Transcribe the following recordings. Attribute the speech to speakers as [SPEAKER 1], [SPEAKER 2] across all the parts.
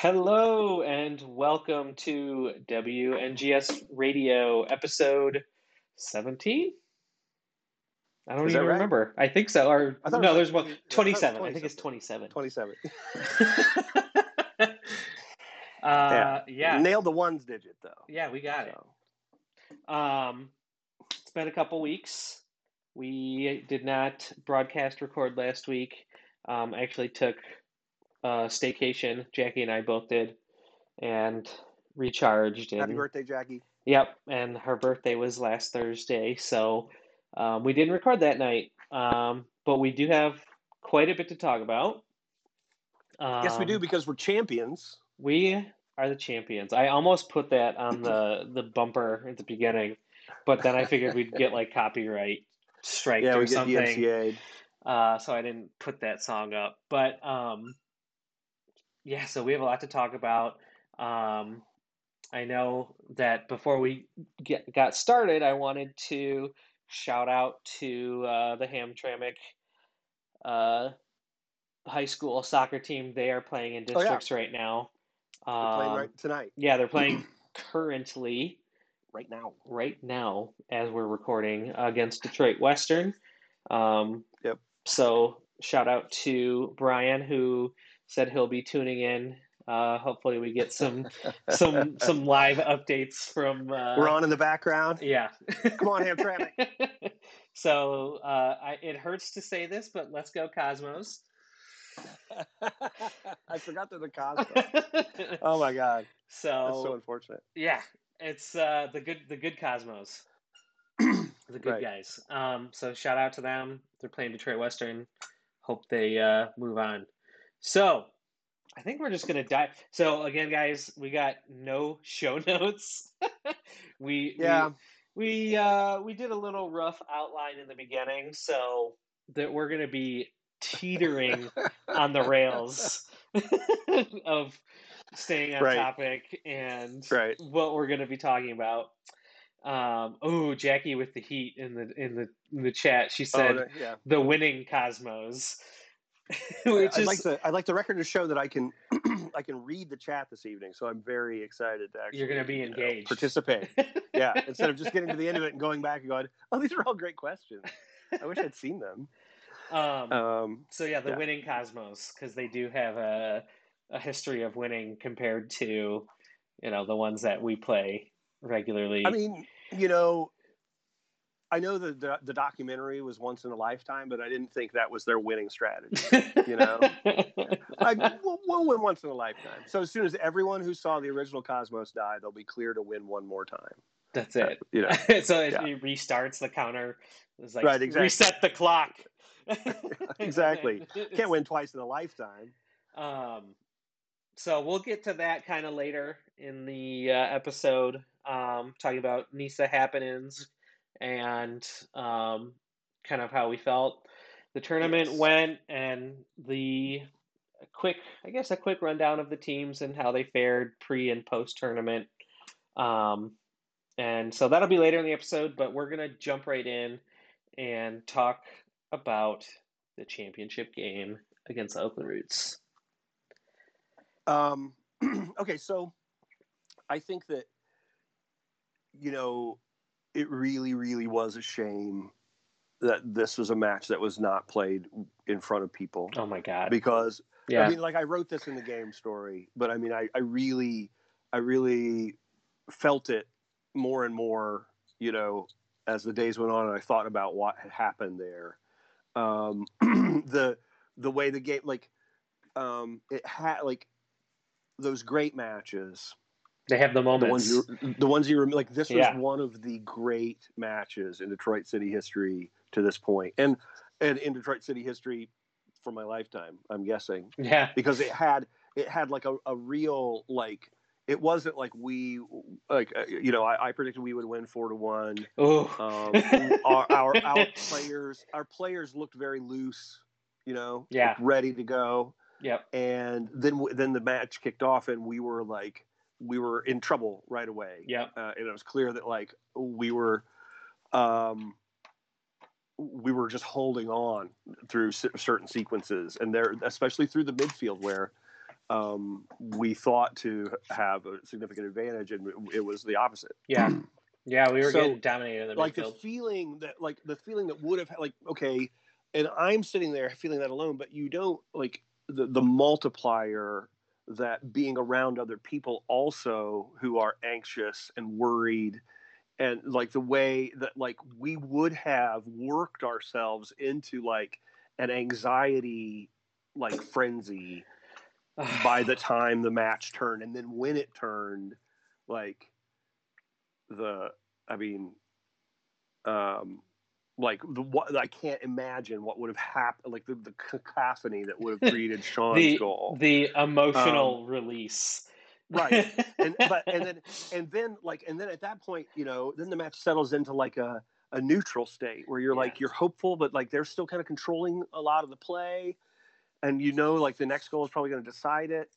[SPEAKER 1] Hello and welcome to WNGS Radio episode 17. I don't
[SPEAKER 2] Is
[SPEAKER 1] even
[SPEAKER 2] right?
[SPEAKER 1] remember. I think so. Or
[SPEAKER 2] I
[SPEAKER 1] no,
[SPEAKER 2] was
[SPEAKER 1] there's one
[SPEAKER 2] I thought it was
[SPEAKER 1] 27. I think it's 27.
[SPEAKER 2] 27.
[SPEAKER 1] uh, yeah.
[SPEAKER 2] Nailed the ones digit, though.
[SPEAKER 1] Yeah, we got it. Um, it's been a couple weeks. We did not broadcast record last week. Um, I actually took a staycation. Jackie and I both did, and recharged. And
[SPEAKER 2] happy birthday, Jackie.
[SPEAKER 1] Yep, and her birthday was last Thursday, so um, we didn't record that night. Um, but we do have quite a bit to talk about. Um,
[SPEAKER 2] yes, we do because we're champions.
[SPEAKER 1] we are the champions. I almost put that on the the bumper at the beginning, but then I figured we'd get like copyright strike
[SPEAKER 2] Yeah,
[SPEAKER 1] or
[SPEAKER 2] we get
[SPEAKER 1] something. Uh, so I didn't put that song up. But um, yeah, so we have a lot to talk about. Um, I know that before we get got started, I wanted to shout out to uh, the Hamtramck uh, high school soccer team. They are playing in
[SPEAKER 2] Oh, yeah.
[SPEAKER 1] districts right now. Um,
[SPEAKER 2] right tonight,
[SPEAKER 1] yeah, they're playing currently
[SPEAKER 2] right now.
[SPEAKER 1] right now as we're recording against Detroit Western. Um,
[SPEAKER 2] Yep.
[SPEAKER 1] So shout out to Brian who said he'll be tuning in. Uh, hopefully we get some some some live updates from. Uh,
[SPEAKER 2] We're on in the background.
[SPEAKER 1] Yeah.
[SPEAKER 2] Come on, Hamtramck.
[SPEAKER 1] so uh, I, it hurts to say this, but let's go Cosmos.
[SPEAKER 2] I forgot they're the Cosmos. Oh my god, that's so
[SPEAKER 1] so
[SPEAKER 2] unfortunate.
[SPEAKER 1] yeah, it's uh, the good the good Cosmos. the good
[SPEAKER 2] Right.
[SPEAKER 1] guys. Um, so shout out to them. They're playing Detroit Western. Hope they uh, move on. So I think we're just gonna dive. So again, guys, we got no show notes. we
[SPEAKER 2] Yeah.
[SPEAKER 1] we we, uh, we did a little rough outline in the beginning, so that we're gonna be teetering on the rails of staying on
[SPEAKER 2] Right.
[SPEAKER 1] topic and
[SPEAKER 2] Right.
[SPEAKER 1] what we're going to be talking about. Um, oh, Jackie with the heat in the in the in the chat. She
[SPEAKER 2] Oh,
[SPEAKER 1] said
[SPEAKER 2] the- yeah.
[SPEAKER 1] the winning Cosmos,
[SPEAKER 2] I'd
[SPEAKER 1] is
[SPEAKER 2] like to. I'd like the record to show that I can. I can read the chat this evening, so I'm very excited to actually.
[SPEAKER 1] you're going to be
[SPEAKER 2] you know,
[SPEAKER 1] engaged.
[SPEAKER 2] participate. yeah, instead of just getting to the end of it and going back and going, "Oh, these are all great questions." I wish I'd seen them.
[SPEAKER 1] um,
[SPEAKER 2] Um,
[SPEAKER 1] so yeah, the
[SPEAKER 2] yeah.
[SPEAKER 1] winning Cosmos because they do have a a history of winning compared to you know the ones that we play regularly.
[SPEAKER 2] I mean, you know, I know the, the the documentary was once in a lifetime, but I didn't think that was their winning strategy. you know. I, we'll, we'll win once in a lifetime. So as soon as everyone who saw the original Cosmos die, they'll be clear to win one more time.
[SPEAKER 1] That's it.
[SPEAKER 2] You know,
[SPEAKER 1] so it,
[SPEAKER 2] yeah.
[SPEAKER 1] it restarts the counter. It's like
[SPEAKER 2] Right, exactly.
[SPEAKER 1] reset the clock.
[SPEAKER 2] Exactly. can't win twice in a lifetime.
[SPEAKER 1] Um, so we'll get to that kind of later in the uh, episode, um, talking about Nisa happenings and um, kind of how we felt the tournament
[SPEAKER 2] Yes.
[SPEAKER 1] went and the quick, I guess, a quick rundown of the teams and how they fared pre and post tournament. Um, and so that'll be later in the episode, but we're gonna jump right in and talk about the championship game against the Oakland Roots.
[SPEAKER 2] Um, okay, so I think that you know it really, really was a shame that this was a match that was not played in front of people
[SPEAKER 1] Oh my god.
[SPEAKER 2] because
[SPEAKER 1] Yeah.
[SPEAKER 2] I mean, like I wrote this in the game story, but I mean, I, I really, I really felt it more and more, you know, as the days went on, and I thought about what had happened there. Um, the the way the game, like, um, it had like those great matches,
[SPEAKER 1] they have the
[SPEAKER 2] the ones you, the ones you remember. Like this was one of the great matches in Detroit City history to this point, and and in Detroit City history for my lifetime. I'm guessing
[SPEAKER 1] yeah.
[SPEAKER 2] because it had it had like a, a real like it wasn't like we like uh, you know I, I predicted we would win four to one.
[SPEAKER 1] Oh.
[SPEAKER 2] Um, our, our our players our players looked very loose, you know,
[SPEAKER 1] Yeah.
[SPEAKER 2] ready to go.
[SPEAKER 1] Yep.
[SPEAKER 2] And then then the match kicked off and we were like we were in trouble right away.
[SPEAKER 1] Yep.
[SPEAKER 2] Uh, and it was clear that like we were um we were just holding on through c- certain sequences and there especially through the midfield where um, we thought to have a significant advantage, and it was the opposite.
[SPEAKER 1] Yeah, yeah, we were
[SPEAKER 2] So,
[SPEAKER 1] getting dominated in the
[SPEAKER 2] like the feeling that like the feeling that would have like okay and i'm sitting there feeling that alone but you don't like the the multiplier that being around other people also who are anxious and worried and like the way that like we would have worked ourselves into like an anxiety like frenzy by the time the match turned and then when it turned like the i mean um like the what i can't imagine what would have happened like the, the cacophony that would have greeted sean's
[SPEAKER 1] the
[SPEAKER 2] goal
[SPEAKER 1] the um, emotional release.
[SPEAKER 2] Right. and but and then and then like and then at that point you know then the match settles into like a a neutral state where you're
[SPEAKER 1] Yeah.
[SPEAKER 2] like you're hopeful but like they're still kind of controlling a lot of the play and you know like the next goal is probably going to decide it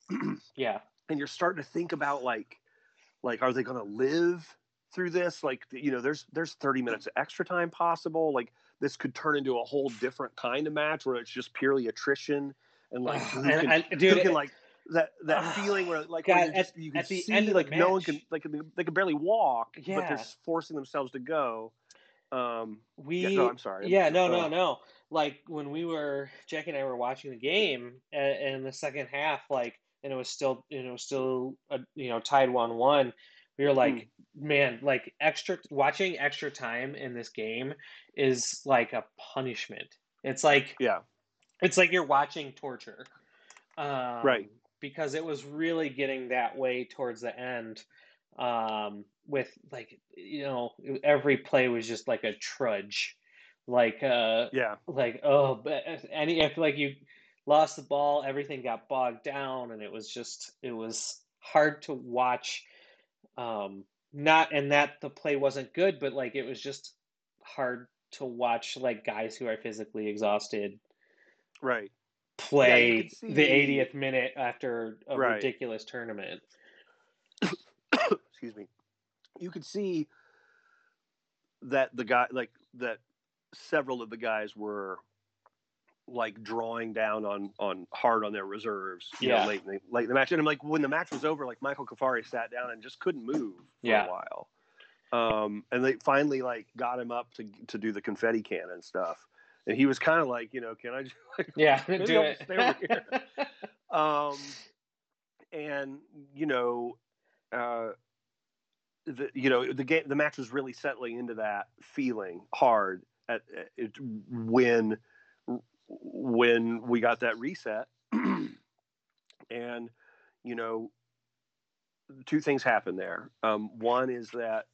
[SPEAKER 1] yeah,
[SPEAKER 2] and you're starting to think about like like are they going to live through this like you know there's there's 30 minutes of extra time possible like this could turn into a whole different kind of match where it's just purely attrition and like who
[SPEAKER 1] and,
[SPEAKER 2] can,
[SPEAKER 1] and-
[SPEAKER 2] who
[SPEAKER 1] dude,
[SPEAKER 2] can like that that
[SPEAKER 1] Ah,
[SPEAKER 2] feeling where like
[SPEAKER 1] God,
[SPEAKER 2] where you,
[SPEAKER 1] at-
[SPEAKER 2] you can see
[SPEAKER 1] end of the
[SPEAKER 2] like no one can like they can barely walk but they're forcing themselves to go um
[SPEAKER 1] we
[SPEAKER 2] yeah, no i'm sorry
[SPEAKER 1] Yeah, no, no,
[SPEAKER 2] Uh,
[SPEAKER 1] no. Like when we were Jackie and I were watching the game a- in the second half, like, and it was still, you know, still, uh, you know, tied one one. We were like,
[SPEAKER 2] Hmm.
[SPEAKER 1] man, like extra watching extra time in this game is like a punishment. It's like
[SPEAKER 2] yeah
[SPEAKER 1] it's like you're watching torture, um,
[SPEAKER 2] Right.
[SPEAKER 1] Because it was really getting that way towards the end, um, with like you know every play was just like a trudge, like uh,
[SPEAKER 2] yeah
[SPEAKER 1] like oh, but any if like you lost the ball, everything got bogged down, and it was just it was hard to watch. Um, not and that the play wasn't good, but like it was just hard to watch like guys who are physically exhausted
[SPEAKER 2] right
[SPEAKER 1] play
[SPEAKER 2] see-
[SPEAKER 1] the 80th minute after a
[SPEAKER 2] Right.
[SPEAKER 1] ridiculous tournament.
[SPEAKER 2] excuse me you could see that the guy like that several of the guys were like drawing down on on hard on their reserves you know,
[SPEAKER 1] Yeah.
[SPEAKER 2] late in the late in the match and I'm like when the match was over like Michael Kafari sat down and just couldn't move for
[SPEAKER 1] Yeah.
[SPEAKER 2] a while um and they finally like got him up to to do the confetti cannon stuff and he was kind of like you know can I just
[SPEAKER 1] Yeah, do it.
[SPEAKER 2] stay over here. um, and you know, uh, the you know the game the match was really settling into that feeling hard at, at when when we got that reset, and you know, two things happened there. Um, one is that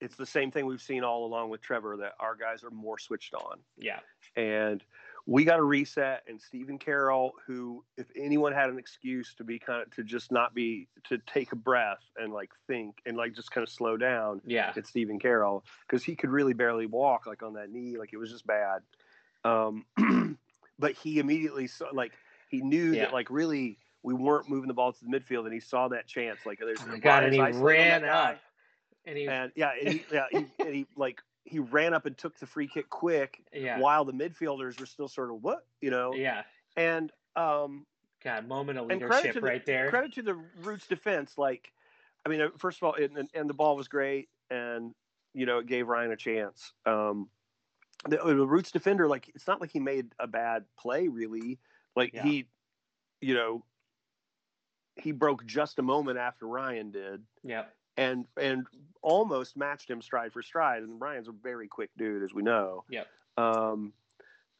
[SPEAKER 2] it's the same thing we've seen all along with Trevor that our guys are more switched on
[SPEAKER 1] yeah,
[SPEAKER 2] and we got a reset and Stephen Carroll, who if anyone had an excuse to be kind of to just not be to take a breath and like think and like just kind of slow down,
[SPEAKER 1] yeah,
[SPEAKER 2] it's Stephen Carroll because he could really barely walk like on that knee, like it was just bad. Um, but he immediately saw like he knew
[SPEAKER 1] Yeah.
[SPEAKER 2] that like really we weren't moving the ball to the midfield, and he saw that chance. Like there's
[SPEAKER 1] Oh God, and he ran up, and he,
[SPEAKER 2] and yeah, and he, yeah, he, and he like he ran up and took the free kick quick
[SPEAKER 1] yeah,
[SPEAKER 2] while the midfielders were still sort of what you know
[SPEAKER 1] yeah.
[SPEAKER 2] and um
[SPEAKER 1] God, moment of leadership
[SPEAKER 2] the,
[SPEAKER 1] right there.
[SPEAKER 2] credit to the roots defense like i mean uh, first of all it, and, and the ball was great and you know it gave ryan a chance um the, the roots defender like it's not like he made a bad play really like
[SPEAKER 1] Yeah.
[SPEAKER 2] he you know he broke just a moment after ryan did
[SPEAKER 1] Yeah,
[SPEAKER 2] and and almost matched him stride for stride. And Ryan's a very quick dude, as we know.
[SPEAKER 1] Yeah.
[SPEAKER 2] Um,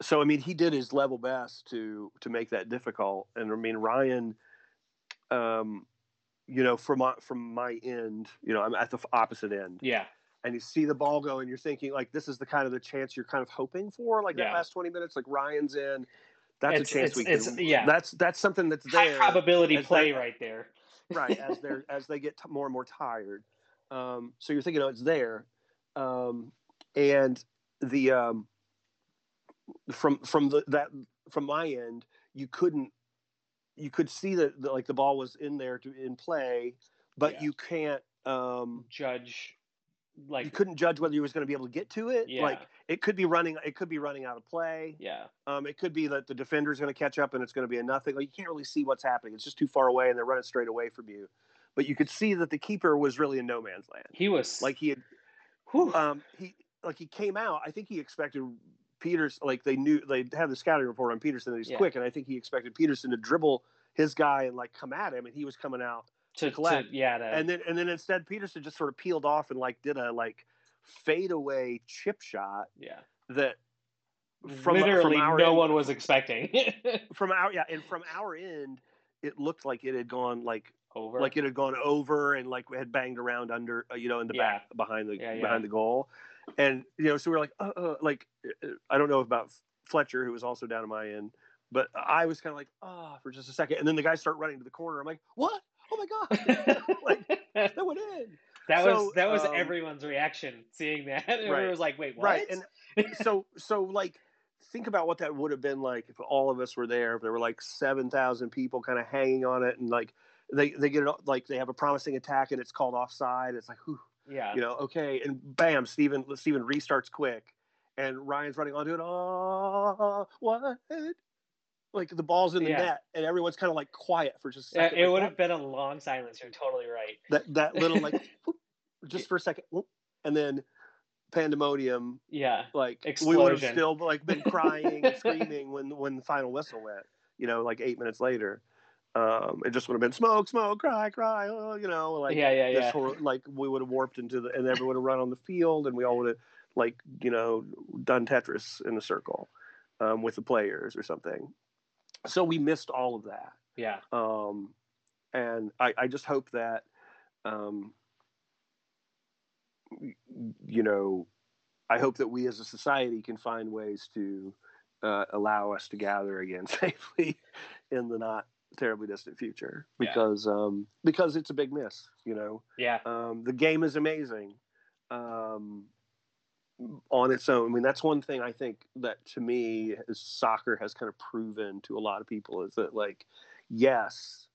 [SPEAKER 2] so I mean, he did his level best to to make that difficult. And I mean, Ryan, um, you know, from my, from my end, you know, I'm at the opposite end,
[SPEAKER 1] yeah,
[SPEAKER 2] and you see the ball go, and you're thinking like, this is the kind of the chance you're kind of hoping for, like that
[SPEAKER 1] Yeah.
[SPEAKER 2] last 20 minutes, like Ryan's in. That's
[SPEAKER 1] It's-
[SPEAKER 2] a chance
[SPEAKER 1] it's-
[SPEAKER 2] we can.
[SPEAKER 1] it's- yeah.
[SPEAKER 2] That's that's something that's there
[SPEAKER 1] high
[SPEAKER 2] probability
[SPEAKER 1] play
[SPEAKER 2] that-
[SPEAKER 1] right there.
[SPEAKER 2] right as they're as they get t- more and more tired um, so you're thinking oh it's there um, and the um, from from the that from my end you couldn't you could see that the, like the ball was in there to in play but
[SPEAKER 1] Yeah.
[SPEAKER 2] you can't um,
[SPEAKER 1] Judge like
[SPEAKER 2] you couldn't judge whether he was going to be able to get to it.
[SPEAKER 1] Yeah.
[SPEAKER 2] Like it could be running, it could be running out of play.
[SPEAKER 1] yeah,
[SPEAKER 2] Um, it could be that the defender is going to catch up and it's going to be a nothing. Like you can't really see what's happening. It's just too far away and they're running straight away from you. But you could see that the keeper was really in no man's land.
[SPEAKER 1] he was
[SPEAKER 2] Like he had,
[SPEAKER 1] whew,
[SPEAKER 2] um, he like he came out. I think he expected Peters. Like they knew they had the scouting report on Peterson that he's
[SPEAKER 1] Yeah.
[SPEAKER 2] quick, and I think he expected Peterson to dribble his guy and like come at him, and he was coming out.
[SPEAKER 1] To,
[SPEAKER 2] collect.
[SPEAKER 1] to yeah to,
[SPEAKER 2] And then and then instead Peterson just sort of peeled off and like did a like fadeaway chip shot
[SPEAKER 1] yeah.
[SPEAKER 2] that from
[SPEAKER 1] literally
[SPEAKER 2] from
[SPEAKER 1] no
[SPEAKER 2] end,
[SPEAKER 1] one was expecting.
[SPEAKER 2] From our yeah and from our end it looked like it had gone like
[SPEAKER 1] over.
[SPEAKER 2] like it had gone over and like had banged around under uh, you know in the
[SPEAKER 1] Yeah.
[SPEAKER 2] back behind the
[SPEAKER 1] Yeah, yeah.
[SPEAKER 2] behind the goal. And you know so we are like uh, uh, like uh, i don't know about fletcher who was also down at my end but i was kind of like ah for just a second. And then the guys start running to the corner. I'm like what oh my god. Like that went in.
[SPEAKER 1] That was that was
[SPEAKER 2] um,
[SPEAKER 1] everyone's reaction seeing that. Everyone
[SPEAKER 2] Right.
[SPEAKER 1] was like wait what?
[SPEAKER 2] Right and so so like think about what that would have been like if all of us were there if there were like 7000 people kind of hanging on it and like they they get it like they have a promising attack and it's called offside. It's like whew,
[SPEAKER 1] yeah.
[SPEAKER 2] you know okay. And bam steven steven restarts quick and ryan's running onto it. Oh what like the ball's in the
[SPEAKER 1] Yeah.
[SPEAKER 2] net and everyone's kind of like quiet for just a
[SPEAKER 1] Yeah,
[SPEAKER 2] second
[SPEAKER 1] it
[SPEAKER 2] like,
[SPEAKER 1] would have been a long silence you're totally right.
[SPEAKER 2] That that little like whoop, just for a second whoop, and then pandemonium
[SPEAKER 1] yeah
[SPEAKER 2] like we would have still like been crying and screaming when when the final whistle went you know like eight minutes later. Um it just would have been smoke smoke cry cry oh, you know like
[SPEAKER 1] yeah yeah yeah.
[SPEAKER 2] whole, like we would have warped into the and everyone would have run on the field and we all would have like you know done tetris in a circle um with the players or something so we missed all of that.
[SPEAKER 1] Yeah.
[SPEAKER 2] Um, and I, I just hope that um, you know I hope that we as a society can find ways to uh, allow us to gather again safely in the not terribly distant future
[SPEAKER 1] Yeah.
[SPEAKER 2] because um, because it's a big miss you know?
[SPEAKER 1] Yeah.
[SPEAKER 2] Um, the game is amazing. Um, on its own. I mean, that's one thing I think that to me, is soccer has kind of proven to a lot of people is that, like, yes,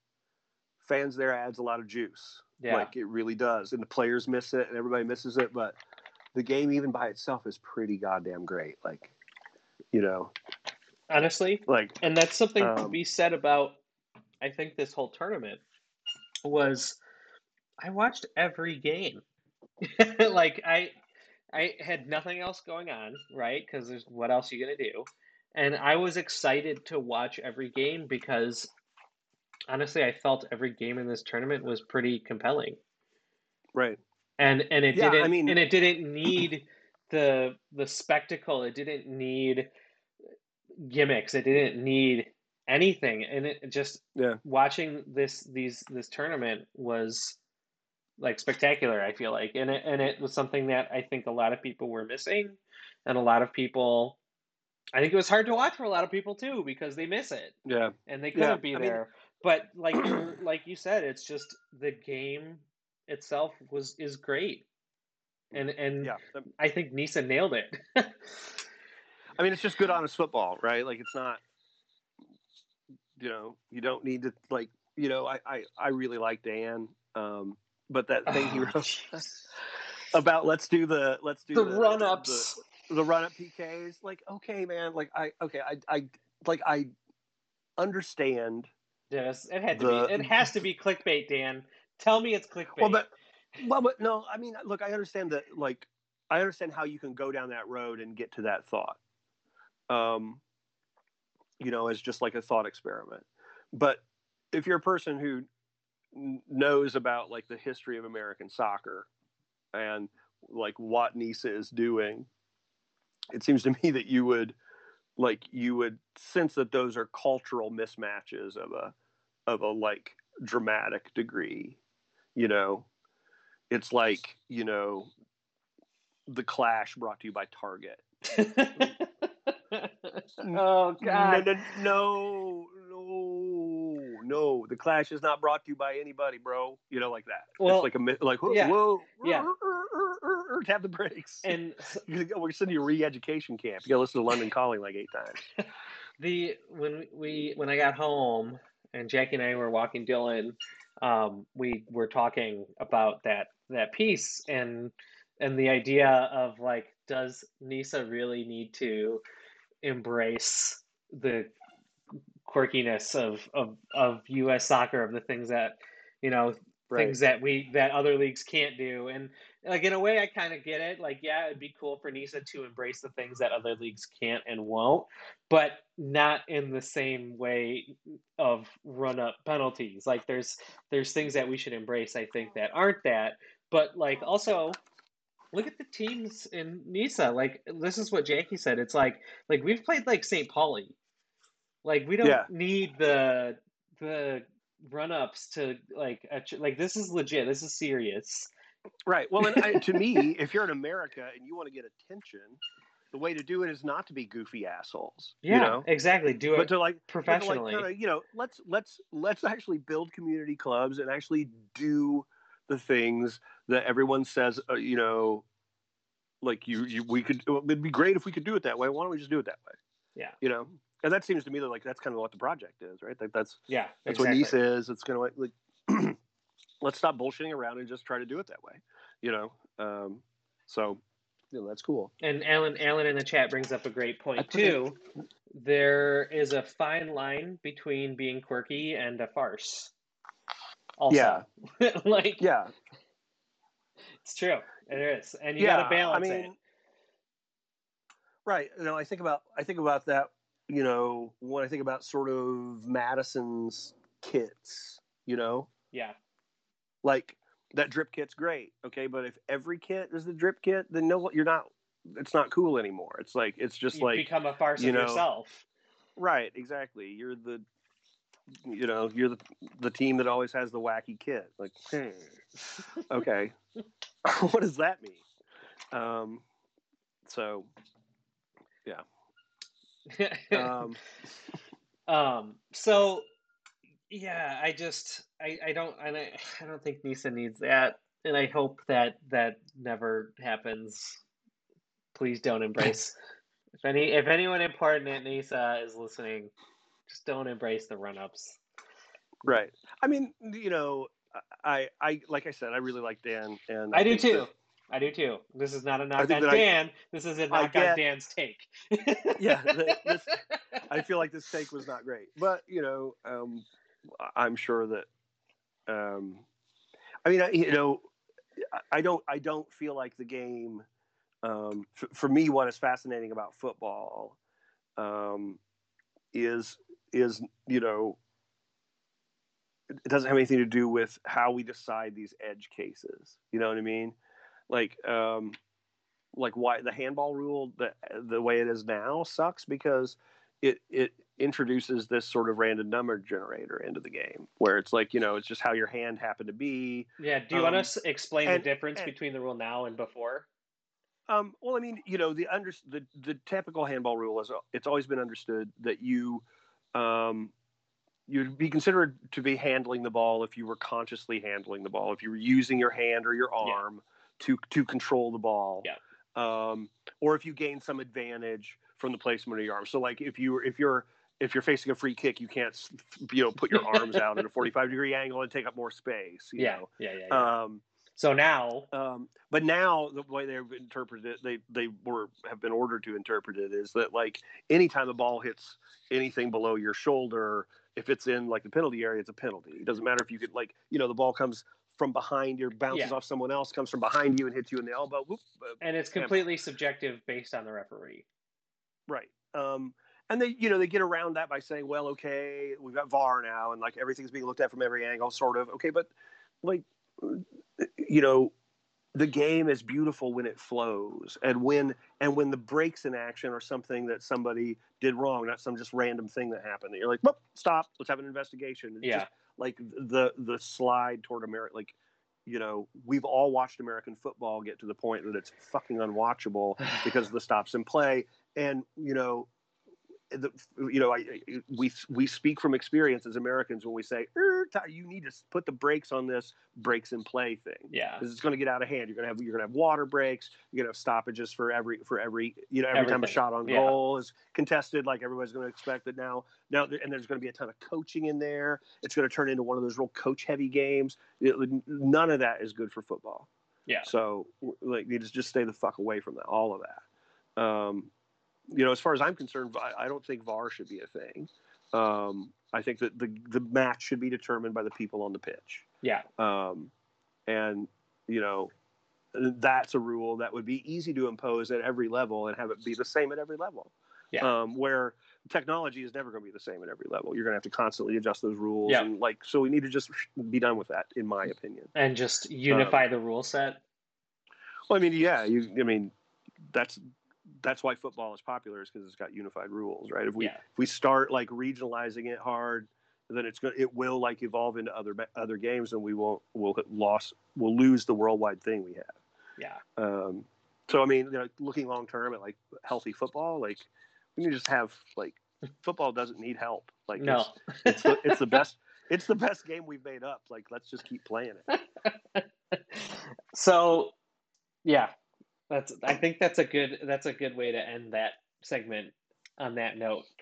[SPEAKER 2] fans there adds a lot of juice.
[SPEAKER 1] yeah
[SPEAKER 2] Like, it really does. And the players miss it and everybody misses it. But the game, even by itself, is pretty goddamn great. Like, you know,
[SPEAKER 1] honestly
[SPEAKER 2] like,
[SPEAKER 1] and that's something to
[SPEAKER 2] Um,
[SPEAKER 1] be said about i think this whole tournament was i watched every game like i i had nothing else going on right? Because there's what else are you gonna do? And i was excited to watch every game because honestly i felt every game in this tournament was pretty compelling.
[SPEAKER 2] Right.
[SPEAKER 1] and and it
[SPEAKER 2] Yeah,
[SPEAKER 1] didn't I
[SPEAKER 2] mean-
[SPEAKER 1] and it didn't need the the spectacle. It didn't need gimmicks. It didn't need anything. And it just
[SPEAKER 2] Yeah.
[SPEAKER 1] watching this these this tournament was like spectacular i feel like and it and it was something that i think a lot of people were missing and a lot of people i think it was hard to watch for a lot of people too because they miss it
[SPEAKER 2] Yeah.
[SPEAKER 1] and they couldn't be
[SPEAKER 2] I mean-
[SPEAKER 1] there. but like you like you said, it's just the game itself was is great, and and
[SPEAKER 2] Yeah.
[SPEAKER 1] I think Nisa nailed it.
[SPEAKER 2] I mean, it's just good honest football, right? Like it's not, you know, you don't need to like, you know, I I, I really like Dan, um, but that thing he
[SPEAKER 1] Oh,
[SPEAKER 2] wrote
[SPEAKER 1] jeez.
[SPEAKER 2] about let's do the let's do
[SPEAKER 1] the run ups.
[SPEAKER 2] the, the run up PKs, like okay, man, like I okay, I I like I understand.
[SPEAKER 1] Yes, it had to be. It has to be clickbait, Dan. Tell me it's clickbait.
[SPEAKER 2] Well, but well, but no, I mean, look, I understand that. Like, I understand how you can go down that road and get to that thought. Um, you know, as just like a thought experiment. But if you're a person who n- knows about like the history of American soccer and like what Nisa is doing, it seems to me that you would like you would sense that those are cultural mismatches of a of a like dramatic degree you know? It's like you know the clash brought to you by target.
[SPEAKER 1] Oh God.
[SPEAKER 2] no, no no no the clash is not brought to you by anybody bro. You know like that.
[SPEAKER 1] Well,
[SPEAKER 2] it's like a like whoa,
[SPEAKER 1] yeah,
[SPEAKER 2] whoa
[SPEAKER 1] yeah.
[SPEAKER 2] tap the brakes.
[SPEAKER 1] And s-
[SPEAKER 2] You gotta go- we're sending you a re-education camp. You gotta listen to london calling like eight times.
[SPEAKER 1] The when we when I got home and Jackie and I were walking Dylan, um, we were talking about that that piece and and the idea of like, does NISA really need to embrace the quirkiness of of of U.S. soccer of the things that you know
[SPEAKER 2] Right.
[SPEAKER 1] things that we that other leagues can't do. And like in a way i kind of get it. Like yeah it'd be cool for nisa to embrace the things that other leagues can't and won't but not in the same way of run up penalties. Like there's there's things that we should embrace i think that aren't that. But like also look at the teams in nisa like this is what jackie said. It's like like we've played like st pauli like we don't
[SPEAKER 2] Yeah.
[SPEAKER 1] need the the run ups to like like this is legit. This is serious.
[SPEAKER 2] Right. Well, and I, to me, if you're in America and you want to get attention, the way to do it is not to be goofy assholes.
[SPEAKER 1] Yeah,
[SPEAKER 2] You know?
[SPEAKER 1] exactly. Do
[SPEAKER 2] But
[SPEAKER 1] it
[SPEAKER 2] to like but to, like,
[SPEAKER 1] professionally.
[SPEAKER 2] kinda, you know, let's let's let's actually build community clubs and actually do the things that everyone says. Uh, you know, like you, you we could. It'd be great if we could do it that way. Why don't we just do it that way?
[SPEAKER 1] Yeah.
[SPEAKER 2] You know, and that seems to me that like that's kind of what the project is, right? Like that's
[SPEAKER 1] yeah,
[SPEAKER 2] that's
[SPEAKER 1] exactly.
[SPEAKER 2] what NISA is. It's gonna like, like let's stop bullshitting around and just try to do it that way. You know, um, so you know that's cool.
[SPEAKER 1] And Alan, Alan in the chat brings up a great point too. There is a fine line between being quirky and a farce. Also, Yeah, like
[SPEAKER 2] Yeah,
[SPEAKER 1] it's true. It is, and you
[SPEAKER 2] yeah.
[SPEAKER 1] got to balance
[SPEAKER 2] I
[SPEAKER 1] it.
[SPEAKER 2] right. You know, I think about I think about that. You know, when I think about sort of Madison's kits. You know,
[SPEAKER 1] Yeah,
[SPEAKER 2] like that drip kit's great. Okay, but if every kit is the drip kit, then no, you're not. It's not cool anymore. It's like it's just
[SPEAKER 1] you
[SPEAKER 2] like
[SPEAKER 1] become a farce
[SPEAKER 2] you know,
[SPEAKER 1] yourself.
[SPEAKER 2] Right, exactly. You're the you know, you're the the team that always has the wacky kit. Like, hmm, okay. what does that mean? Um so um
[SPEAKER 1] Um, so yeah, I just I, I don't I, don't- I don't think Nisa needs that, and I hope that that never happens. Please don't embrace. if any if anyone important at Nisa is listening, just don't embrace the run ups.
[SPEAKER 2] right. I mean, you know, I I like I said, I really like Dan and
[SPEAKER 1] I do
[SPEAKER 2] think
[SPEAKER 1] too. I do too. This is not a knock on
[SPEAKER 2] I-
[SPEAKER 1] Dan. this is a knock on Dan's take.
[SPEAKER 2] Yeah, this- I feel like this take was not great, but you know, um, I'm sure that, um, I mean, I, you know, I- I don't, I don't feel like the game. Um, f- for me, what is fascinating about football um, is is you know, it doesn't have anything to do with how we decide these edge cases. You know what I mean? Like, um, like why the handball rule the the way it is now sucks because it it introduces this sort of random number generator into the game where it's like you know it's just how your hand happened to be
[SPEAKER 1] yeah. Do you want
[SPEAKER 2] Um,
[SPEAKER 1] us to explain
[SPEAKER 2] and-
[SPEAKER 1] the difference
[SPEAKER 2] and-
[SPEAKER 1] between the rule now and before?
[SPEAKER 2] um well i mean you know the under the, the typical handball rule is it's always been understood that you um you'd be considered to be handling the ball if you were consciously handling the ball if you were using your hand or your
[SPEAKER 1] Yeah.
[SPEAKER 2] To to control the ball
[SPEAKER 1] Yeah.
[SPEAKER 2] um or if you gain some advantage from the placement of your arm so like if you if you're if you're facing a free kick you can't you know put your arms out at a 45 degree angle and take up more space you
[SPEAKER 1] Yeah,
[SPEAKER 2] know
[SPEAKER 1] yeah, yeah, yeah.
[SPEAKER 2] um
[SPEAKER 1] so now,
[SPEAKER 2] um, but now the way they've interpreted it, they they were have been ordered to interpret it is that like anytime the ball hits anything below your shoulder, if it's in like the penalty area, it's a penalty. It doesn't matter if you could like you know the ball comes from behind you, bounces
[SPEAKER 1] Yeah.
[SPEAKER 2] off someone else, comes from behind you and hits you in the elbow. Whoop, uh,
[SPEAKER 1] and it's completely subjective based on the referee.
[SPEAKER 2] Right. Um, and they, you know, they get around that by saying, well, okay, we've got VAR now, and like everything's being looked at from every angle, sort of. Okay, but like, you know, the game is beautiful when it flows, and when and when the breaks in action are something that somebody did wrong, not some just random thing that happened. That you're like, whoop, stop, let's have an investigation. It's
[SPEAKER 1] Yeah.
[SPEAKER 2] just like the the slide toward America, like. You know, we've all watched American football get to the point that it's fucking unwatchable because of the stops in play and you know the, you know I, I- we we speak from experience as Americans when we say "Er, you need to put the brakes on this breaks in play thing.
[SPEAKER 1] Yeah,
[SPEAKER 2] because it's going to get out of hand. You're going to have you're going to have water breaks you're going to have stoppages for every for every you know every time a shot on
[SPEAKER 1] Yeah.
[SPEAKER 2] goal is contested like everybody's going to expect that now now and there's going to be a ton of coaching in there. It's going to turn into one of those real coach heavy games. It- none of that is good for football.
[SPEAKER 1] Yeah.
[SPEAKER 2] So like, you just just stay the fuck away from that, all of that. Um, you know, as far as I'm concerned, I, I don't think VAR should be a thing. Um, I think that the the match should be determined by the people on the pitch.
[SPEAKER 1] Yeah.
[SPEAKER 2] Um, and you know, that's a rule that would be easy to impose at every level and have it be the same at every level.
[SPEAKER 1] Yeah.
[SPEAKER 2] Um, where technology is never going to be the same at every level. You're going to have to constantly adjust those rules.
[SPEAKER 1] Yeah.
[SPEAKER 2] And like, so we need to just be done with that, in my opinion.
[SPEAKER 1] And just unify the rule set.
[SPEAKER 2] Well, I mean, yeah, you, I mean, that's, that's why football is popular is because it's got unified rules, right? If we,
[SPEAKER 1] Yeah.
[SPEAKER 2] if we start like regionalizing it hard, then it's going it will like evolve into other, other games and we won't, we'll lost, we'll lose the worldwide thing we have.
[SPEAKER 1] Yeah.
[SPEAKER 2] Um, so I mean, you know, looking long term at like healthy football, like we can just have like football doesn't need help. Like
[SPEAKER 1] No.
[SPEAKER 2] it's, it's the it's the best it's the best game we've made up. Like let's just keep playing it.
[SPEAKER 1] so yeah that's i think that's a good that's a good way to end that segment on that note.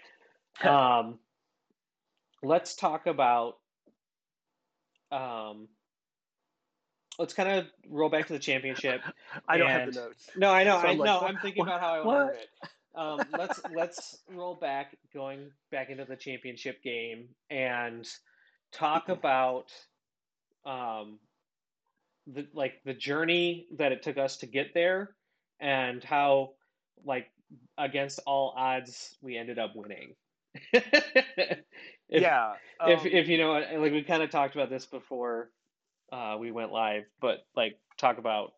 [SPEAKER 1] Um let's talk about um let's kind of roll back to the championship
[SPEAKER 2] I don't have the notes.
[SPEAKER 1] no i know
[SPEAKER 2] So
[SPEAKER 1] i
[SPEAKER 2] I'm like,
[SPEAKER 1] know i'm thinking
[SPEAKER 2] what-
[SPEAKER 1] about how i want it. Um let's let's roll back going back into the championship game and talk about um the like the journey that it took us to get there and how like against all odds we ended up winning if,
[SPEAKER 2] yeah.
[SPEAKER 1] if
[SPEAKER 2] um,
[SPEAKER 1] if you know like we kind of talked about this before uh we went live but like talk about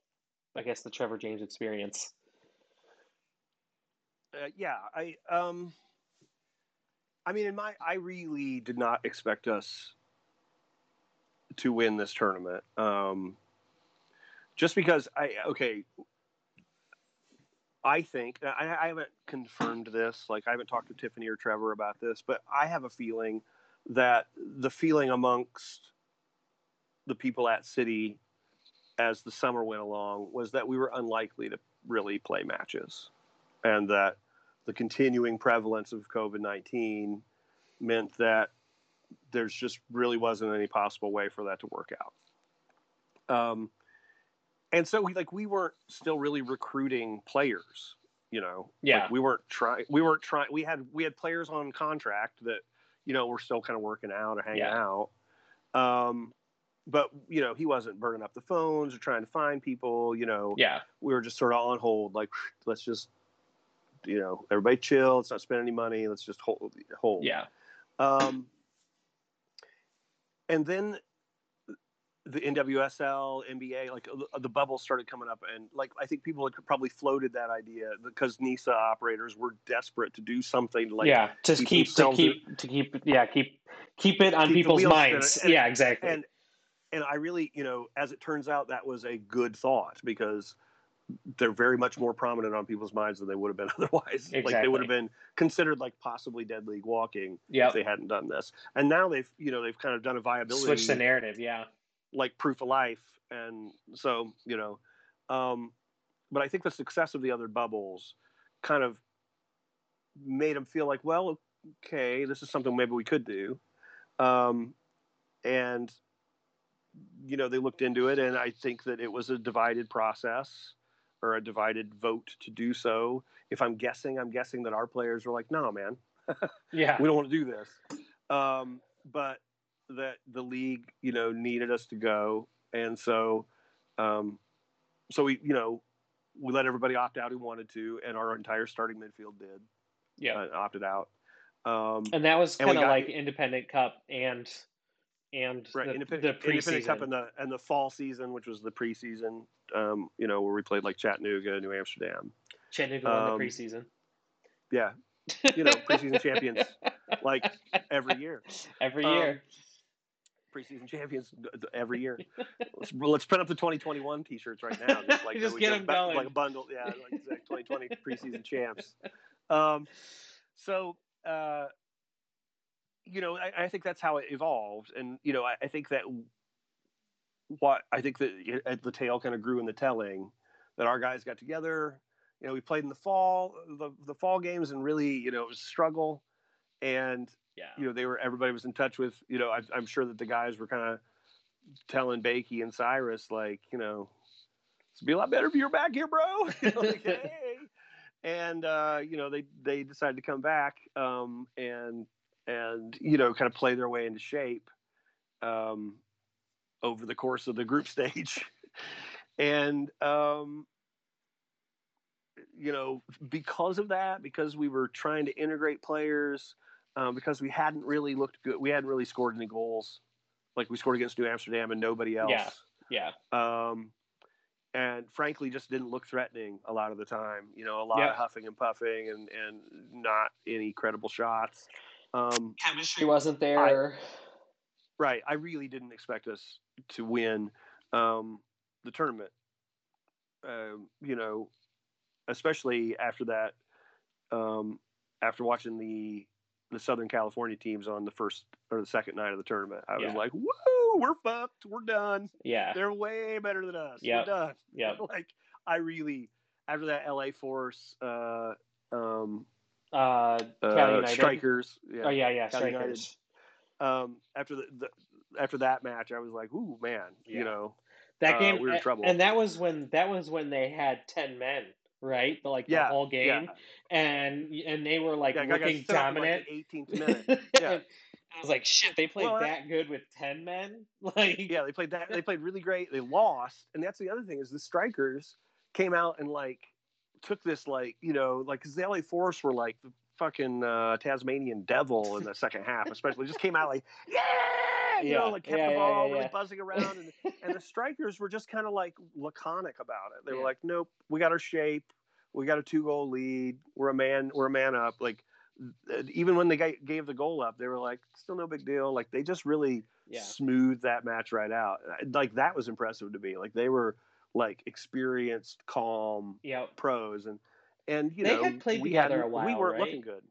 [SPEAKER 1] i guess the trevor james experience
[SPEAKER 2] uh, yeah, I um I mean in my I really did not expect us to win this tournament. Um just because I okay I think I, I haven't confirmed this, like I haven't talked to Tiffany or Trevor about this, but I have a feeling that the feeling amongst the people at City as the summer went along was that we were unlikely to really play matches and that the continuing prevalence of COVID 19 meant that there's just really wasn't any possible way for that to work out. Um, and so we like we weren't still really recruiting players, you know.
[SPEAKER 1] Yeah.
[SPEAKER 2] Like, we weren't trying. We weren't trying. We had we had players on contract that you know were still kind of working out or hanging
[SPEAKER 1] Yeah.
[SPEAKER 2] out. Um, but you know he wasn't burning up the phones or trying to find people. You know,
[SPEAKER 1] yeah
[SPEAKER 2] we were just sort of on hold, like let's just, you know, everybody chill. Let's not spend any money. Let's just hold. hold.
[SPEAKER 1] yeah
[SPEAKER 2] Um, and then the NWSL, NBA, like uh, the bubble started coming up, and like I think people had probably floated that idea because NISA operators were desperate to do something like
[SPEAKER 1] yeah to
[SPEAKER 2] keep
[SPEAKER 1] to
[SPEAKER 2] in-
[SPEAKER 1] keep to keep yeah keep keep it on
[SPEAKER 2] Keep
[SPEAKER 1] people's minds.
[SPEAKER 2] And-
[SPEAKER 1] yeah exactly
[SPEAKER 2] and and I really, you know, as it turns out, that was a good thought because they're very much more prominent on people's minds than they would have been otherwise. Like they would have been considered like possibly dead league walking
[SPEAKER 1] Yep.
[SPEAKER 2] if they hadn't done this. And now they've, you know, they've kind of done a viability
[SPEAKER 1] switch the narrative yeah
[SPEAKER 2] like proof of life, and so you know, um, but I think the success of the other bubbles kind of made them feel like, well, okay, this is something maybe we could do, um, and you know they looked into it, and I think that it was a divided process or a divided vote to do so. If I'm guessing, I'm guessing that our players were like, no, man,
[SPEAKER 1] yeah
[SPEAKER 2] we don't want to do this. Um, but that the league, you know, needed us to go, and so, um, so we, you know, we let everybody opt out who wanted to, and our entire starting midfield did.
[SPEAKER 1] Yeah.
[SPEAKER 2] Uh, opted out. Um,
[SPEAKER 1] and that was kind of like independent cup and and
[SPEAKER 2] right,
[SPEAKER 1] the,
[SPEAKER 2] independent,
[SPEAKER 1] the
[SPEAKER 2] independent cup and the and the fall season, which was the preseason, um, you know, where we played like Chattanooga, New Amsterdam.
[SPEAKER 1] Chattanooga
[SPEAKER 2] um,
[SPEAKER 1] the preseason.
[SPEAKER 2] Yeah, you know, preseason champions like every year.
[SPEAKER 1] every
[SPEAKER 2] Um,
[SPEAKER 1] year
[SPEAKER 2] preseason champions every year. let's, let's print up the 2021 t-shirts right now. Just, like,
[SPEAKER 1] Just
[SPEAKER 2] we
[SPEAKER 1] get
[SPEAKER 2] go
[SPEAKER 1] 'em
[SPEAKER 2] back-
[SPEAKER 1] going.
[SPEAKER 2] Like a bundle. Yeah, like exact 2020 preseason champs. Um, so, uh, you know, I, I think that's how it evolved. And, you know, I, I think that what I think that at the tail kind of grew in the telling that our guys got together. You know, we played in the fall, the, the fall games, and really, you know, it was a struggle. And
[SPEAKER 1] yeah
[SPEAKER 2] you know they were everybody was in touch with you know I, i'm sure that the guys were kind of telling bakey and cyrus like you know It'd be a lot better if you're back here, bro. like, hey. And uh, you know, they they decided to come back um, and and you know, kind of play their way into shape um, over the course of the group stage. and um, you know, because of that, because we were trying to integrate players, um, because we hadn't really looked good, we hadn't really scored any goals. Like we scored against New Amsterdam and nobody else.
[SPEAKER 1] Yeah. Yeah.
[SPEAKER 2] Um, and frankly, just didn't look threatening a lot of the time. You know, a lot
[SPEAKER 1] Yeah.
[SPEAKER 2] of huffing and puffing, and and not any credible shots. Um,
[SPEAKER 1] Chemistry wasn't there.
[SPEAKER 2] right. I really didn't expect us to win um, the tournament. Um, you know, especially after that, um, after watching the the Southern California teams on the first or the second night of the tournament, I was like, "Whoa, we're fucked. We're done.
[SPEAKER 1] yeah.
[SPEAKER 2] They're way better than us. We're done."
[SPEAKER 1] Yeah.
[SPEAKER 2] like, I really after that LA Force, uh, um,
[SPEAKER 1] Uh,
[SPEAKER 2] uh,
[SPEAKER 1] United.
[SPEAKER 2] strikers.
[SPEAKER 1] Oh yeah, yeah,
[SPEAKER 2] Cali United.
[SPEAKER 1] strikers.
[SPEAKER 2] Um, after the, the after that match, I was like, "Ooh, man,
[SPEAKER 1] Yeah.
[SPEAKER 2] you know."
[SPEAKER 1] That
[SPEAKER 2] uh,
[SPEAKER 1] game,
[SPEAKER 2] we were in trouble.
[SPEAKER 1] and that was when that was when they had ten men, right? The, like the whole game, and and they were like
[SPEAKER 2] Yeah,
[SPEAKER 1] looking
[SPEAKER 2] set up in,
[SPEAKER 1] dominant.
[SPEAKER 2] Like the 18th minute. Yeah.
[SPEAKER 1] I was like, shit, they played
[SPEAKER 2] Well,
[SPEAKER 1] that good with ten men, like
[SPEAKER 2] yeah, they played that. They played really great. They lost, and that's the other thing is the strikers came out and like took this like you know like because the LA Force were like the fucking uh, Tasmanian devil in the second half, especially just came out like yeah, you
[SPEAKER 1] Yeah,
[SPEAKER 2] know, like kept
[SPEAKER 1] yeah,
[SPEAKER 2] the
[SPEAKER 1] yeah,
[SPEAKER 2] ball
[SPEAKER 1] yeah,
[SPEAKER 2] really
[SPEAKER 1] yeah.
[SPEAKER 2] buzzing around, and, and the strikers were just kind of like laconic about it. They
[SPEAKER 1] Yeah.
[SPEAKER 2] were like, nope, we got our shape, we got a two goal lead, we're a man, we're a man up. Like even when they gave the goal up, they were like, still no big deal. Like they just really
[SPEAKER 1] yeah,
[SPEAKER 2] smoothed that match right out. Like that was impressive to me. Like they were like experienced, calm
[SPEAKER 1] yeah.
[SPEAKER 2] pros, and and you
[SPEAKER 1] They
[SPEAKER 2] know
[SPEAKER 1] had played
[SPEAKER 2] we
[SPEAKER 1] together
[SPEAKER 2] hadn't-
[SPEAKER 1] a while,
[SPEAKER 2] We weren't
[SPEAKER 1] right?
[SPEAKER 2] looking good.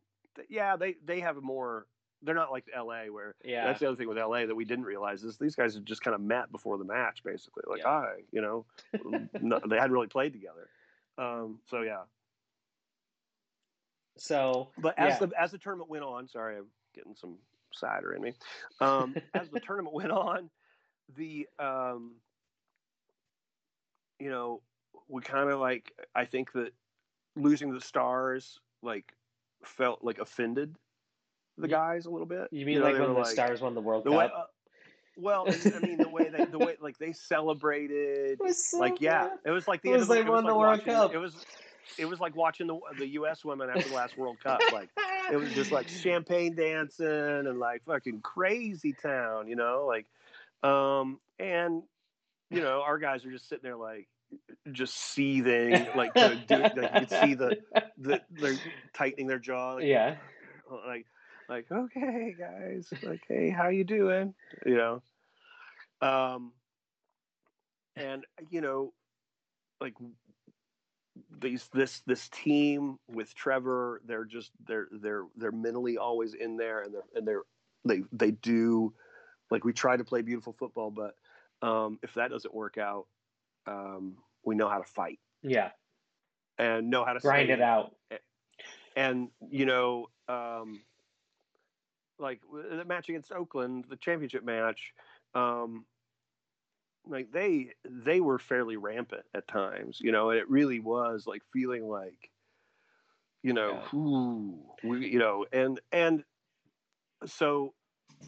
[SPEAKER 2] Yeah, they they have a more. They're not like L.A. where
[SPEAKER 1] Yeah,
[SPEAKER 2] that's the other thing with LA that we didn't realize is these guys had just kind of met before the match, basically. Like,
[SPEAKER 1] Yeah.
[SPEAKER 2] hi, you know, no, they hadn't really played together. Um, so yeah,
[SPEAKER 1] so
[SPEAKER 2] but as
[SPEAKER 1] yeah.
[SPEAKER 2] the as the tournament went on, sorry, I'm getting some cider in me. Um, as the tournament went on, the um, you know, we kind of like I think that losing the stars like felt like offended the
[SPEAKER 1] You-
[SPEAKER 2] guys a little bit.
[SPEAKER 1] you mean
[SPEAKER 2] know,
[SPEAKER 1] like when the Stars won the World
[SPEAKER 2] the way,
[SPEAKER 1] Cup?
[SPEAKER 2] uh, well, I mean the way they the way like they celebrated
[SPEAKER 1] so
[SPEAKER 2] like yeah, it was like the
[SPEAKER 1] It
[SPEAKER 2] end
[SPEAKER 1] was
[SPEAKER 2] of the,
[SPEAKER 1] like
[SPEAKER 2] it was
[SPEAKER 1] won the
[SPEAKER 2] like
[SPEAKER 1] World
[SPEAKER 2] watching,
[SPEAKER 1] Cup.
[SPEAKER 2] It was it was like watching the the U.S. women after the last World Cup. Like it was just like champagne dancing and like fucking crazy town, you know, like um and you know our guys are just sitting there like just seething, like doing, like you could see the the they're tightening their jaw, like,
[SPEAKER 1] yeah,
[SPEAKER 2] like like okay guys like hey how you doing you know um and you know like these this this team with Trevor they're just they're they're they're mentally always in there and they're and they're they they do like we try to play beautiful football but um if that doesn't work out um we know how to fight
[SPEAKER 1] yeah.
[SPEAKER 2] and know how to
[SPEAKER 1] Grind it out.
[SPEAKER 2] and you know, um, like the match against Oakland, the championship match, um, like they they were fairly rampant at times, you know, and it really was like feeling like, you know,
[SPEAKER 1] Yeah.
[SPEAKER 2] ooh, we, you know, and and so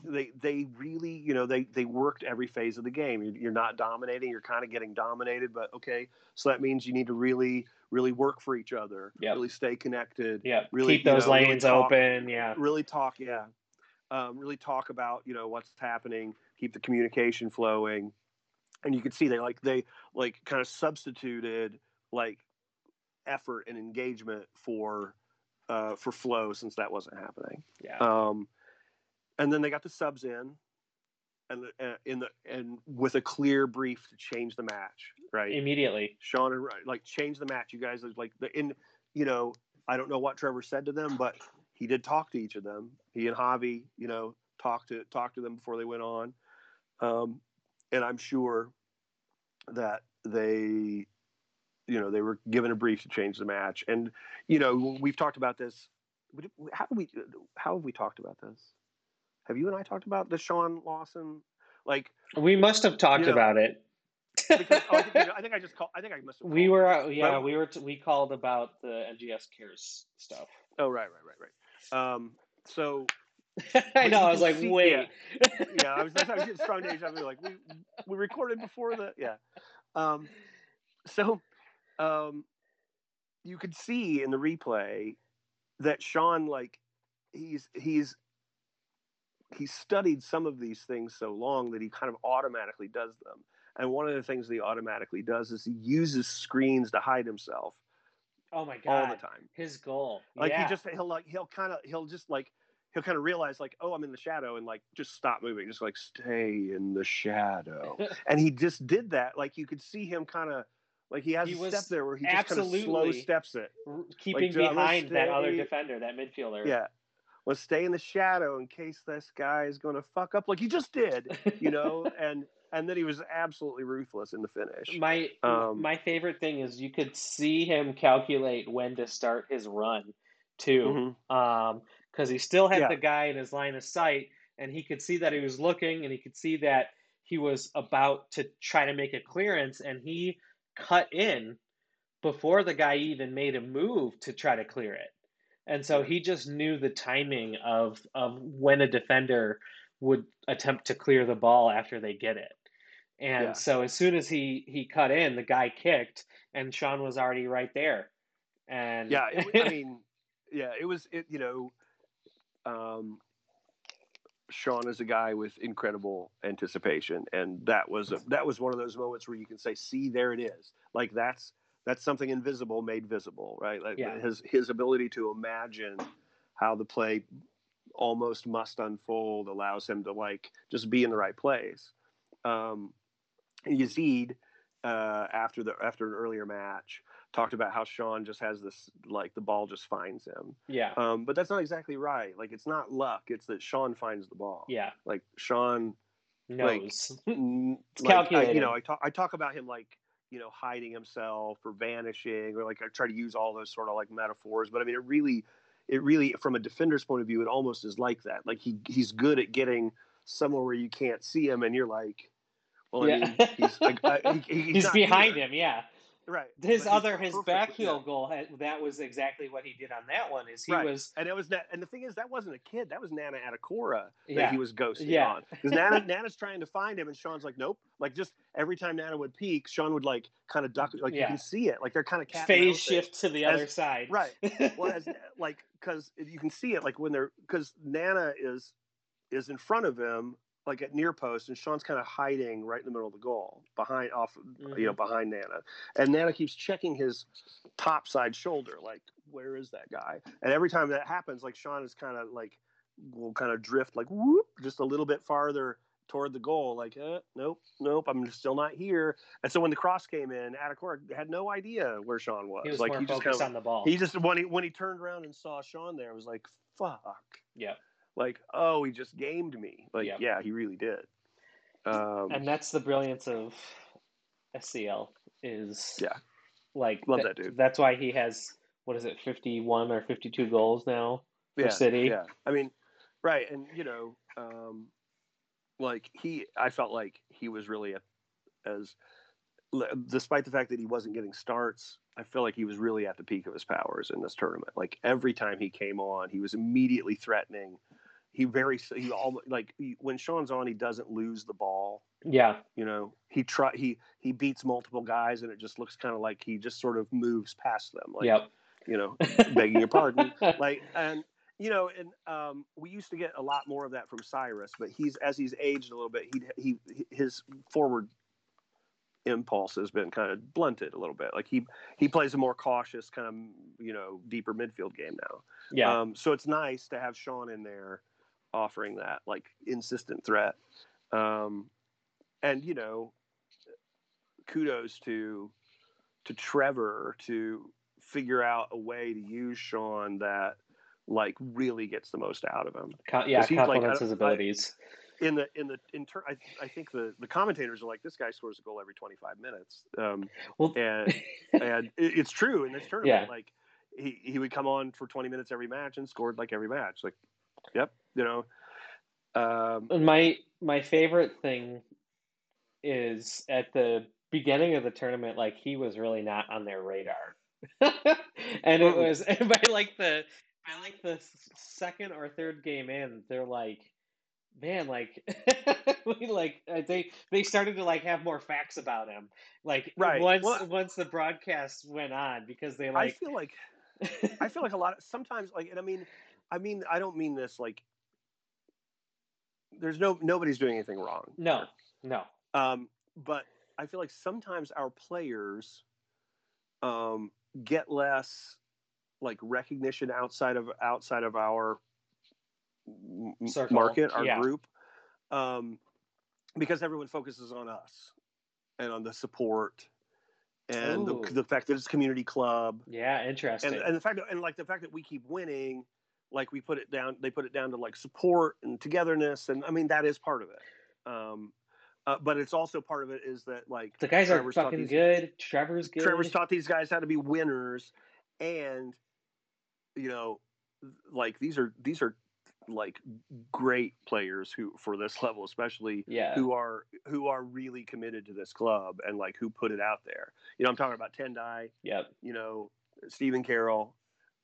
[SPEAKER 2] they they really you know they they worked every phase of the game you're, you're not dominating you're kind of getting dominated but okay so that means you need to really really work for each other
[SPEAKER 1] Yep.
[SPEAKER 2] really stay connected
[SPEAKER 1] Yeah,
[SPEAKER 2] really,
[SPEAKER 1] keep
[SPEAKER 2] you
[SPEAKER 1] those
[SPEAKER 2] know, really
[SPEAKER 1] lanes
[SPEAKER 2] talk-
[SPEAKER 1] open. Yeah,
[SPEAKER 2] really talk yeah um, really talk about you know what's happening keep the communication flowing and you could see they like they like kind of substituted like effort and engagement for uh, for flow since that wasn't happening
[SPEAKER 1] yeah,
[SPEAKER 2] um, and then they got the subs in, and the, uh, in the and with a clear brief to change the match, right?
[SPEAKER 1] immediately.
[SPEAKER 2] Sean and like change the match. You guys like the in, you know, I don't know what Trevor said to them, but he did talk to each of them. He and Javi, you know, talked to talked to them before they went on, um, and I'm sure that they, you know, they were given a brief to change the match. And you know, we've talked about this. How do we? How have we talked about this? Have you and I talked about the Sean Lawson? Like,
[SPEAKER 1] We must have talked
[SPEAKER 2] You know,
[SPEAKER 1] about it.
[SPEAKER 2] Because, oh, I, think, I think I just called. I think I must. Have
[SPEAKER 1] we were, uh, yeah,
[SPEAKER 2] Well-
[SPEAKER 1] we were, t- we called about the NGS cares stuff.
[SPEAKER 2] Oh right, right, right, right. Um, so
[SPEAKER 1] I know. I was like,
[SPEAKER 2] see-
[SPEAKER 1] wait.
[SPEAKER 2] yeah, I was, I was getting strong deja vu. Like we we recorded before the yeah. Um, so um, you could see in the replay that Sean like he's he's he's studied some of these things so long that he kind of automatically does them. And one of the things that he automatically does is he uses screens to hide himself
[SPEAKER 1] Oh my god!
[SPEAKER 2] all the time.
[SPEAKER 1] His goal.
[SPEAKER 2] Like
[SPEAKER 1] yeah.
[SPEAKER 2] he just he'll like he'll kind of he'll just like he'll kind of realize like oh I'm in the shadow and like just stop moving just like stay in the shadow and he just did that like you could see him kind of like he has
[SPEAKER 1] He
[SPEAKER 2] a step there where he just kind of slow steps it
[SPEAKER 1] keeping
[SPEAKER 2] Like,
[SPEAKER 1] behind that other defender, that midfielder.
[SPEAKER 2] yeah let's stay in the shadow in case this guy is going to fuck up like he just did you know and and then he was absolutely ruthless in the finish
[SPEAKER 1] my
[SPEAKER 2] Um,
[SPEAKER 1] my favorite thing is you could see him calculate when to start his run too.
[SPEAKER 2] Mhm.
[SPEAKER 1] um, because he still had
[SPEAKER 2] Yeah.
[SPEAKER 1] the guy in his line of sight, and he could see that he was looking, and he could see that he was about to try to make a clearance, and he cut in before the guy even made a move to try to clear it. And so he just knew the timing of of when a defender would attempt to clear the ball after they get it. And
[SPEAKER 2] Yeah.
[SPEAKER 1] so as soon as he he cut in, the guy kicked, and Sean was already right there. And
[SPEAKER 2] yeah it, i mean yeah it was it you know um sean is a guy with incredible anticipation and that was a, that was one of those moments where you can say see there it is like that's that's something invisible made visible right like
[SPEAKER 1] Yeah.
[SPEAKER 2] his his ability to imagine how the play almost must unfold allows him to like just be in the right place um yazid uh after the after an earlier match talked about how Sean just has this like the ball just finds him.
[SPEAKER 1] yeah,
[SPEAKER 2] Um, but that's not exactly right. Like it's not luck. It's that Sean finds the ball.
[SPEAKER 1] yeah,
[SPEAKER 2] Like Sean,
[SPEAKER 1] knows.
[SPEAKER 2] mm,
[SPEAKER 1] It's
[SPEAKER 2] like, I,
[SPEAKER 1] calculated.
[SPEAKER 2] you know, I talk I talk about him like you know hiding himself or vanishing or like I try to use all those sort of like metaphors. But I mean, it really, it really from a defender's point of view, it almost is like that. Like he he's good at getting somewhere where you can't see him, and you're like. Well, I
[SPEAKER 1] Yeah.
[SPEAKER 2] mean, he's, like, he- he's,
[SPEAKER 1] he's behind him. Yeah,
[SPEAKER 2] right?
[SPEAKER 1] his
[SPEAKER 2] but
[SPEAKER 1] other his back heel
[SPEAKER 2] yeah.
[SPEAKER 1] goal, that was exactly what he did on that one. Is he
[SPEAKER 2] Right.
[SPEAKER 1] was
[SPEAKER 2] And it was that, and the thing is, that wasn't a kid. That was Nana Attakora that
[SPEAKER 1] yeah
[SPEAKER 2] he was ghosting
[SPEAKER 1] Yeah.
[SPEAKER 2] on. Because Nana, Nana's trying to find him, and Sean's like, nope. Like just every time Nana would peek, Sean would like kind of duck. Like you can see it. Like they're kind of
[SPEAKER 1] phase shift to the
[SPEAKER 2] As-
[SPEAKER 1] other side.
[SPEAKER 2] Right. Well, as like because you can see it like when they're because Nana is is in front of him like at near post, and Sean's kind of hiding right in the middle of the goal behind off you know behind Nana, and Nana keeps checking his top side shoulder like where is that guy? And every time that happens, like Sean is kind of like will kind of drift like whoop just a little bit farther toward the goal like eh, nope nope i'm still not here and so when the cross came in Attakora had no idea where sean was,
[SPEAKER 1] he was
[SPEAKER 2] like
[SPEAKER 1] more
[SPEAKER 2] he just kind of
[SPEAKER 1] on the ball.
[SPEAKER 2] he just when he when he turned around and saw Sean there, was like, "Fuck!"
[SPEAKER 1] yeah,
[SPEAKER 2] Like, oh, he just gamed me. Like,
[SPEAKER 1] Yep.
[SPEAKER 2] yeah, he really did. Um,
[SPEAKER 1] and that's the brilliance of SCL is
[SPEAKER 2] Yeah.
[SPEAKER 1] like
[SPEAKER 2] Love
[SPEAKER 1] that-
[SPEAKER 2] that dude.
[SPEAKER 1] That's why he has what is it, fifty one or fifty two goals now for
[SPEAKER 2] yeah,
[SPEAKER 1] City.
[SPEAKER 2] Yeah, I mean, right, and you know, um, like he, I felt like he was really a, as, despite the fact that he wasn't getting starts, I feel like he was really at the peak of his powers in this tournament. Like every time he came on, he was immediately threatening. He very he almost like he, when Sean's on, he doesn't lose the ball.
[SPEAKER 1] Yeah,
[SPEAKER 2] you know? He try he he beats multiple guys and it just looks kind of like he just sort of moves past them like
[SPEAKER 1] yep.
[SPEAKER 2] you know begging your pardon. Like and you know and um we used to get a lot more of that from cyrus but he's as he's aged a little bit he he his forward impulse has been kind of blunted a little bit. Like he he plays a more cautious kind of you know deeper midfield game now.
[SPEAKER 1] Yeah,
[SPEAKER 2] um, so it's nice to have Sean in there offering that like insistent threat. Um, and you know, kudos to to Trevor to figure out a way to use Sean that like really gets the most out of him.
[SPEAKER 1] Co- yeah,
[SPEAKER 2] he's like, I-
[SPEAKER 1] his
[SPEAKER 2] I-
[SPEAKER 1] abilities.
[SPEAKER 2] In the in the in turn, I, I think the the commentators are like this guy scores a goal every 25 minutes. Um,
[SPEAKER 1] well,
[SPEAKER 2] and and it, it's true in this tournament.
[SPEAKER 1] Yeah.
[SPEAKER 2] Like he, he would come on for 20 minutes every match and scored like every match. Like, yep, you know. Um,
[SPEAKER 1] my my favorite thing is at the beginning of the tournament, like he was really not on their radar, and it was and by like the by like the second or third game in, they're like, man, like we like uh, they they started to like have more facts about him, like
[SPEAKER 2] Right.
[SPEAKER 1] once
[SPEAKER 2] Well-
[SPEAKER 1] once the broadcast went on because they like
[SPEAKER 2] I feel like I feel like a lot of sometimes like and I mean I mean I don't mean this like there's no nobody's doing anything wrong.
[SPEAKER 1] no no.
[SPEAKER 2] Um, but I feel like sometimes our players um, get less like recognition outside of outside of our
[SPEAKER 1] Circle,
[SPEAKER 2] market, our
[SPEAKER 1] yeah.
[SPEAKER 2] group, um, because everyone focuses on us and on the support and the, the fact that it's community club.
[SPEAKER 1] Yeah interesting.
[SPEAKER 2] And, and the fact that, and like the fact that we keep winning like we put it down they put it down to like support and togetherness and i mean that is part of it um uh, but it's also part of it is that like
[SPEAKER 1] the guys
[SPEAKER 2] Trevor's
[SPEAKER 1] are fucking
[SPEAKER 2] these-
[SPEAKER 1] good. Trevor's good.
[SPEAKER 2] trevor's taught these guys how to be winners and you know like these are these are like great players who for this level especially
[SPEAKER 1] yeah
[SPEAKER 2] who are who are really committed to this club and like who put it out there you know i'm talking about tendai
[SPEAKER 1] yep
[SPEAKER 2] you know, Stephen Carroll,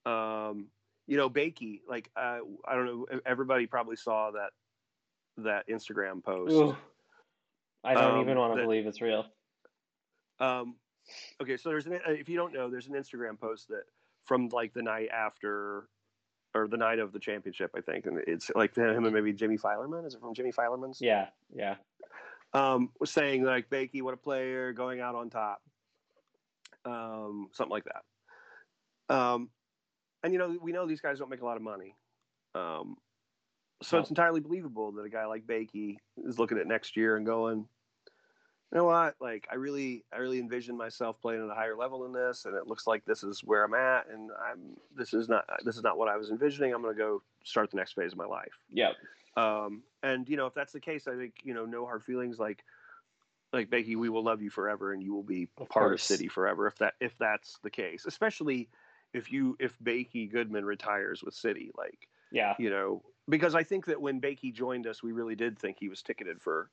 [SPEAKER 2] um, you know, Bakie. Like, uh, I don't know, everybody probably saw that that Instagram post.
[SPEAKER 1] Ooh. I don't
[SPEAKER 2] Um,
[SPEAKER 1] even want to believe it's real.
[SPEAKER 2] Um, okay, so there's an uh, if you don't know, there's an Instagram post that from like the night after or the night of the championship, I think, and it's like him and maybe Jimmy Filerman. Is it from Jimmy Filerman's?
[SPEAKER 1] Yeah, yeah.
[SPEAKER 2] um, was saying like Bakie, what a player, going out on top, um, something like that. Um, and you know, we know these guys don't make a lot of money, um, so
[SPEAKER 1] No.
[SPEAKER 2] it's entirely believable that a guy like Bakie is looking at next year and going, you know what, like I really, I really envision myself playing at a higher level in this, and it looks like this is where I'm at, and I'm this is not this is not what I was envisioning. I'm going to go start the next phase of my life.
[SPEAKER 1] Yeah.
[SPEAKER 2] Um, and you know, if that's the case, I think you know, no hard feelings. Like, like Becky, we will love you forever, and you will be
[SPEAKER 1] Of
[SPEAKER 2] part of
[SPEAKER 1] course.
[SPEAKER 2] City forever. If that if that's the case, especially if you if Bakie Goodman retires with City, like
[SPEAKER 1] Yeah.
[SPEAKER 2] you know, because I think that when Bakie joined us, we really did think he was ticketed for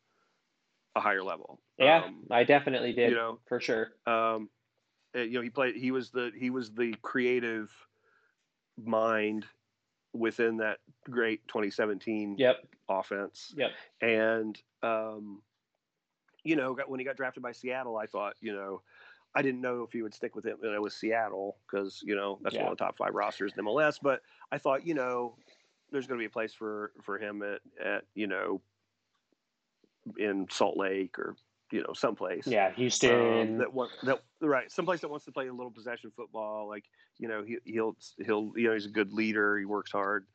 [SPEAKER 2] a higher level.
[SPEAKER 1] Yeah,
[SPEAKER 2] Um,
[SPEAKER 1] I definitely did.
[SPEAKER 2] you know,
[SPEAKER 1] for sure.
[SPEAKER 2] um, uh, you know, he played. He was the he was the creative mind within that great 2017
[SPEAKER 1] Yep.
[SPEAKER 2] offense.
[SPEAKER 1] Yep.
[SPEAKER 2] And um, you know, got, when he got drafted by Seattle, I thought, you know, I didn't know if he would stick with it. You know, with Seattle because you know that's
[SPEAKER 1] Yeah.
[SPEAKER 2] one of the top five rosters in MLS. But I thought, you know, there's going to be a place for for him at at you know in Salt Lake or you know someplace.
[SPEAKER 1] Yeah, Houston.
[SPEAKER 2] Um, that that right someplace that wants to play a little possession football like you know he, he'll he'll you know he's a good leader he works hard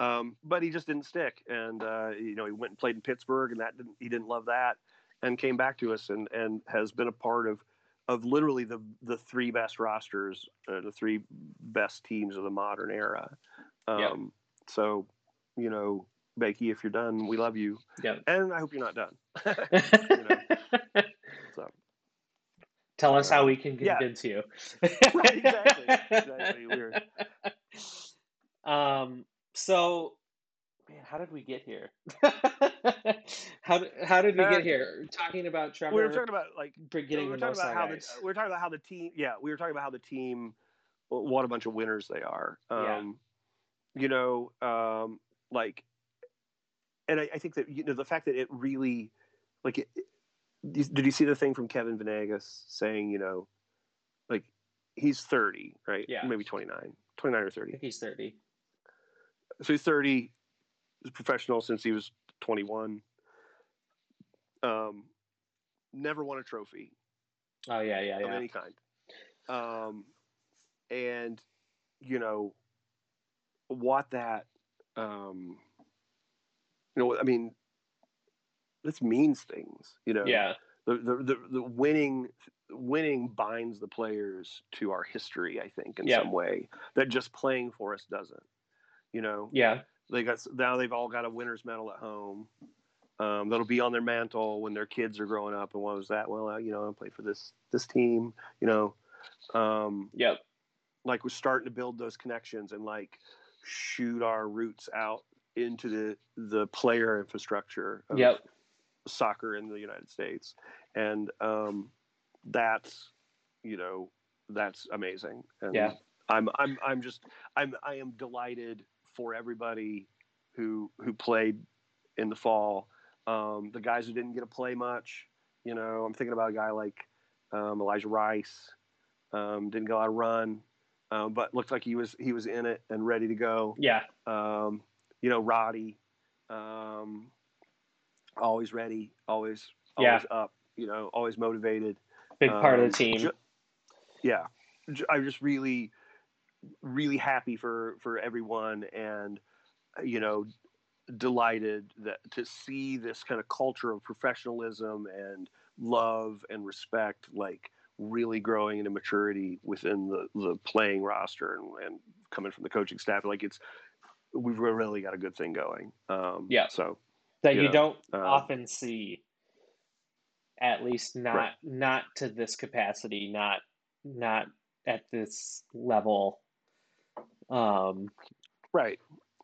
[SPEAKER 2] um, but he just didn't stick and uh, you know he went and played in Pittsburgh and that didn't he didn't love that and came back to us and and has been a part of of literally the the three best rosters uh, the three best teams of the modern era um,
[SPEAKER 1] Yep.
[SPEAKER 2] so you know Becky if you're done we love you
[SPEAKER 1] Yep.
[SPEAKER 2] and I hope you're not done so
[SPEAKER 1] Tell us how we can
[SPEAKER 2] Yeah.
[SPEAKER 1] convince you.
[SPEAKER 2] Right, exactly. Exactly. We're-
[SPEAKER 1] Um. So, man, how did we get here? how did how did we
[SPEAKER 2] Uh,
[SPEAKER 1] get here? Talking about Trevor
[SPEAKER 2] we were talking about like
[SPEAKER 1] getting
[SPEAKER 2] we were talking about how the, we were talking about how the team yeah we were talking about how the team what a bunch of winners they are
[SPEAKER 1] Yeah.
[SPEAKER 2] um you know um like and I, I think that you know the fact that it really like it, it- did you see the thing from Kevin Venegas saying you know like he's 30 right
[SPEAKER 1] Yeah.
[SPEAKER 2] maybe 29 29 or 30
[SPEAKER 1] he's thirty.
[SPEAKER 2] so he's 30 he's a professional since he was 21 um never won a trophy
[SPEAKER 1] Oh yeah, yeah, yeah.
[SPEAKER 2] of any kind. Um, and you know what that, um, you know, I mean, this means things. You know,
[SPEAKER 1] Yeah,
[SPEAKER 2] the the the, the winning winning binds the players to our history. I think in
[SPEAKER 1] Yeah.
[SPEAKER 2] some way that just playing for us doesn't. You know,
[SPEAKER 1] yeah,
[SPEAKER 2] they got now they've all got a winner's medal at home. Um, that'll be on their mantle when their kids are growing up. And what was that? Well, you know, I played for this this team. You know, um,
[SPEAKER 1] yep,
[SPEAKER 2] like we're starting to build those connections and like shoot our roots out into the the player infrastructure of
[SPEAKER 1] yep.
[SPEAKER 2] soccer in the United States. And um, that's you know that's amazing. And
[SPEAKER 1] Yeah.
[SPEAKER 2] I'm I'm I'm just I'm I am delighted for everybody who who played in the fall. Um, the guys who didn't get to play much, you know, I'm thinking about a guy like um, Elijah Rice. Um, didn't go out of run, um, but looked like he was he was in it and ready to go.
[SPEAKER 1] Yeah.
[SPEAKER 2] Um, you know, Roddy, um, always ready, always
[SPEAKER 1] Yeah.
[SPEAKER 2] always up. You know, always motivated.
[SPEAKER 1] Big part of the team.
[SPEAKER 2] ju- yeah, I'm just really, really happy for for everyone, and uh, you know, delighted that to see this kind of culture of professionalism and love and respect, like really growing into maturity within the the playing roster and, and coming from the coaching staff. Like it's we've really got a good thing going. Um,
[SPEAKER 1] Yeah.
[SPEAKER 2] So
[SPEAKER 1] that
[SPEAKER 2] you
[SPEAKER 1] you
[SPEAKER 2] know,
[SPEAKER 1] don't
[SPEAKER 2] um,
[SPEAKER 1] often see at least not
[SPEAKER 2] Right.
[SPEAKER 1] not to this capacity not not at this level um
[SPEAKER 2] Right.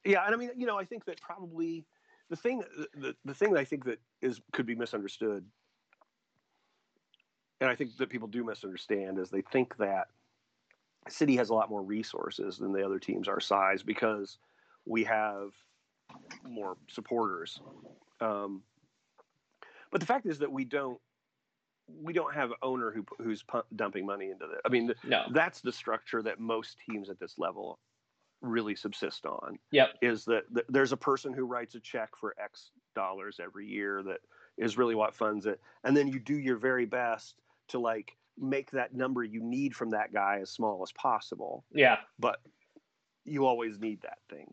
[SPEAKER 2] Yeah, and I mean, you know, I think that probably the thing the, the thing that I think that is could be misunderstood and I think that people do misunderstand is they think that City has a lot more resources than the other teams our size because we have more supporters. Um, but the fact is that we don't we don't have an owner who who's dumping money into it. I mean,
[SPEAKER 1] no
[SPEAKER 2] that's the structure that most teams at this level really subsist on
[SPEAKER 1] yep.
[SPEAKER 2] is that th- there's a person who writes a check for x dollars every year that is really what funds it and then you do your very best to like make that number you need from that guy as small as possible.
[SPEAKER 1] Yeah.
[SPEAKER 2] But you always need that thing.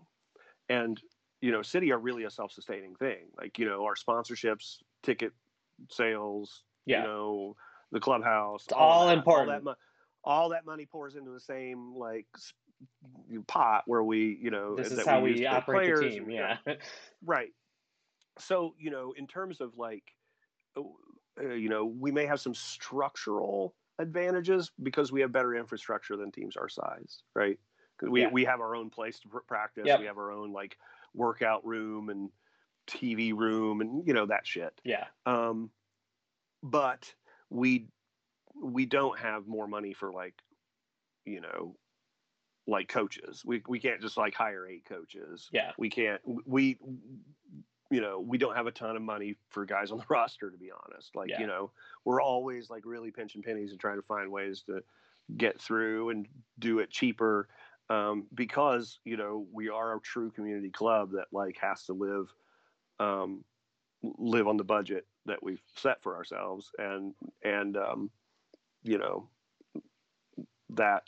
[SPEAKER 2] And you know city are really a self-sustaining thing. Like you know our sponsorships ticket sales
[SPEAKER 1] yeah.
[SPEAKER 2] you know the clubhouse
[SPEAKER 1] It's all
[SPEAKER 2] that,
[SPEAKER 1] important.
[SPEAKER 2] all that, mo- all that money pours into the same like pot where we you know
[SPEAKER 1] this
[SPEAKER 2] that
[SPEAKER 1] is how we
[SPEAKER 2] for
[SPEAKER 1] operate the
[SPEAKER 2] players
[SPEAKER 1] team
[SPEAKER 2] and-
[SPEAKER 1] yeah.
[SPEAKER 2] Right. So you know in terms of like uh, you know we may have some structural advantages because we have better infrastructure than teams our size right? 'Cause we,
[SPEAKER 1] Yeah.
[SPEAKER 2] we have our own place to pr- practice.
[SPEAKER 1] Yep.
[SPEAKER 2] we have our own like workout room and tv room and you know that shit.
[SPEAKER 1] Yeah.
[SPEAKER 2] Um, but we we don't have more money for like you know like coaches. We we can't just like hire eight coaches.
[SPEAKER 1] Yeah.
[SPEAKER 2] We can't we you know we don't have a ton of money for guys on the roster to be honest. Like
[SPEAKER 1] Yeah.
[SPEAKER 2] you know we're always like really pinching pennies and trying to find ways to get through and do it cheaper um, because you know we are a true community club that like has to live um, live on the budget that we've set for ourselves. And and um, you know that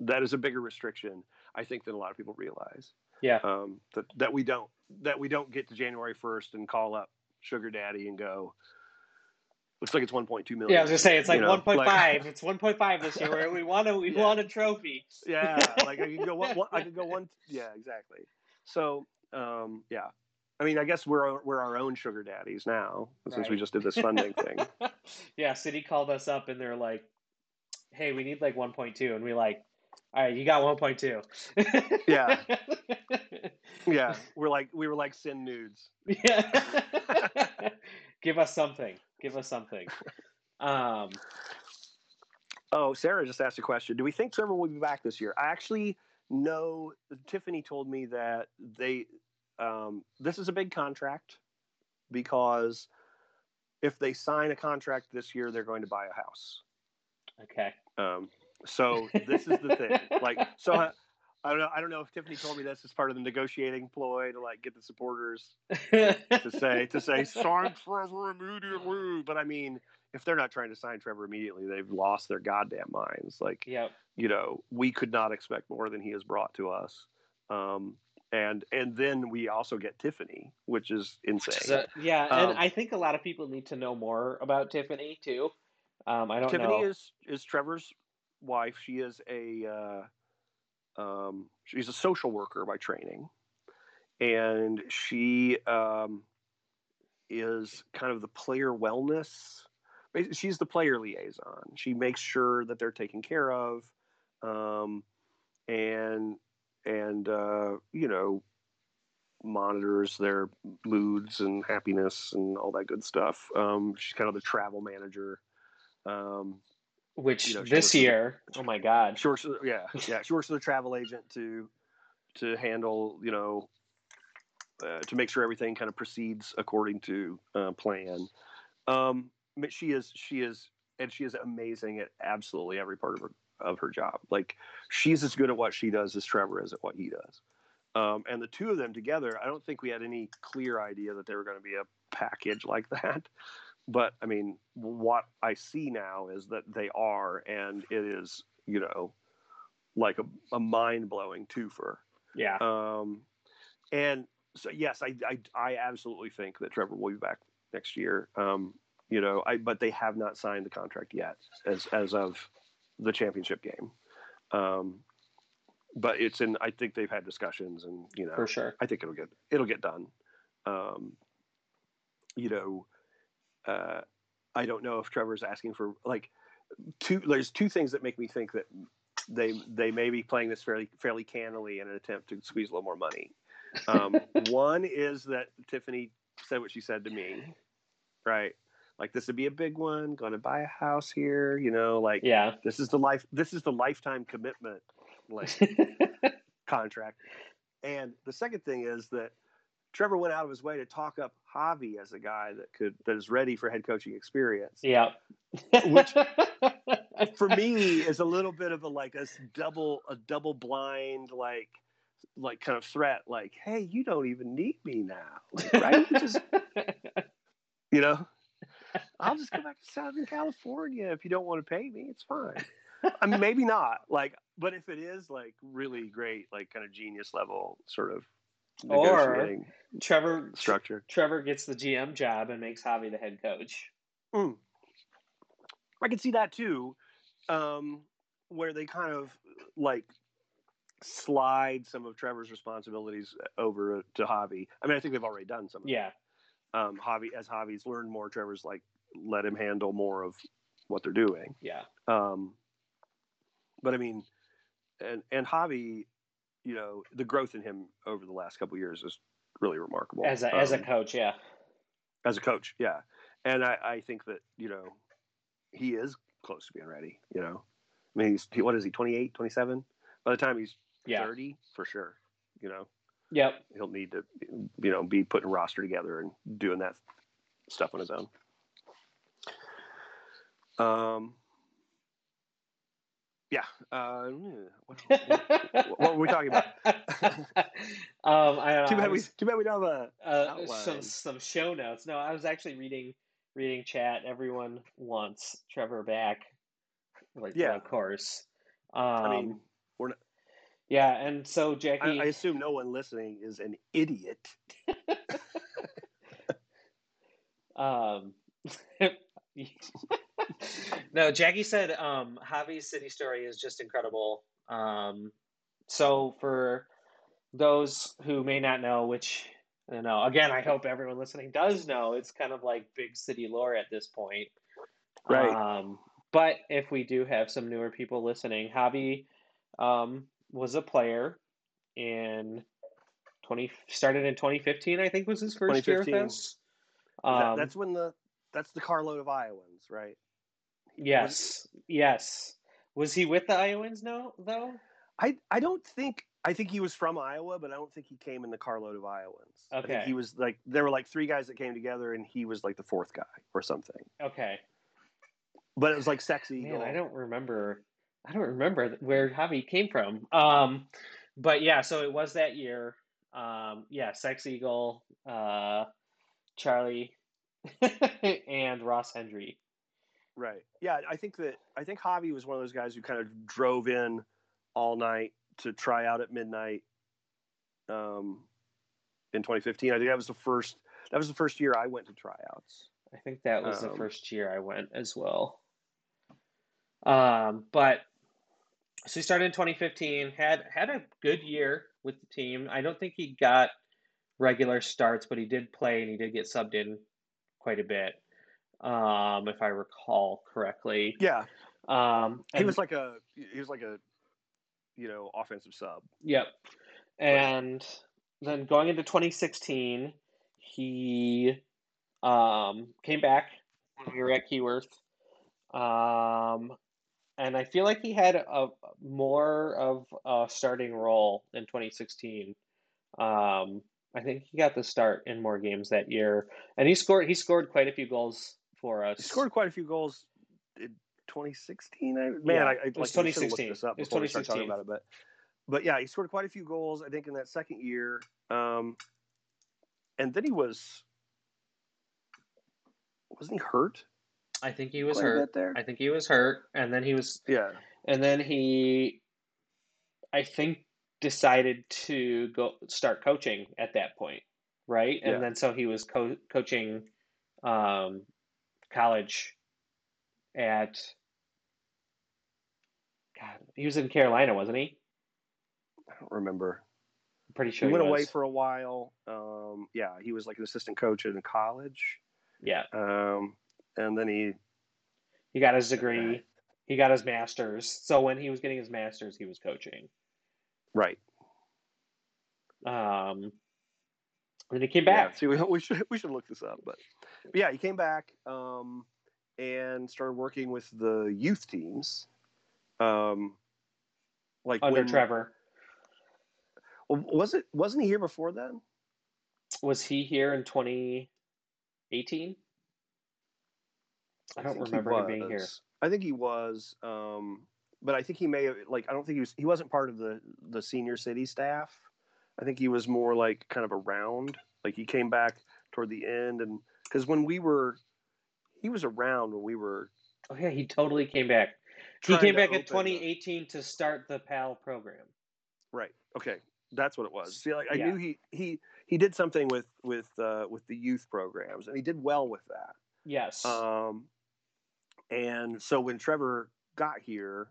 [SPEAKER 2] that is a bigger restriction i think than a lot of people realize.
[SPEAKER 1] Yeah.
[SPEAKER 2] Um, that, that we don't that we don't get to january 1st and call up sugar daddy and go looks like it's 1.2 million.
[SPEAKER 1] Yeah i was gonna say it's like
[SPEAKER 2] You know,
[SPEAKER 1] 1.5
[SPEAKER 2] like-
[SPEAKER 1] it's 1.5 this year we want to we
[SPEAKER 2] Yeah.
[SPEAKER 1] want a trophy.
[SPEAKER 2] Yeah like i could go one, one i could go one yeah exactly. So um yeah. I mean i guess we're we're our own sugar daddies now since we just did this funding thing.
[SPEAKER 1] Yeah, City called us up and they're like, "Hey, we need like 1.2," and we like, "All right, you got 1.2."
[SPEAKER 2] Yeah. yeah we're like we were like sin nudes
[SPEAKER 1] yeah. Give us something. Give us something. Um,
[SPEAKER 2] oh sarah just asked a question do we think trevor will be back this year i actually know tiffany told me that they um, this is a big contract because if they sign a contract this year they're going to buy a house
[SPEAKER 1] okay.
[SPEAKER 2] Um, so this is the thing. Like, so I, I don't know. I don't know if Tiffany told me this as part of the negotiating ploy to like get the supporters to say to say sign Trevor immediately. But I mean, if they're not trying to sign Trevor immediately, they've lost their goddamn minds. Like,
[SPEAKER 1] yep.
[SPEAKER 2] you know, we could not expect more than he has brought to us. Um, and and then we also get Tiffany, which is insane.
[SPEAKER 1] So, yeah, and
[SPEAKER 2] Um,
[SPEAKER 1] I think a lot of people need to know more about Tiffany too. Um, I don't know.
[SPEAKER 2] Tiffany
[SPEAKER 1] know.
[SPEAKER 2] is is Trevor's wife. She is a uh, um, she's a social worker by training, and she um, is kind of the player wellness. She's the player liaison. She makes sure that they're taken care of, um, and and uh, you know monitors their moods and happiness and all that good stuff. Um, she's kind of the travel manager Um,
[SPEAKER 1] Which
[SPEAKER 2] you know,
[SPEAKER 1] this year, oh my God.
[SPEAKER 2] she works, yeah, yeah, she works with a travel agent to to handle, you know, uh, to make sure everything kind of proceeds according to uh, plan. Um, but she is, she is, and she is amazing at absolutely every part of her of her job. Like she's as good at what she does as Trevor is at what he does. Um, and the two of them together, I don't think we had any clear idea that they were going to be a package like that. But I mean, what I see now is that they are, and it is, you know, like a, a mind blowing twofer.
[SPEAKER 1] Yeah.
[SPEAKER 2] Um, and so, yes, I, I, I absolutely think that Trevor will be back next year. Um, you know, I, but they have not signed the contract yet as, as of the championship game. Um, but it's in, I think they've had discussions and, you know,
[SPEAKER 1] For sure.
[SPEAKER 2] I think it'll get, it'll get done. Um, you know, uh, I don't know if Trevor's asking for like two, there's two things that make me think that they, they may be playing this fairly, fairly cannily in an attempt to squeeze a little more money. Um, one is that Tiffany said what she said to me, right? Like this would be a big one. Going to buy a house here, you know. Like
[SPEAKER 1] Yeah.
[SPEAKER 2] this is the life. This is the lifetime commitment, like contract. And the second thing is that Trevor went out of his way to talk up Javi as a guy that could that is ready for head coaching experience.
[SPEAKER 1] yeah.
[SPEAKER 2] Which- For me, is a little bit of a like a double a double blind like like kind of threat. Like, hey, you don't even need me now, like, right? You just you know, I'll just go back to Southern California if you don't want to pay me. It's fine. I mean, maybe not. Like, but if it is like really great, like kind of genius level sort of
[SPEAKER 1] Or- Trevor
[SPEAKER 2] structure,
[SPEAKER 1] Trevor gets the GM job and makes Javi the head coach.
[SPEAKER 2] I can see that too, um, where they kind of like slide some of Trevor's responsibilities over to Javi. I mean, I think they've already done some. Of
[SPEAKER 1] Yeah.
[SPEAKER 2] that. Um, Javi, as Javi's learned more, Trevor's like let him handle more of what they're doing.
[SPEAKER 1] Yeah.
[SPEAKER 2] Um, but I mean, and and Javi, you know, the growth in him over the last couple of years is really remarkable.
[SPEAKER 1] As a as a
[SPEAKER 2] Um,
[SPEAKER 1] coach, yeah.
[SPEAKER 2] as a coach, yeah. And I, I think that you know, he is close to being ready. You know, I mean, he's he, what is he, 28, 27? By the time he's
[SPEAKER 1] Yeah.
[SPEAKER 2] 30, for sure. You know,
[SPEAKER 1] Yep.
[SPEAKER 2] he'll need to, you know, be putting a roster together and doing that stuff on his own. Um. Yeah. Uh, what, what, what were we talking about?
[SPEAKER 1] um, I don't know.
[SPEAKER 2] too
[SPEAKER 1] I
[SPEAKER 2] bad we. Too bad we don't have a.
[SPEAKER 1] uh, some some show notes. No, I was actually reading reading chat. Everyone wants Trevor back, like
[SPEAKER 2] Yeah.
[SPEAKER 1] of course. Um,
[SPEAKER 2] I mean, we're not,
[SPEAKER 1] yeah, and so
[SPEAKER 2] I,
[SPEAKER 1] Jackie,
[SPEAKER 2] I assume no one listening is an idiot.
[SPEAKER 1] um, no, Jackie said um, Javi's city story is just incredible. Um, so for those who may not know, which I don't know, again, I hope everyone listening does know, it's kind of like big city lore at this point.
[SPEAKER 2] Right.
[SPEAKER 1] Um, but if we do have some newer people listening, Javi um, was a player in 20 started in 2015, I think was his first year with
[SPEAKER 2] 2015.
[SPEAKER 1] us.
[SPEAKER 2] That-
[SPEAKER 1] Um,
[SPEAKER 2] that's when the that's the carload of Iowans, right?
[SPEAKER 1] Yes, yes. Was he with the Iowans? No, though.
[SPEAKER 2] I I don't think I think he was from Iowa, but I don't think he came in the carload of Iowans. I think
[SPEAKER 1] Okay.
[SPEAKER 2] he was like there were like three guys that came together, and he was like the fourth guy or something.
[SPEAKER 1] Okay.
[SPEAKER 2] But it was like sexy.
[SPEAKER 1] Man,
[SPEAKER 2] Eagle.
[SPEAKER 1] I don't remember. I don't remember where Javi came from. Um, but yeah, so it was that year. Um, yeah, Sex Eagle, uh, Charlie, and Ross Hendry.
[SPEAKER 2] Right. Yeah, I think that I think Javi was one of those guys who kind of drove in all night to try out at midnight. Um, in 2015, I think that was the first. That was the first year I went to tryouts.
[SPEAKER 1] I think that was the
[SPEAKER 2] Um,
[SPEAKER 1] first year I went as well. Um, but so he started in 2015, had had a good year with the team. I don't think he got regular starts, but he did play and he did get subbed in quite a bit, um, if I recall correctly.
[SPEAKER 2] Yeah,
[SPEAKER 1] Um,
[SPEAKER 2] he was like a he was like a you know offensive sub.
[SPEAKER 1] Yep. And then going into 2016, he um, came back when we were at Keyworth. Um, and I feel like he had a more of a starting role in 2016. Um, I think he got the start in more games that year, and he scored. He scored quite a few goals for us.
[SPEAKER 2] He scored quite a few goals in 2016. I, man,
[SPEAKER 1] Yeah,
[SPEAKER 2] I, I, like, I should've
[SPEAKER 1] 2016.
[SPEAKER 2] looked this up
[SPEAKER 1] It was
[SPEAKER 2] before we start talking
[SPEAKER 1] 2016.
[SPEAKER 2] about it, but but yeah, he scored quite a few goals. I think in that second year, um, and then he was wasn't he hurt?
[SPEAKER 1] I think he was hurt.
[SPEAKER 2] there.
[SPEAKER 1] I think he was hurt, and then he was,
[SPEAKER 2] yeah,
[SPEAKER 1] and then he, I think, decided to go start coaching at that point, right? And
[SPEAKER 2] Yeah.
[SPEAKER 1] then so he was co- coaching, um, college at. God, he was in Carolina, wasn't he?
[SPEAKER 2] I don't remember.
[SPEAKER 1] I'm pretty sure
[SPEAKER 2] he went away for a while. Um, yeah, he was like an assistant coach in college,
[SPEAKER 1] Yeah,
[SPEAKER 2] um, and then he
[SPEAKER 1] he got his degree. He got his master's. So when he was getting his master's, he was coaching.
[SPEAKER 2] right.
[SPEAKER 1] Um, and then he came
[SPEAKER 2] Yeah,
[SPEAKER 1] back.
[SPEAKER 2] see, we, we should we should look this up, but, but yeah, he came back um, and started working with the youth teams. Um, like
[SPEAKER 1] under
[SPEAKER 2] when,
[SPEAKER 1] Trevor.
[SPEAKER 2] was it wasn't he here before then?
[SPEAKER 1] Was he here in 2018? I don't
[SPEAKER 2] he
[SPEAKER 1] remember him being here.
[SPEAKER 2] I think he was, um, but I think he may have like I don't think he was he wasn't part of the the senior city staff. I think he was more like kind of around. Like he came back toward the end, and because when we were, he was around when we were.
[SPEAKER 1] Oh yeah, he totally came back. He came back in
[SPEAKER 2] open the-
[SPEAKER 1] 2018 to start the PAL program.
[SPEAKER 2] Right. Okay. That's what it was. See, like I
[SPEAKER 1] Yeah.
[SPEAKER 2] knew he he he did something with with uh, with the youth programs, and he did well with that.
[SPEAKER 1] Yes.
[SPEAKER 2] Um, and so when Trevor got here,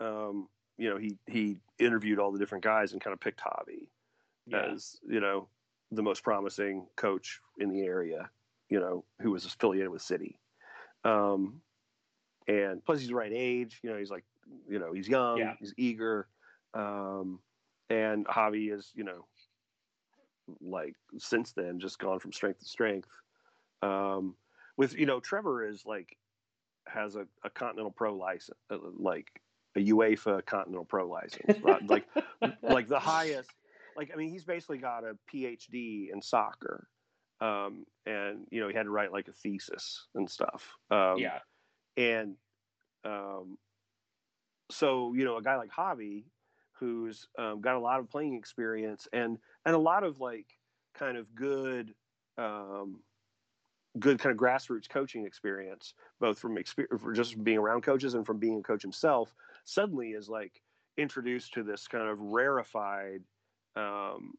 [SPEAKER 2] um, you know, he he interviewed all the different guys and kind of picked Javi
[SPEAKER 1] yeah.
[SPEAKER 2] as you know the most promising coach in the area. You know, who was affiliated with City. Um, and plus he's the right age. You know, he's like, you know, he's young,
[SPEAKER 1] Yeah.
[SPEAKER 2] he's eager, um, and Javi is, you know, like since then just gone from strength to strength. Um, with you know, Trevor is like has a, a Continental Pro license, uh, like a UEFA Continental Pro license, right? like like the highest. Like I mean, he's basically got a PhD in soccer, um, and you know he had to write like a thesis and stuff. Um,
[SPEAKER 1] yeah.
[SPEAKER 2] and um, so you know a guy like Javi, who's um, got a lot of playing experience and and a lot of like kind of good um, good kind of grassroots coaching experience, both from experience for just being around coaches and from being a coach himself, suddenly is like introduced to this kind of rarefied um,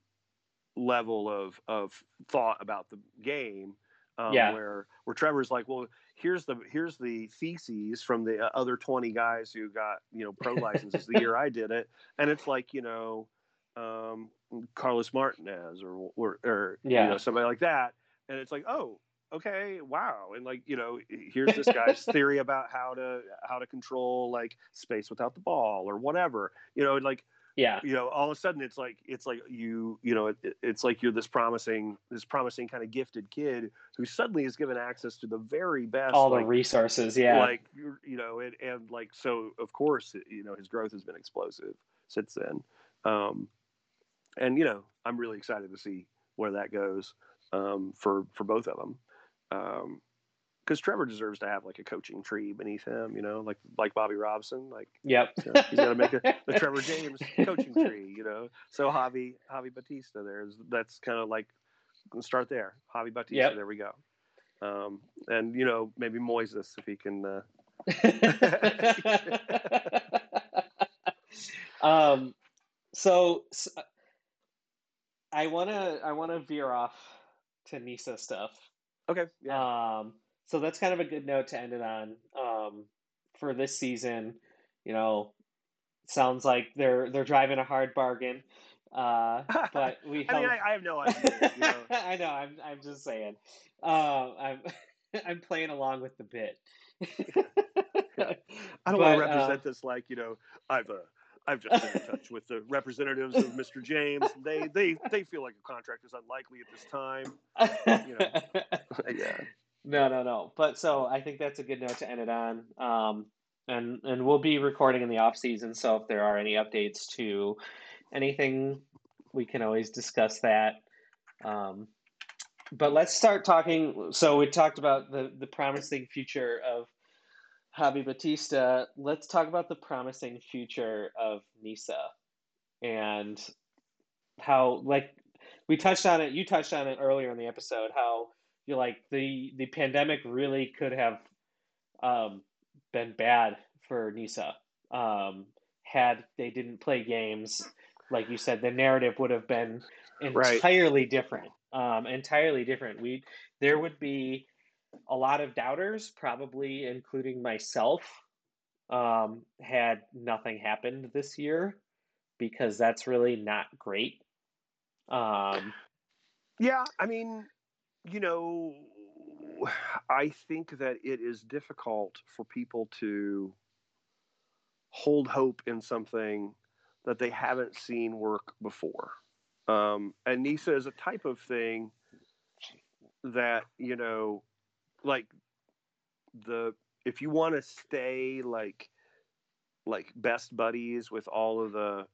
[SPEAKER 2] level of of thought about the game. Um,
[SPEAKER 1] Yeah.
[SPEAKER 2] Where where Trevor's like, well, here's the here's the theses from the uh, other 20 guys who got you know pro licenses the year I did it, and it's like you know um, Carlos Martinez or or, or
[SPEAKER 1] Yeah.
[SPEAKER 2] you know somebody like that, and it's like oh okay wow and like you know here's this guy's theory about how to how to control like space without the ball or whatever you know like
[SPEAKER 1] Yeah.
[SPEAKER 2] you know all of a sudden it's like it's like you you know it, it's like you're this promising this promising kind of gifted kid who suddenly is given access to the very best
[SPEAKER 1] All the resources. Yeah.
[SPEAKER 2] like you're- you know and, and like so of course you know his growth has been explosive since then um and you know i'm really excited to see where that goes um for for both of them um because Trevor deserves to have like a coaching tree beneath him, you know, like like Bobby Robson, like
[SPEAKER 1] yep.
[SPEAKER 2] you know, he's got to make a, the Trevor James coaching tree, you know. So Javi Javi Batista, there's that's kind of like start there. Javi Batista,
[SPEAKER 1] Yep.
[SPEAKER 2] there we go. Um, and you know maybe Moises if he can. Uh,
[SPEAKER 1] um, so, I wanna I wanna veer off to Nisa stuff.
[SPEAKER 2] okay, yeah,
[SPEAKER 1] Um, so that's kind of a good note to end it on. Um, for this season, you know, sounds like they're they're driving a hard bargain. Uh, but we
[SPEAKER 2] I mean, I, I have no idea. You know?
[SPEAKER 1] I know. I'm. I'm just saying. Um, I'm. I'm playing along with the bit.
[SPEAKER 2] I don't want
[SPEAKER 1] But,
[SPEAKER 2] to
[SPEAKER 1] uh,
[SPEAKER 2] represent this like you know I've uh, I've just been in touch with the representatives of Mr. James. They they they feel like a contract is unlikely at this time. you know. yeah.
[SPEAKER 1] No, no, no. But so I think that's a good note to end it on. Um, and and we'll be recording in the off season, so if there are any updates to anything, we can always discuss that. Um, but let's start talking. So we talked about the the promising future of Javi Batista. Let's talk about the promising future of Nisa and how like we touched on it. You touched on it earlier in the episode. How you like the the pandemic really could have um, been bad for Nisa. Um, had they didn't play games, like you said, the narrative would have been entirely right. different. Um, entirely different. We there would be a lot of doubters, probably including myself, um, had nothing happened this year because that's really not great. Um,
[SPEAKER 2] yeah, I mean, you know, I think that it is difficult for people to hold hope in something that they haven't seen work before. Um, and NISA is a type of thing that, you know, like the, if you want to stay like, like best buddies with all of the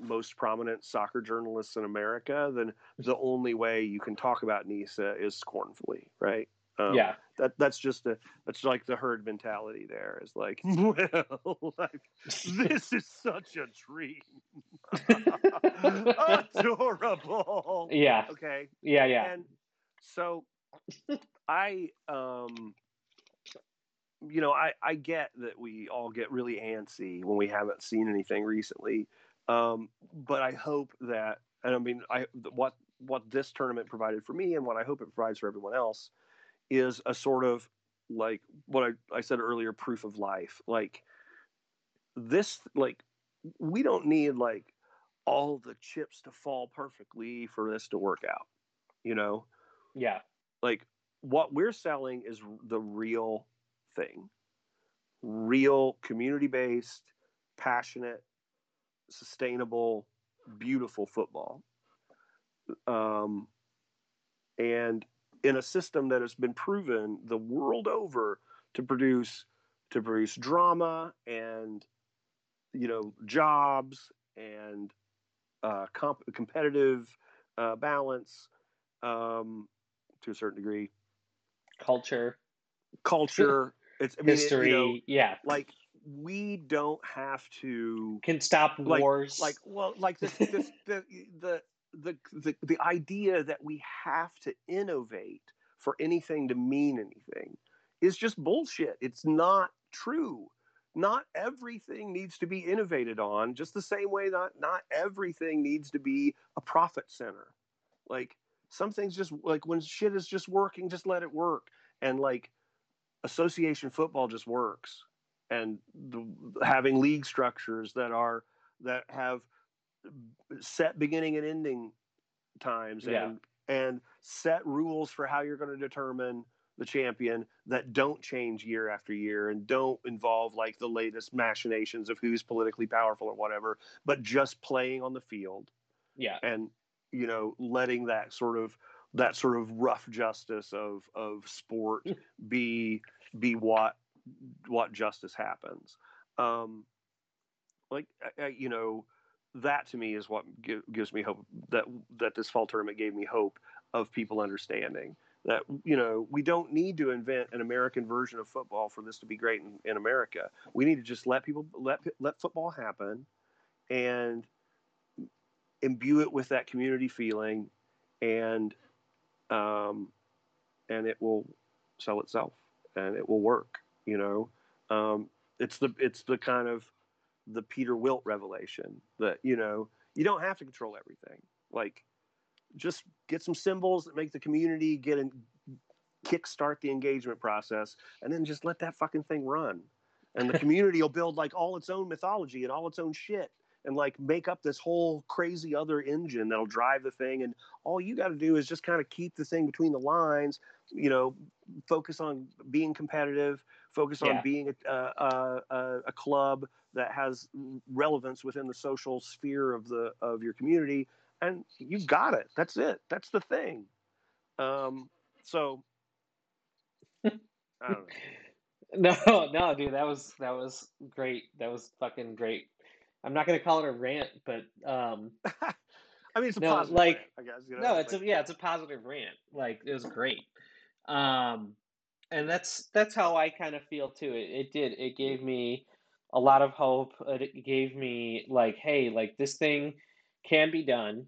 [SPEAKER 2] most prominent soccer journalists in America, then the only way you can talk about Nisa is scornfully, right?
[SPEAKER 1] Um, yeah,
[SPEAKER 2] that that's just a that's like the herd mentality. There is like, well, like, this is such a dream, adorable.
[SPEAKER 1] Yeah.
[SPEAKER 2] Okay.
[SPEAKER 1] Yeah, yeah.
[SPEAKER 2] And so, I um, you know, I I get that we all get really antsy when we haven't seen anything recently, um, but I hope that, and I mean, I what what this tournament provided for me, and what I hope it provides for everyone else, is a sort of like what I, I said earlier, proof of life. Like this, like we don't need like all the chips to fall perfectly for this to work out. You know?
[SPEAKER 1] Yeah.
[SPEAKER 2] Like what we're selling is the real thing, real community based, passionate sustainable, beautiful football. Um, and in a system that has been proven the world over to produce to produce drama and you know jobs and uh, comp- competitive uh, balance um, to a certain degree.
[SPEAKER 1] Culture.
[SPEAKER 2] Culture. It's I mean,
[SPEAKER 1] history
[SPEAKER 2] it, you know,
[SPEAKER 1] yeah.
[SPEAKER 2] like we don't have to
[SPEAKER 1] can stop
[SPEAKER 2] like,
[SPEAKER 1] wars.
[SPEAKER 2] Like well, like this, this the, the the the the idea that we have to innovate for anything to mean anything is just bullshit. It's not true. Not everything needs to be innovated on, just the same way that not everything needs to be a profit center. Like some things just like when shit is just working, just let it work. And like association football just works and the, having league structures that are that have set beginning and ending times
[SPEAKER 1] yeah.
[SPEAKER 2] and and set rules for how you're going to determine the champion that don't change year after year and don't involve like the latest machinations of who's politically powerful or whatever but just playing on the field
[SPEAKER 1] yeah
[SPEAKER 2] and you know letting that sort of that sort of rough justice of of sport be be what what justice happens. Um, like you know, that to me is what gives me hope that that this fall tournament gave me hope of people understanding that you know we don't need to invent an American version of football for this to be great in, in America. We need to just let people let let football happen and imbue it with that community feeling and um, and it will sell itself and it will work you know, um, it's the it's the kind of the Peter Wilt revelation that you know you don't have to control everything. Like, just get some symbols that make the community get and kickstart the engagement process, and then just let that fucking thing run. And the community will build like all its own mythology and all its own shit and like make up this whole crazy other engine that'll drive the thing and all you got to do is just kind of keep the thing between the lines you know focus on being competitive focus on yeah. being a, a, a, a, club that has relevance within the social sphere of the of your community and you've got it that's it that's the thing um, so I don't know.
[SPEAKER 1] No, no, dude, that was that was great. That was fucking great. I'm not gonna call it a rant, but um,
[SPEAKER 2] I mean, it's a
[SPEAKER 1] No,
[SPEAKER 2] positive
[SPEAKER 1] like-
[SPEAKER 2] rant, I guess. You know,
[SPEAKER 1] no, it's
[SPEAKER 2] like,
[SPEAKER 1] a yeah, it's a positive rant. Like it was great. Um, and that's that's how I kind of feel too. It it did. It gave me a lot of hope. It gave me like, hey, like this thing can be done.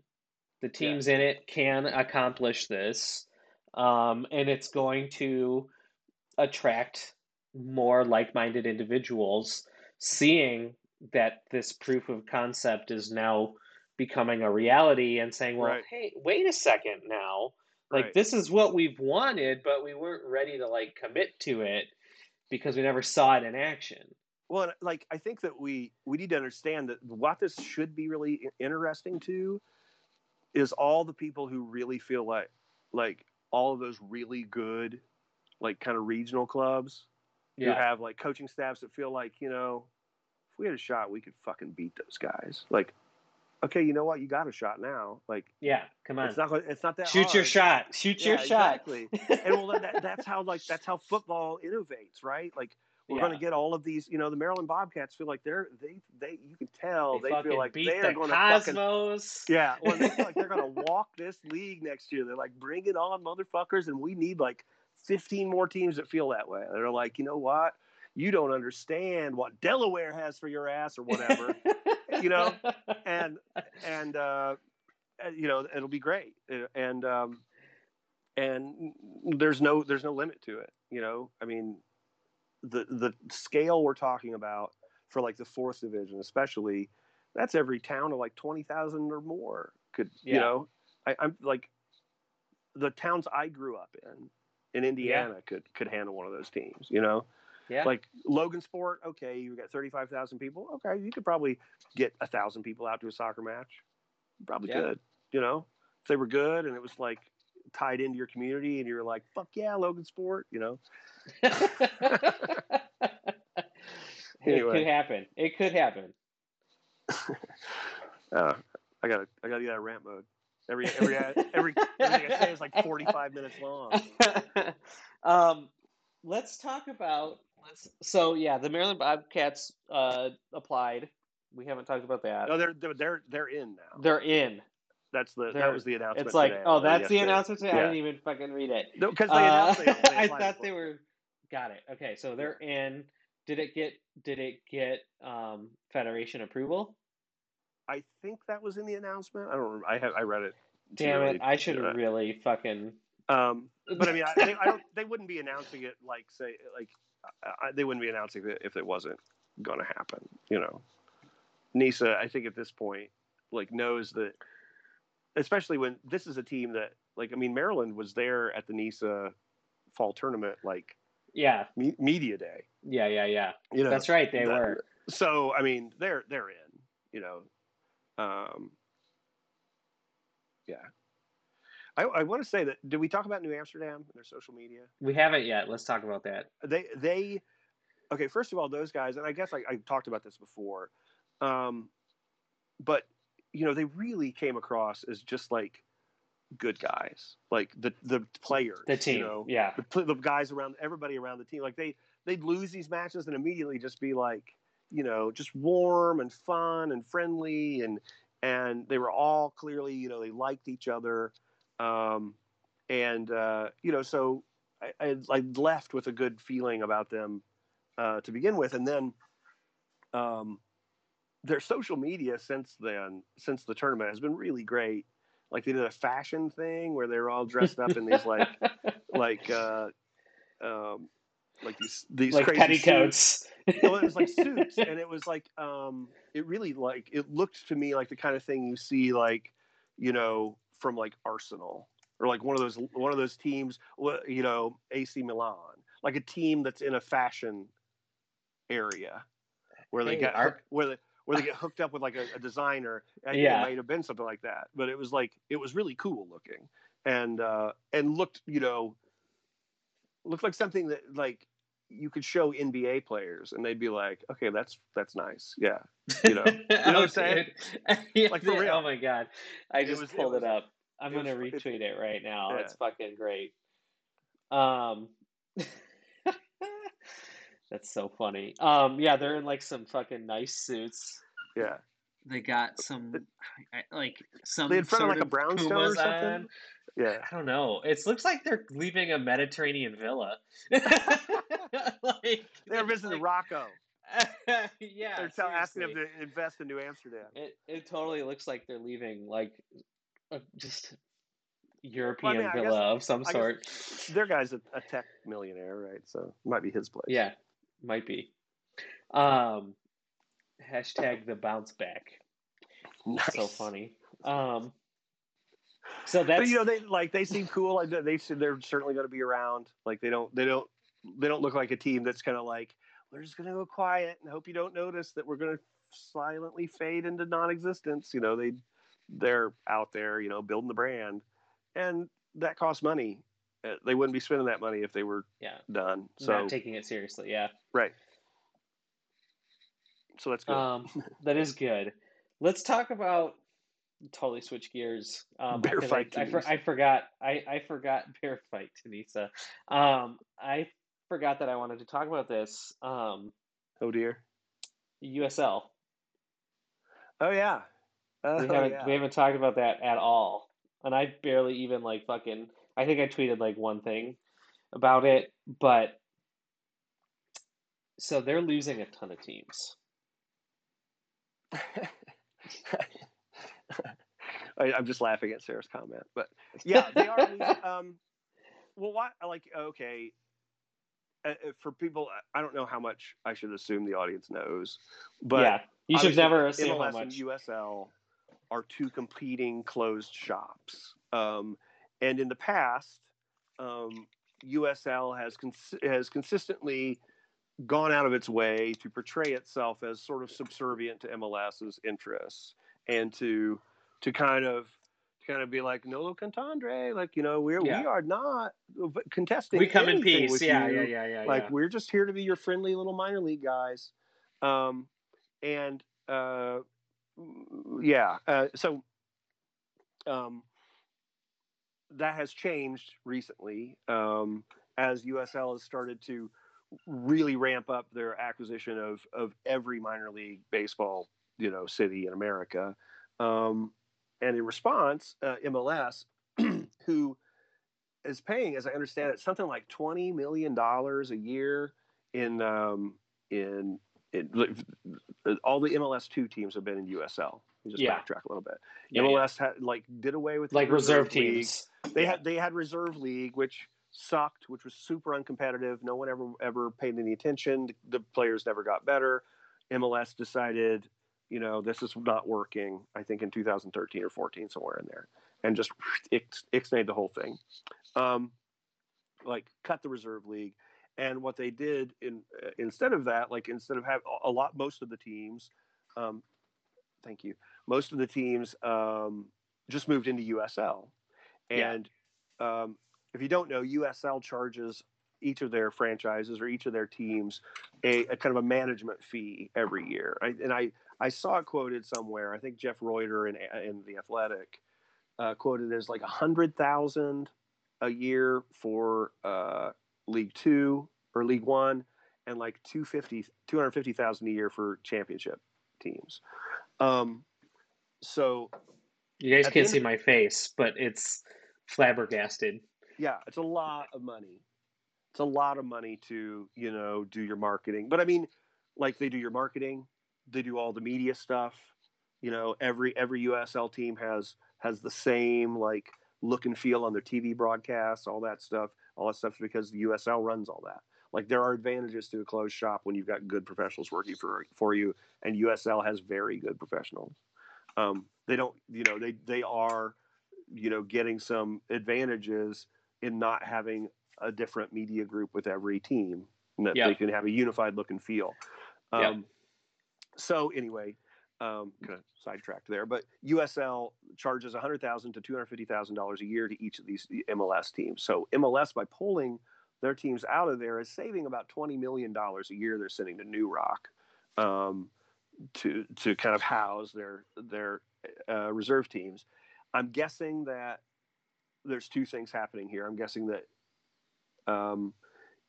[SPEAKER 1] The teams in it can accomplish this. Um, and it's going to attract more like-minded individuals seeing that this proof of concept is now becoming a reality and saying, well,
[SPEAKER 2] Right.
[SPEAKER 1] hey, wait a second now. Like
[SPEAKER 2] Right.
[SPEAKER 1] this is what we've wanted, but we weren't ready to like commit to it because we never saw it in action.
[SPEAKER 2] Well, like I think that we we need to understand that what this should be really interesting to is all the people who really feel like like all of those really good like kind of regional clubs who
[SPEAKER 1] Yeah.
[SPEAKER 2] have like coaching staffs that feel like you know we had a shot we could fucking beat those guys like okay you know what you got a shot now like
[SPEAKER 1] Yeah. Come on.
[SPEAKER 2] it's not it's not that
[SPEAKER 1] Shoot your shot. Shoot your
[SPEAKER 2] Yeah,
[SPEAKER 1] shot.
[SPEAKER 2] exactly and well that, that's how like that's how football innovates right like we're
[SPEAKER 1] Yeah.
[SPEAKER 2] going to get all of these you know the maryland bobcats feel like they're they they you can tell
[SPEAKER 1] They
[SPEAKER 2] they, feel like
[SPEAKER 1] beat
[SPEAKER 2] they're
[SPEAKER 1] the
[SPEAKER 2] going to fucking
[SPEAKER 1] Cosmos.
[SPEAKER 2] yeah well they feel like they're going to walk this league next year they're like bring it on motherfuckers and we need like 15 more teams that feel that way they're like you know what you don't understand what delaware has for your ass or whatever you know, and and uh, you know it'll be great. Uh, and um, and there's no there's no limit to it you know? I mean the the scale we're talking about for like the fourth division especially that's every town of like 20,000 or more could you
[SPEAKER 1] Yeah.
[SPEAKER 2] know? I, i'm like the towns i grew up in in indiana could could handle one of those teams you know
[SPEAKER 1] yeah.
[SPEAKER 2] like Logansport, okay, you got thirty five thousand people. Okay, you could probably get a thousand people out to a soccer match. Probably
[SPEAKER 1] Yeah.
[SPEAKER 2] could, you know, if they were good and it was like tied into your community and you're like, fuck yeah, Logansport, you know.
[SPEAKER 1] It could happen. It could happen.
[SPEAKER 2] Uh, I gotta I gotta get out of rant mode. Every every every everything I say is like forty five minutes long.
[SPEAKER 1] um, let's talk about. Let's, so yeah, the Maryland Bobcats uh, applied. We haven't talked about that.
[SPEAKER 2] No, they're they're they're, they're in now.
[SPEAKER 1] They're in.
[SPEAKER 2] That's the
[SPEAKER 1] they're-
[SPEAKER 2] that was the announcement.
[SPEAKER 1] It's like,
[SPEAKER 2] today,
[SPEAKER 1] oh,
[SPEAKER 2] or
[SPEAKER 1] that's the announcement. Today? I didn't even fucking read it.
[SPEAKER 2] No, because they
[SPEAKER 1] Uh,
[SPEAKER 2] announced they, they
[SPEAKER 1] I thought
[SPEAKER 2] for
[SPEAKER 1] they were. Got it. Okay, so they're in. Did it get? Did it get um, federation approval?
[SPEAKER 2] I think that was in the announcement. I don't. Remember. I have. I read it.
[SPEAKER 1] Damn
[SPEAKER 2] early
[SPEAKER 1] it! I should
[SPEAKER 2] do that.
[SPEAKER 1] really fucking.
[SPEAKER 2] Um, but I mean, I, they, I don't. They wouldn't be announcing it like say like I, they wouldn't be announcing it if it wasn't going to happen. You know, NISA. I think at this point, like knows that, especially when this is a team that like I mean Maryland was there at the NISA fall tournament like
[SPEAKER 1] Yeah,
[SPEAKER 2] me, media day.
[SPEAKER 1] yeah, yeah, yeah.
[SPEAKER 2] You know,
[SPEAKER 1] That's right. They
[SPEAKER 2] that-
[SPEAKER 1] were.
[SPEAKER 2] so I mean they're they're in. You know, um, yeah. I, I want to say that. Did we talk about New Amsterdam and their social media?
[SPEAKER 1] We haven't yet. Let's talk about that.
[SPEAKER 2] they they okay first of all those guys and i guess i, I talked about this before um but you know they really came across as just like good guys like the the players
[SPEAKER 1] The team.
[SPEAKER 2] you know
[SPEAKER 1] Yeah.
[SPEAKER 2] the, the guys around everybody around the team like they they'd lose these matches and immediately just be like you know just warm and fun and friendly and and they were all clearly you know they liked each other um and uh you know so I, I, I left with a good feeling about them uh, to begin with, and then um, their social media since then, since the tournament, has been really great. Like they did a fashion thing where they were all dressed up in these like like uh, um, like these these
[SPEAKER 1] like
[SPEAKER 2] crazy
[SPEAKER 1] petticoats.
[SPEAKER 2] Suits. It was like suits, and it was like um, it really like it looked to me like the kind of thing you see like you know from like Arsenal or like one of those one of those teams, you know, AC Milan, like a team that's in a fashion area where they
[SPEAKER 1] Hey, our-
[SPEAKER 2] where they where they get hooked up with like a, a designer. I
[SPEAKER 1] Yeah.
[SPEAKER 2] it might have been something like that, but it was like it was really cool looking and uh, and looked you know looked like something that like you could show NBA players and they'd be like, okay, that's that's nice, yeah, you know.
[SPEAKER 1] you
[SPEAKER 2] know what I'm saying? Like, for real.
[SPEAKER 1] Oh my god! I
[SPEAKER 2] It
[SPEAKER 1] just
[SPEAKER 2] was-
[SPEAKER 1] pulled it,
[SPEAKER 2] was-
[SPEAKER 1] up. I'm
[SPEAKER 2] it
[SPEAKER 1] gonna retweet it right now.
[SPEAKER 2] Yeah.
[SPEAKER 1] It's fucking great. Um, That's so funny. Um, yeah, they're in like some fucking nice suits.
[SPEAKER 2] Yeah.
[SPEAKER 1] They got some like some
[SPEAKER 2] They in front of
[SPEAKER 1] sort
[SPEAKER 2] like a brownstone or something.
[SPEAKER 1] on.
[SPEAKER 2] Yeah.
[SPEAKER 1] I don't know. It looks like they're leaving a Mediterranean villa. like
[SPEAKER 2] They're visiting
[SPEAKER 1] like-
[SPEAKER 2] Rocco.
[SPEAKER 1] yeah,
[SPEAKER 2] They're tell, asking him
[SPEAKER 1] seriously.
[SPEAKER 2] to invest in New Amsterdam.
[SPEAKER 1] It it totally looks like they're leaving like a, just European
[SPEAKER 2] I guess-
[SPEAKER 1] villa of some
[SPEAKER 2] I
[SPEAKER 1] sort.
[SPEAKER 2] Their guy's a, a tech millionaire, right? So might be his place.
[SPEAKER 1] Yeah, might be. Um, hashtag the bounce back.
[SPEAKER 2] Nice.
[SPEAKER 1] So funny. Um, so
[SPEAKER 2] But you know, they like they seem cool. Like they they're certainly going to be around. Like they don't they don't they don't look like a team that's kind of like we're just going to go quiet and hope you don't notice that we're going to silently fade into non-existence. You know, they they're out there, you know, building the brand, and that costs money. Uh, They wouldn't be spending that money if they were
[SPEAKER 1] yeah,
[SPEAKER 2] done. So
[SPEAKER 1] not taking it seriously. Yeah.
[SPEAKER 2] right. So that's good.
[SPEAKER 1] Um, that is good. Let's talk about totally switch gears. Um,
[SPEAKER 2] Bear fight
[SPEAKER 1] I, I, for, I forgot. I, I forgot bear fight Tunisia. Um, I forgot that I wanted to talk about this. Um,
[SPEAKER 2] oh dear.
[SPEAKER 1] USL.
[SPEAKER 2] Oh yeah. Oh,
[SPEAKER 1] We haven't
[SPEAKER 2] yeah.
[SPEAKER 1] we haven't talked about that at all, and I barely even like fucking. I think I tweeted like one thing about it, but so they're losing a ton of teams.
[SPEAKER 2] I, I'm just laughing at Sarah's comment, but yeah, they are. losing, um, well, why? Like, okay, uh, uh, for people, I don't know how much I should assume the audience knows, but
[SPEAKER 1] yeah, you should never assume how much.
[SPEAKER 2] and USL are two competing closed shops, um, and in the past, um, USL has cons- has consistently gone out of its way to portray itself as sort of subservient to MLS's interests and to to kind of to kind of be like Nolo Contendere, like you know we're
[SPEAKER 1] Yeah.
[SPEAKER 2] we are not contesting.
[SPEAKER 1] We come in peace. Yeah,
[SPEAKER 2] you.
[SPEAKER 1] yeah, yeah, yeah,
[SPEAKER 2] like
[SPEAKER 1] yeah.
[SPEAKER 2] we're just here to be your friendly little minor league guys um and uh yeah uh, so um that has changed recently um as usl has started to really ramp up their acquisition of of every minor league baseball you know city in america um and in response uh, mls who is paying as i understand it something like 20 million dollars a year in um, in, in all the MLS two teams have been in USL. Me Just
[SPEAKER 1] Yeah.
[SPEAKER 2] backtrack a little bit.
[SPEAKER 1] Yeah, yeah.
[SPEAKER 2] MLS had like did away with the
[SPEAKER 1] like reserve
[SPEAKER 2] league.
[SPEAKER 1] teams.
[SPEAKER 2] They
[SPEAKER 1] Yeah.
[SPEAKER 2] had they had reserve league, which sucked, which was super uncompetitive. No one ever ever paid any attention. The players never got better. MLS decided, you know, this is not working. I think in 2013 or 14, somewhere in there, and just ix- ixnayed the whole thing. Um, like cut the reserve league, and what they did in uh, instead of that, like instead of have a lot, most of the teams, um, thank you, most of the teams um, just moved into USL,
[SPEAKER 1] Yeah.
[SPEAKER 2] and um, if you don't know, USL charges each of their franchises or each of their teams a, a kind of a management fee every year. I, and I, I saw it quoted somewhere. I think Jeff Rueter in, in the Athletic uh, quoted as like a hundred thousand a year for uh, League Two or League One, and like 250 250,000 a year for championship teams. Um, so
[SPEAKER 1] You guys can't see my face, but it's flabbergasted.
[SPEAKER 2] Yeah, it's a lot of money. It's a lot of money to, you know, do your marketing. But I mean, like they do your marketing, they do all the media stuff. You know, every every USL team has has the same like look and feel on their TV broadcasts, all that stuff. All that stuff because the USL runs all that. Like there are advantages to a closed shop when you've got good professionals working for for you, and USL has very good professionals. Um, they don't, you know, they they are, you know, getting some advantages in not having a different media group with every team, and that
[SPEAKER 1] Yeah.
[SPEAKER 2] they can have a unified look and feel. Um,
[SPEAKER 1] Yeah.
[SPEAKER 2] So anyway, um, kind of sidetracked there, but USL charges one hundred thousand to two hundred fifty thousand dollars a year to each of these MLS teams. So MLS, by pulling their teams out of there, is saving about twenty million dollars a year. They're sending to New Rock um, to to kind of house their their uh, reserve teams. I'm guessing that there's two things happening here. I'm guessing that um,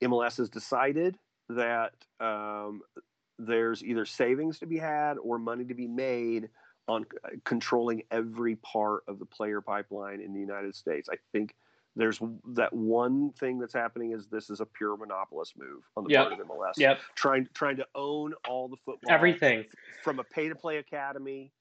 [SPEAKER 2] MLS has decided that um, there's either savings to be had or money to be made on controlling every part of the player pipeline in the United States. I think there's that one thing that's happening is this is a pure monopolist move on the
[SPEAKER 1] Yep.
[SPEAKER 2] part of MLS.
[SPEAKER 1] Yep.
[SPEAKER 2] Trying trying to own all the football
[SPEAKER 1] Everything.
[SPEAKER 2] from a pay to play academy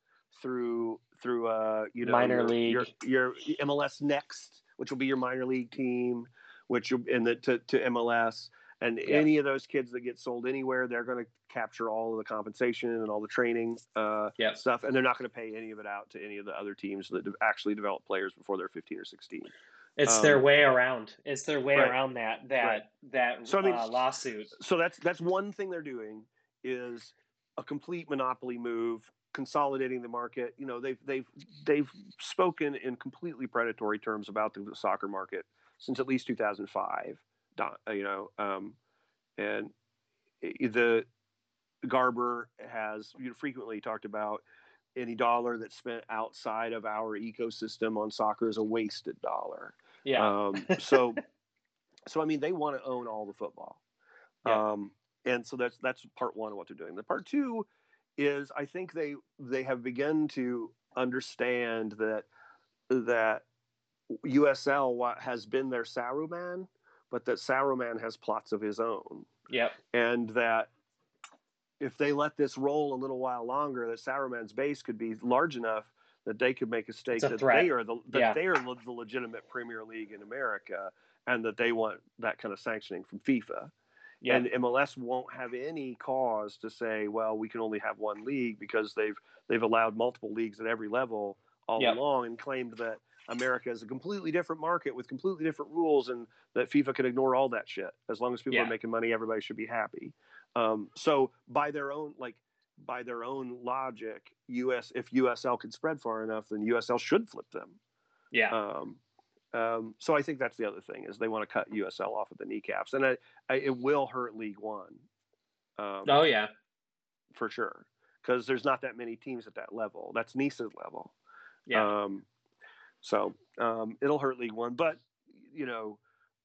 [SPEAKER 2] through through uh you know
[SPEAKER 1] Minor
[SPEAKER 2] your,
[SPEAKER 1] league.
[SPEAKER 2] your, your MLS next, which will be your minor league team, which will and the to, to MLS and
[SPEAKER 1] Yeah.
[SPEAKER 2] any of those kids that get sold anywhere, they're going to capture all of the compensation and all the training uh,
[SPEAKER 1] Yep.
[SPEAKER 2] stuff, and they're not going to pay any of it out to any of the other teams that actually develop players before they're 15 or 16.
[SPEAKER 1] It's
[SPEAKER 2] Um,
[SPEAKER 1] their way around. It's their way
[SPEAKER 2] right.
[SPEAKER 1] around that that
[SPEAKER 2] Right.
[SPEAKER 1] that
[SPEAKER 2] So, I mean,
[SPEAKER 1] uh, lawsuit.
[SPEAKER 2] so that's that's one thing they're doing is a complete monopoly move consolidating the market you know they've they've they've spoken in completely predatory terms about the soccer market since at least 2005 Don- uh, you know um, and the garber has frequently talked about any dollar that's spent outside of our ecosystem on soccer is a wasted dollar
[SPEAKER 1] Yeah.
[SPEAKER 2] um, so, so I mean, they want to own all the football,
[SPEAKER 1] Yeah.
[SPEAKER 2] um, and so that's that's part one of what they're doing. The part two is I think they they have begun to understand that that USL has been their Saruman, but that Saruman has plots of his own,
[SPEAKER 1] yep.
[SPEAKER 2] and that if they let this roll a little while longer, that Saruman's base could be large enough that they could make a stake
[SPEAKER 1] a
[SPEAKER 2] that
[SPEAKER 1] threat.
[SPEAKER 2] they are the that
[SPEAKER 1] Yeah.
[SPEAKER 2] they are the legitimate Premier League in America, and that they want that kind of sanctioning from FIFA.
[SPEAKER 1] Yep.
[SPEAKER 2] And MLS won't have any cause to say, well, we can only have one league because they've they've allowed multiple leagues at every level all
[SPEAKER 1] Yep.
[SPEAKER 2] along and claimed that America is a completely different market with completely different rules and that FIFA can ignore all that shit. As long as people
[SPEAKER 1] Yeah.
[SPEAKER 2] are making money, everybody should be happy. Um, so by their own like by their own logic, US if USL can spread far enough, then USL should flip them.
[SPEAKER 1] yeah.
[SPEAKER 2] Um, um, so I think that's the other thing is they want to cut USL off at the kneecaps, and I, I, it will hurt League One. Um,
[SPEAKER 1] oh yeah.
[SPEAKER 2] for sure, because there's not that many teams at that level. That's NISA's level.
[SPEAKER 1] Yeah.
[SPEAKER 2] Um, so um, it'll hurt League One, but you know,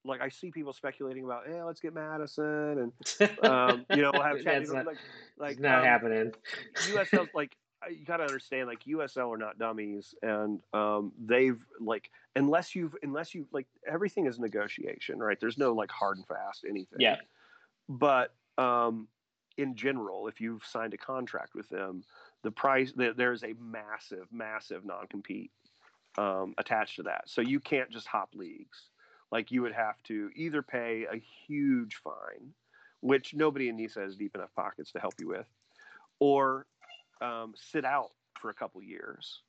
[SPEAKER 2] like I see people speculating about, yeah, let's get Madison, and um, you know, we'll have
[SPEAKER 1] not,
[SPEAKER 2] like like
[SPEAKER 1] not
[SPEAKER 2] um,
[SPEAKER 1] happening.
[SPEAKER 2] USL's like you got to understand like USL are not dummies and um, they've like unless you've unless you like everything is negotiation right? There's no like hard and fast anything.
[SPEAKER 1] Yeah.
[SPEAKER 2] but um, in general if you've signed a contract with them the price there, there's a massive massive non-compete um, attached to that. So you can't just hop leagues. Like you would have to either pay a huge fine which nobody in NISA has deep enough pockets to help you with or um, sit out for a couple years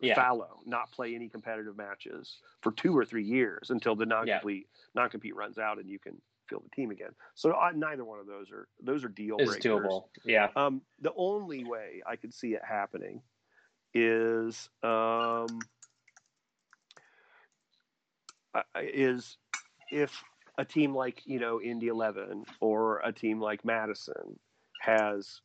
[SPEAKER 1] Yeah.
[SPEAKER 2] fallow not play any competitive matches for two or three years until the non-complete non-compete runs out and you can field the team again so uh, neither one of those are those are deal breakers
[SPEAKER 1] doable. Yeah.
[SPEAKER 2] um, the only way I could see it happening is um, is if a team like you know Indy Eleven or a team like Madison has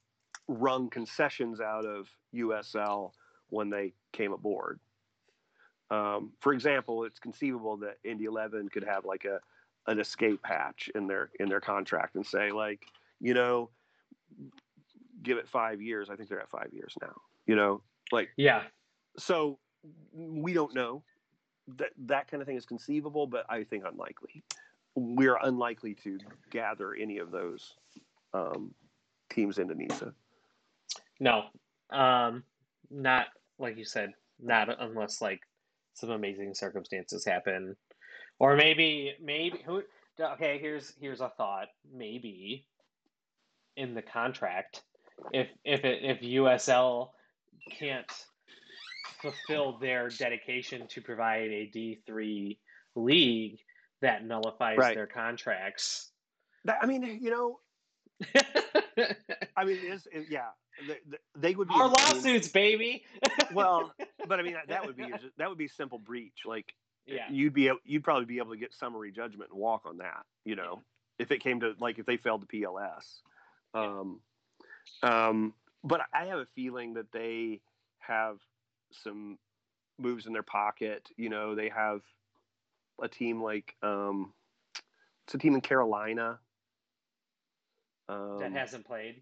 [SPEAKER 2] wrung concessions out of USL when they came aboard. Um, for example, it's conceivable that Indy Eleven could have like a an escape hatch in their in their contract and say like, you know, give it five years. I think they're at five years now. You know, like
[SPEAKER 1] Yeah.
[SPEAKER 2] so we don't know that that kind of thing is conceivable, but I think unlikely. We're unlikely to gather any of those um, teams into NISA.
[SPEAKER 1] No. Um not like you said, not unless like some amazing circumstances happen. Or maybe maybe who okay, here's here's a thought. Maybe in the contract if if it if USL can't fulfill their dedication to provide a D3 league that nullifies
[SPEAKER 2] Right.
[SPEAKER 1] their contracts.
[SPEAKER 2] That, I mean, you know, I mean, it's, it, yeah, they, they would be
[SPEAKER 1] Our lawsuits, baby.
[SPEAKER 2] well, but I mean, that would be that would be simple breach. Like,
[SPEAKER 1] yeah.
[SPEAKER 2] you'd be you'd probably be able to get summary judgment and walk on that you know if it came to like if they failed the pls um, um, but i have a feeling that they have some moves in their pocket you know they have a team like um, it's a team in carolina um,
[SPEAKER 1] that hasn't played.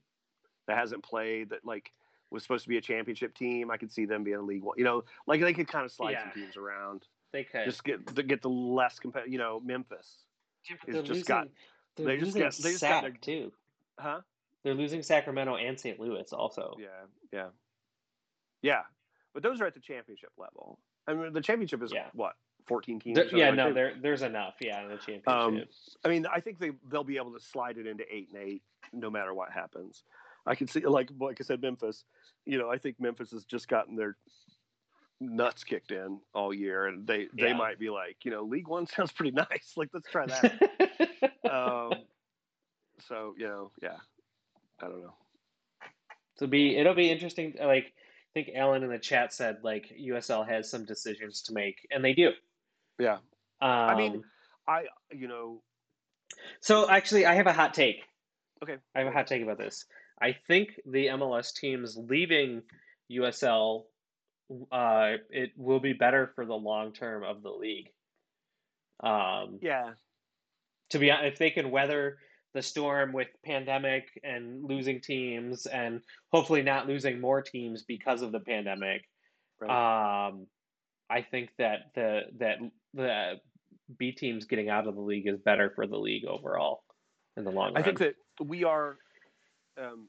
[SPEAKER 2] that hasn't played that like was supposed to be a championship team. I could see them being a league one. You know, like they could kind of slide
[SPEAKER 1] Yeah.
[SPEAKER 2] some teams around.
[SPEAKER 1] They could.
[SPEAKER 2] Just get to get the less competitive. You know, Memphis,
[SPEAKER 1] Dude,
[SPEAKER 2] it's just
[SPEAKER 1] losing,
[SPEAKER 2] got-
[SPEAKER 1] they're
[SPEAKER 2] just
[SPEAKER 1] losing
[SPEAKER 2] got- they just got their-
[SPEAKER 1] too.
[SPEAKER 2] huh?
[SPEAKER 1] They're losing Sacramento and St. Louis also.
[SPEAKER 2] Yeah, yeah, yeah. But those are at the championship level. I mean, the championship is
[SPEAKER 1] Yeah.
[SPEAKER 2] what fourteen teams.
[SPEAKER 1] There- yeah,
[SPEAKER 2] like
[SPEAKER 1] no, there there's enough. Yeah, in the championship.
[SPEAKER 2] Um, I mean, I think they they'll be able to slide it into eight and eight, no matter what happens. I can see, like like I said, Memphis. You know, I think Memphis has just gotten their nuts kicked in all year, and they they
[SPEAKER 1] Yeah.
[SPEAKER 2] might be like, you know, League One sounds pretty nice. Like, let's try that. um, so you know, yeah, I don't know.
[SPEAKER 1] So be it'll be interesting. Like I think Alan in the chat said, like USL has some decisions to make, and they do.
[SPEAKER 2] Yeah,
[SPEAKER 1] Um,
[SPEAKER 2] mean- I you know,
[SPEAKER 1] so actually, I have a hot take.
[SPEAKER 2] Okay.
[SPEAKER 1] I have a hot take about this. I think the MLS teams leaving USL, uh, it will be better for the long term of the league. Um,
[SPEAKER 2] yeah,
[SPEAKER 1] to be honest, if they can weather the storm with pandemic and losing teams and hopefully not losing more teams because of the pandemic
[SPEAKER 2] right.
[SPEAKER 1] um i think that the that the b teams getting out of the league is better for the league overall in the long run
[SPEAKER 2] I think that we are. Um,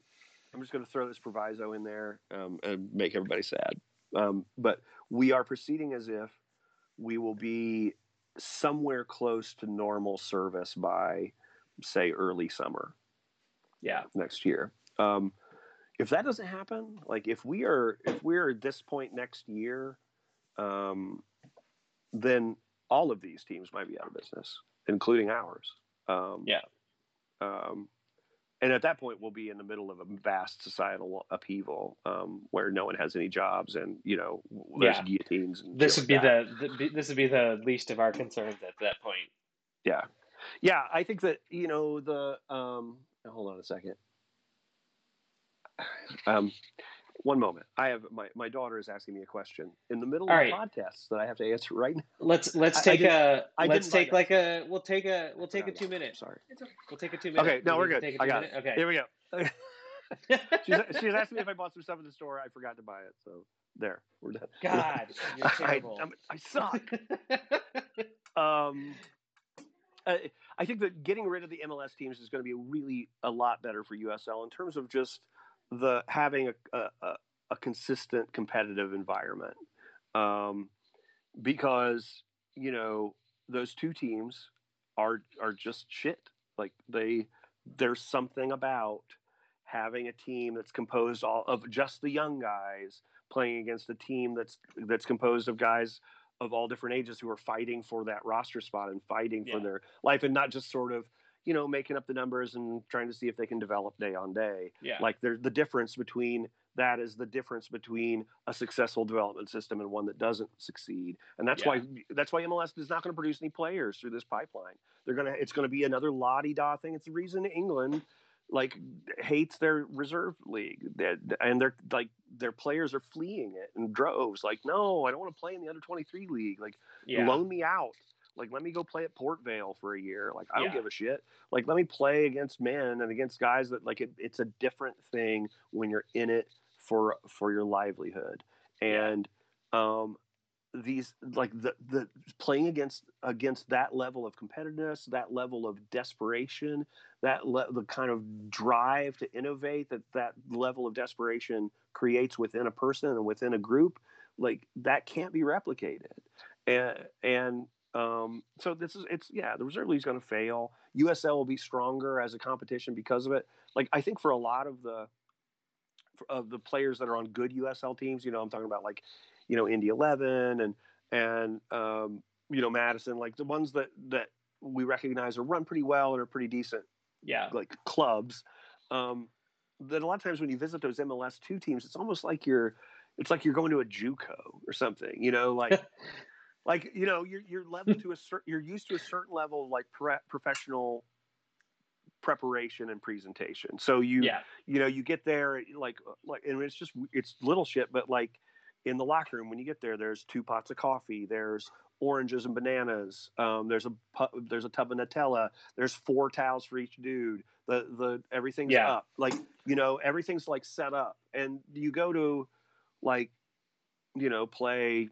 [SPEAKER 2] I'm just going to throw this proviso in there um, and make everybody sad. Um, but we are proceeding as if we will be somewhere close to normal service by, say, early summer
[SPEAKER 1] yeah
[SPEAKER 2] next year. Um, if that doesn't happen, like if we are if we're at this point next year, um, then all of these teams might be out of business, including ours. Um,
[SPEAKER 1] Yeah.
[SPEAKER 2] Um, and at that point, we'll be in the middle of a vast societal upheaval um, where no one has any jobs, and you know, there's
[SPEAKER 1] Yeah.
[SPEAKER 2] guillotines. And
[SPEAKER 1] this would be
[SPEAKER 2] like
[SPEAKER 1] the, the this would be the least of our concerns at that point
[SPEAKER 2] Yeah, yeah. I think that you know the. Um, hold on a second. Um, one moment. I have my my daughter is asking me a question in the middle
[SPEAKER 1] All
[SPEAKER 2] of
[SPEAKER 1] right.
[SPEAKER 2] the podcast that I have to answer right now.
[SPEAKER 1] let's let's
[SPEAKER 2] I- I
[SPEAKER 1] take
[SPEAKER 2] didn't-
[SPEAKER 1] a
[SPEAKER 2] I
[SPEAKER 1] let's take
[SPEAKER 2] buy
[SPEAKER 1] like a we'll take a we'll take a two
[SPEAKER 2] about it.
[SPEAKER 1] minute
[SPEAKER 2] Sorry.
[SPEAKER 1] we'll take a two minute
[SPEAKER 2] Okay. No,
[SPEAKER 1] We
[SPEAKER 2] we're
[SPEAKER 1] need to
[SPEAKER 2] good.
[SPEAKER 1] take a
[SPEAKER 2] I got
[SPEAKER 1] two-minute?
[SPEAKER 2] it.
[SPEAKER 1] okay
[SPEAKER 2] Here we go. she's she's asking me if I bought some stuff in the store. I forgot to buy it. So there, we're done.
[SPEAKER 1] God, you're
[SPEAKER 2] I,
[SPEAKER 1] terrible.
[SPEAKER 2] I'm- I suck. um, I, I think that getting rid of the MLS teams is going to be really a lot better for USL in terms of just the having a a, a, consistent competitive environment. Um, because you know those two teams are are just shit. Like they, there's something about having a team that's composed all of just the young guys playing against a team that's that's composed of guys of all different ages who are fighting for that roster spot and fighting for their life and not just sort of you know making up the numbers and trying to see if they can develop day on day.
[SPEAKER 1] Yeah.
[SPEAKER 2] Like there's the difference between that is the difference between a successful development system and one that doesn't succeed. And that's
[SPEAKER 1] Yeah.
[SPEAKER 2] why that's why MLS is not going to produce any players through this pipeline. They're going to it's going to be another lottie da thing. It's the reason England like hates their reserve league. And they're like their players are fleeing it in droves. Like no I don't want to play in the under 23 league. Like
[SPEAKER 1] yeah.
[SPEAKER 2] loan me out. Like, let me go play at Port Vale for a year. Like, I don't give a shit. Like, let me play against men and against guys that like it, it's a different thing when you're in it for for your livelihood. And um, these like the the playing against against that level of competitiveness, that level of desperation, that le- the kind of drive to innovate that that level of desperation creates within a person and within a group, like that can't be replicated. And and um, so this is it's yeah the reserve league is going to fail. USL will be stronger as a competition because of it. Like I think for a lot of the of the players that are on good USL teams, you know, I'm talking about like you know Indy Eleven and and um, you know Madison, like the ones that that we recognize are run pretty well and are pretty decent
[SPEAKER 1] yeah
[SPEAKER 2] like clubs. Um, that a lot of times when you visit those MLS two teams, it's almost like you're it's like you're going to a JUCO or something, you know, like like you know you're you're level to a certain you're used to a certain level of like pre- professional preparation and presentation. So you
[SPEAKER 1] yeah
[SPEAKER 2] you know you get there like like and it's just it's little shit, but like in the locker room when you get there, there's two pots of coffee. There's oranges and bananas. Um, there's a pu- there's a tub of Nutella. There's four towels for each dude. The the everything's
[SPEAKER 1] Yeah.
[SPEAKER 2] up. Like you know everything's like set up. And you go to like you know play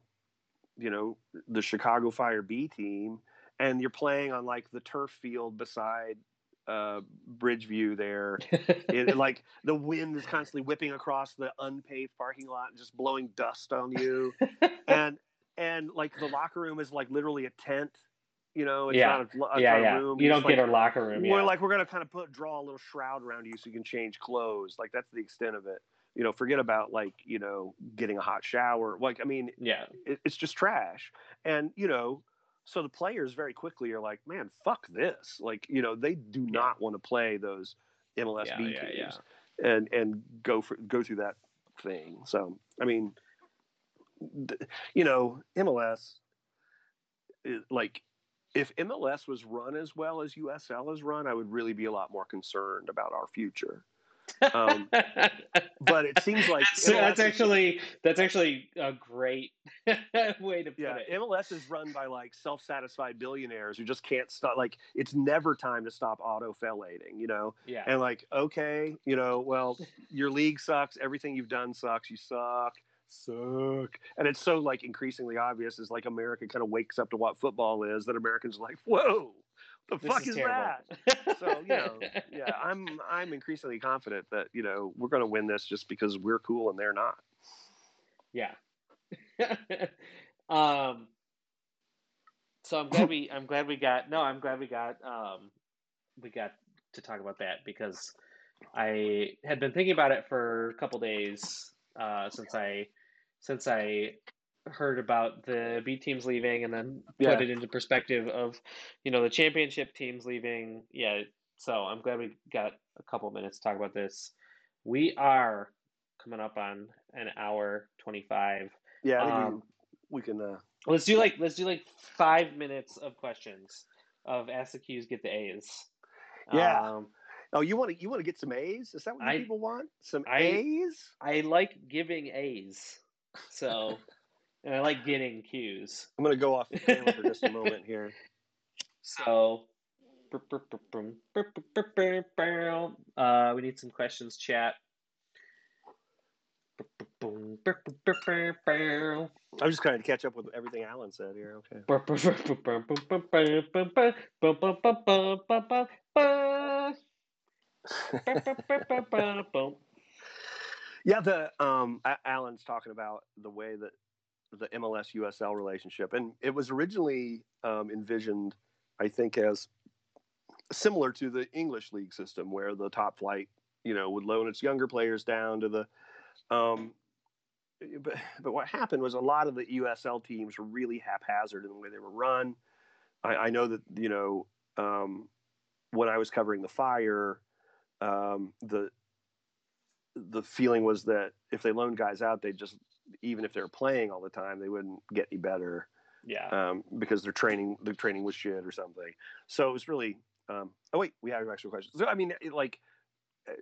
[SPEAKER 2] you know the Chicago Fire B team, and you're playing on like the turf field beside uh, Bridgeview there. It, like the wind is constantly whipping across the unpaved parking lot and just blowing dust on you and and like the locker room is like literally a tent you know it's
[SPEAKER 1] Yeah.
[SPEAKER 2] not a, it's
[SPEAKER 1] yeah, yeah.
[SPEAKER 2] room
[SPEAKER 1] You don't
[SPEAKER 2] like,
[SPEAKER 1] get a locker room.
[SPEAKER 2] we're
[SPEAKER 1] Yeah.
[SPEAKER 2] like we're gonna kind of put draw a little shroud around you so you can change clothes like that's the extent of it you know forget about like you know getting a hot shower like i mean
[SPEAKER 1] yeah.
[SPEAKER 2] it, it's just trash. And you know so the players very quickly are like man fuck this. Like you know they do
[SPEAKER 1] Yeah.
[SPEAKER 2] not want to play those mls
[SPEAKER 1] Yeah,
[SPEAKER 2] B
[SPEAKER 1] yeah,
[SPEAKER 2] teams and and go for go through that thing. So i mean you know mls like if mls was run as well as usl is run i would really be a lot more concerned about our future um, but it seems like
[SPEAKER 1] So that's
[SPEAKER 2] MLS is-
[SPEAKER 1] actually that's actually a great way to put
[SPEAKER 2] Yeah,
[SPEAKER 1] it.
[SPEAKER 2] MLS is run by like self-satisfied billionaires who just can't stop. Like, it's never time to stop auto-fellating, you know.
[SPEAKER 1] Yeah.
[SPEAKER 2] And like, okay, you know, well, your league sucks. Everything you've done sucks. You suck, suck. And it's so like increasingly obvious as like America kind of wakes up to what football is that Americans are like, whoa, the
[SPEAKER 1] This
[SPEAKER 2] fuck is,
[SPEAKER 1] terrible.
[SPEAKER 2] that? So you know, yeah, I'm I'm increasingly confident that you know we're going to win this just because we're cool and they're not.
[SPEAKER 1] Yeah. um so I'm glad we I'm glad we got no, I'm glad we got um we got to talk about that because I had been thinking about it for a couple days uh since I since I heard about the B teams leaving and then
[SPEAKER 2] Yeah.
[SPEAKER 1] put it into perspective of you know the championship teams leaving. Yeah, so I'm glad we got a couple minutes to talk about this. We are coming up on an hour 25
[SPEAKER 2] Yeah,
[SPEAKER 1] Um,
[SPEAKER 2] we, we can. Uh,
[SPEAKER 1] let's do like let's do like five minutes of questions of ask the Q's get the A's
[SPEAKER 2] Yeah.
[SPEAKER 1] um,
[SPEAKER 2] Oh, you want to you want to get some A's? Is that what you
[SPEAKER 1] I-
[SPEAKER 2] people want? Some
[SPEAKER 1] I-
[SPEAKER 2] A's?
[SPEAKER 1] I like giving A's so and I like getting cues.
[SPEAKER 2] I'm going to go off the camera for just a moment here.
[SPEAKER 1] so uh, we need some questions chat
[SPEAKER 2] I'm just trying to catch up with everything Alan said here. Okay. Yeah, the um, Alan's talking about the way that the MLS USL relationship, and it was originally um, envisioned, I think, as similar to the English league system, where the top flight, you know, would loan its younger players down to the. Um, but but what happened was a lot of the USL teams were really haphazard in the way they were run. I, I know that you know um, when I was covering the fire, um, the the feeling was that if they loaned guys out, they just even if they were playing all the time, they wouldn't get any better
[SPEAKER 1] yeah
[SPEAKER 2] um, because their training their training was shit or something. So it was really. Um, oh wait, we have an extra question. So I mean, it, like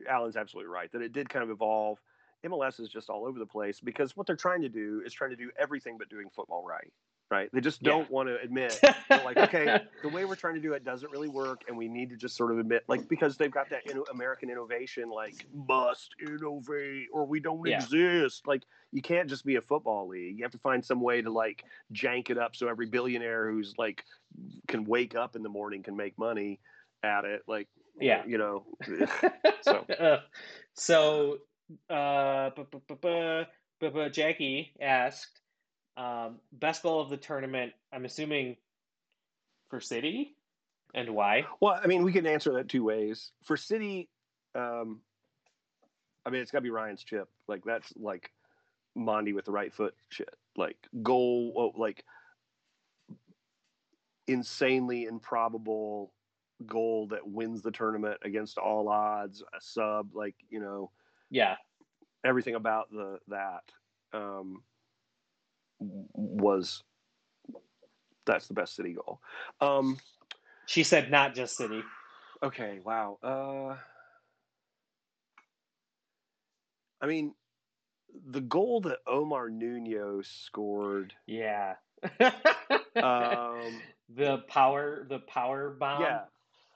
[SPEAKER 2] Alan's absolutely right that it did kind of evolve. MLS is just all over the place because what they're trying to do is trying to do everything but doing football right. Right? They just don't want to admit like, okay, the way we're trying to do it doesn't really work, and we need to just sort of admit, like, because they've got that inno- American innovation, like, must innovate or we don't
[SPEAKER 1] Yeah.
[SPEAKER 2] exist. Like, you can't just be a football league. You have to find some way to like jank it up so every billionaire who's like can wake up in the morning can make money at it. Like,
[SPEAKER 1] Yeah.
[SPEAKER 2] you know, So.
[SPEAKER 1] Uh, so uh, bu- bu- bu- Jackie asked, um, best goal of the tournament. I'm assuming for City, and why?
[SPEAKER 2] Well, I mean, we can answer that two ways. For City, um, I mean, it's got to be Ryan's chip. Like that's like Mondi with the right foot shit. Like goal, oh, like insanely improbable goal that wins the tournament against all odds. A sub, like you know,
[SPEAKER 1] Yeah,
[SPEAKER 2] everything about the that um, was that's the best City goal. Um,
[SPEAKER 1] she said not just City.
[SPEAKER 2] Okay, wow. Uh I mean, the goal that Omar Nuno scored.
[SPEAKER 1] Yeah.
[SPEAKER 2] Um,
[SPEAKER 1] the power, the power bomb.
[SPEAKER 2] yeah,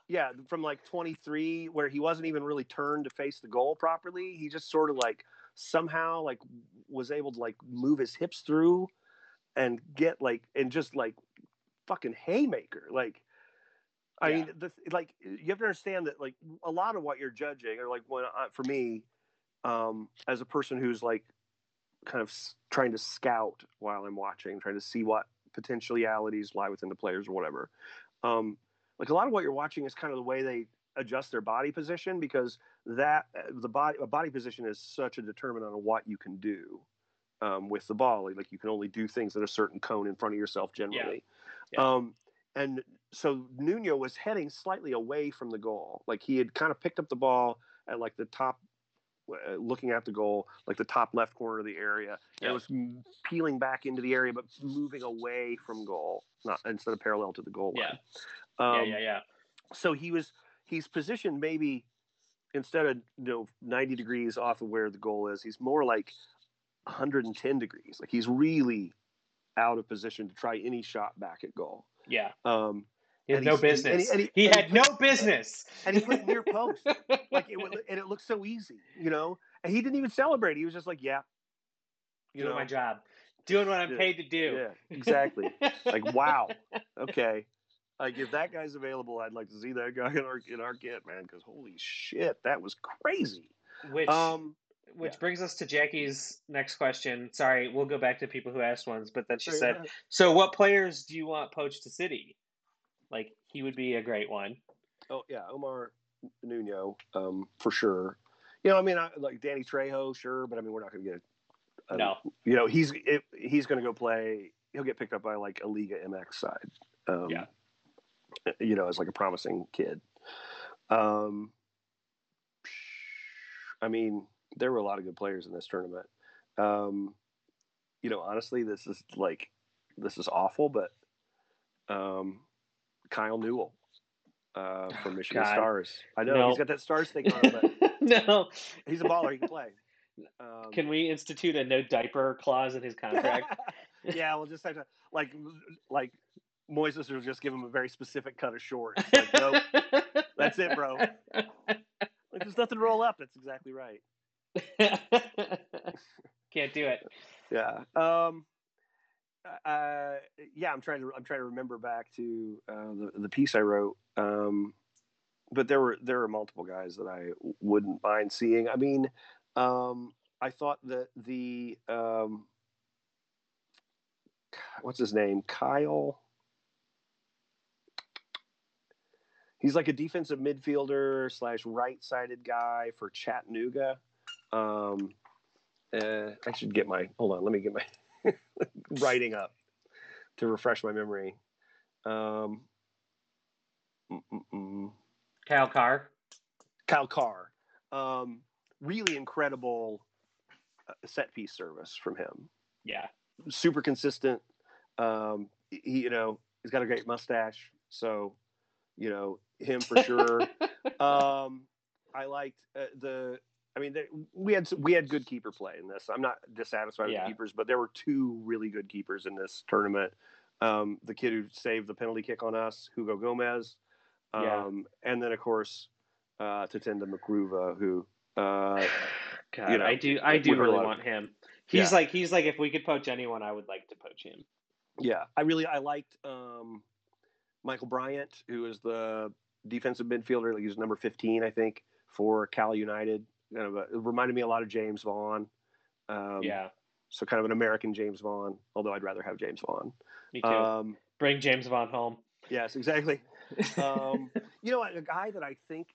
[SPEAKER 2] yeah, from like 23, where he wasn't even really turned to face the goal properly. He just sort of like somehow like was able to like move his hips through and get like and just like fucking haymaker. Like, I
[SPEAKER 1] Yeah.
[SPEAKER 2] mean, the like you have to understand that like a lot of what you're judging, or like when I, for me, um, as a person who's like kind of s- trying to scout while I'm watching, trying to see what potentialities lie within the players or whatever. Um, like a lot of what you're watching is kind of the way they adjust their body position because that uh, the body a body position is such a determinant of what you can do um, with the ball. Like you can only do things in a certain cone in front of yourself generally.
[SPEAKER 1] Yeah.
[SPEAKER 2] Um, and so Nuno was heading slightly away from the goal. Like he had kind of picked up the ball at like the top, uh, looking at the goal, like the top left corner of the area. And
[SPEAKER 1] Yeah.
[SPEAKER 2] it was peeling back into the area, but moving away from goal, not instead of parallel to the goal
[SPEAKER 1] Yeah.
[SPEAKER 2] line. Um,
[SPEAKER 1] yeah, yeah, yeah.
[SPEAKER 2] so he was he's positioned maybe instead of you know 90 degrees off of where the goal is he's more like 110 degrees. Like he's really out of position to try any shot back at goal.
[SPEAKER 1] Yeah.
[SPEAKER 2] um
[SPEAKER 1] He had no
[SPEAKER 2] he's- and he-
[SPEAKER 1] business.
[SPEAKER 2] and
[SPEAKER 1] he,
[SPEAKER 2] and he
[SPEAKER 1] had no business.
[SPEAKER 2] and he put near post. Like it and it looked so easy you know? And he didn't even celebrate. He was just like yeah. You
[SPEAKER 1] doing
[SPEAKER 2] know?
[SPEAKER 1] my job, doing what I'm
[SPEAKER 2] Yeah.
[SPEAKER 1] paid to do.
[SPEAKER 2] yeah exactly. Like wow. Okay. Like if that guy's available i'd like to see that guy in our in our kit man because holy shit that was crazy.
[SPEAKER 1] Which
[SPEAKER 2] um
[SPEAKER 1] which
[SPEAKER 2] yeah.
[SPEAKER 1] brings us to Jackie's next question. Sorry, we'll go back to people who asked ones, but then she said,
[SPEAKER 2] yeah.
[SPEAKER 1] "So, what players do you want poached to City? Like, he would be a great one."
[SPEAKER 2] oh yeah omar nuno um for sure you know i mean I, like danny trejo sure but i mean we're not gonna get um,
[SPEAKER 1] no,
[SPEAKER 2] you know he's if, he's gonna go play he'll get picked up by like a liga mx side um
[SPEAKER 1] Yeah.
[SPEAKER 2] you know as like a promising kid um i mean there were a lot of good players in this tournament um you know honestly this is like this is awful but um kyle newell uh from michigan
[SPEAKER 1] God.
[SPEAKER 2] stars i know
[SPEAKER 1] No.
[SPEAKER 2] he's got that stars thing on him but
[SPEAKER 1] no.
[SPEAKER 2] he's a baller he can play um,
[SPEAKER 1] Can we institute a no diaper clause in his contract?
[SPEAKER 2] yeah, we'll just have to like like Moises will just give him a very specific cut of shorts. Like, nope, that's it, bro. Like, there's nothing to roll up. That's exactly right.
[SPEAKER 1] Can't do it.
[SPEAKER 2] Yeah. Um. Uh. Yeah. I'm trying to. I'm trying to remember back to uh, the the piece I wrote. Um. But there were there were multiple guys that I wouldn't mind seeing. I mean, um, I thought that the um, what's his name, Kyle. He's like a defensive midfielder slash right-sided guy for Chattanooga. Um, uh, I should get my hold on. Let me get my writing up to refresh my memory. Um, mm, mm, mm.
[SPEAKER 1] Kyle Carr.
[SPEAKER 2] Kyle Carr, um, really incredible uh, set piece service from him.
[SPEAKER 1] Yeah.
[SPEAKER 2] Super consistent. Um, he, you know, he's got a great mustache, so you know him for sure. um, I liked uh, the. I mean, we had we had good keeper play in this. I'm not dissatisfied
[SPEAKER 1] Yeah.
[SPEAKER 2] with the keepers, but there were two really good keepers in this tournament. Um, the kid who saved the penalty kick on us, Hugo Gomez, um,
[SPEAKER 1] Yeah.
[SPEAKER 2] and then of course uh, Tatenda Mkuruva, who uh,
[SPEAKER 1] God,
[SPEAKER 2] you know,
[SPEAKER 1] I do. I do really want him. He's
[SPEAKER 2] Yeah.
[SPEAKER 1] like he's like if we could poach anyone, I would like to poach him.
[SPEAKER 2] yeah, I really I liked um, Michael Bryant, who is the defensive midfielder. Like he number 15, I think, for Cal United. Kind of a, it reminded me a lot of James Vaughn. Um,
[SPEAKER 1] yeah,
[SPEAKER 2] So kind of an American James Vaughn, although I'd rather have James Vaughn.
[SPEAKER 1] me too.
[SPEAKER 2] Um,
[SPEAKER 1] Bring James Vaughn home.
[SPEAKER 2] yes, exactly. Um, you know, a guy that I think,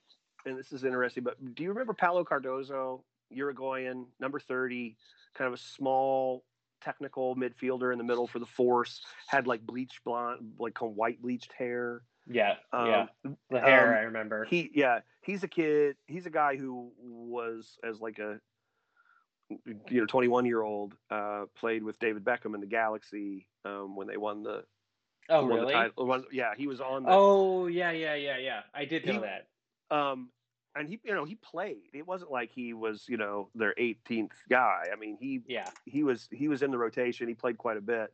[SPEAKER 2] and this is interesting, but do you remember Paulo Cardozo, Uruguayan, number 30, kind of a small technical midfielder in the middle for the force, had like bleached blonde, like kind of white bleached hair.
[SPEAKER 1] Yeah,
[SPEAKER 2] Um,
[SPEAKER 1] yeah. The hair,
[SPEAKER 2] um,
[SPEAKER 1] I remember.
[SPEAKER 2] He, yeah, he's a kid. He's a guy who was as like a, you know, 21 year old, uh, played with David Beckham in the Galaxy um, when they won the,
[SPEAKER 1] oh, really?
[SPEAKER 2] the title. Won, yeah, he was on the,
[SPEAKER 1] Oh, yeah, yeah, yeah, yeah. I did know
[SPEAKER 2] He-
[SPEAKER 1] that.
[SPEAKER 2] um, and he you know he played. It wasn't like he was you know their 18th guy. I mean he
[SPEAKER 1] Yeah.
[SPEAKER 2] he was he was in the rotation. He played quite a bit.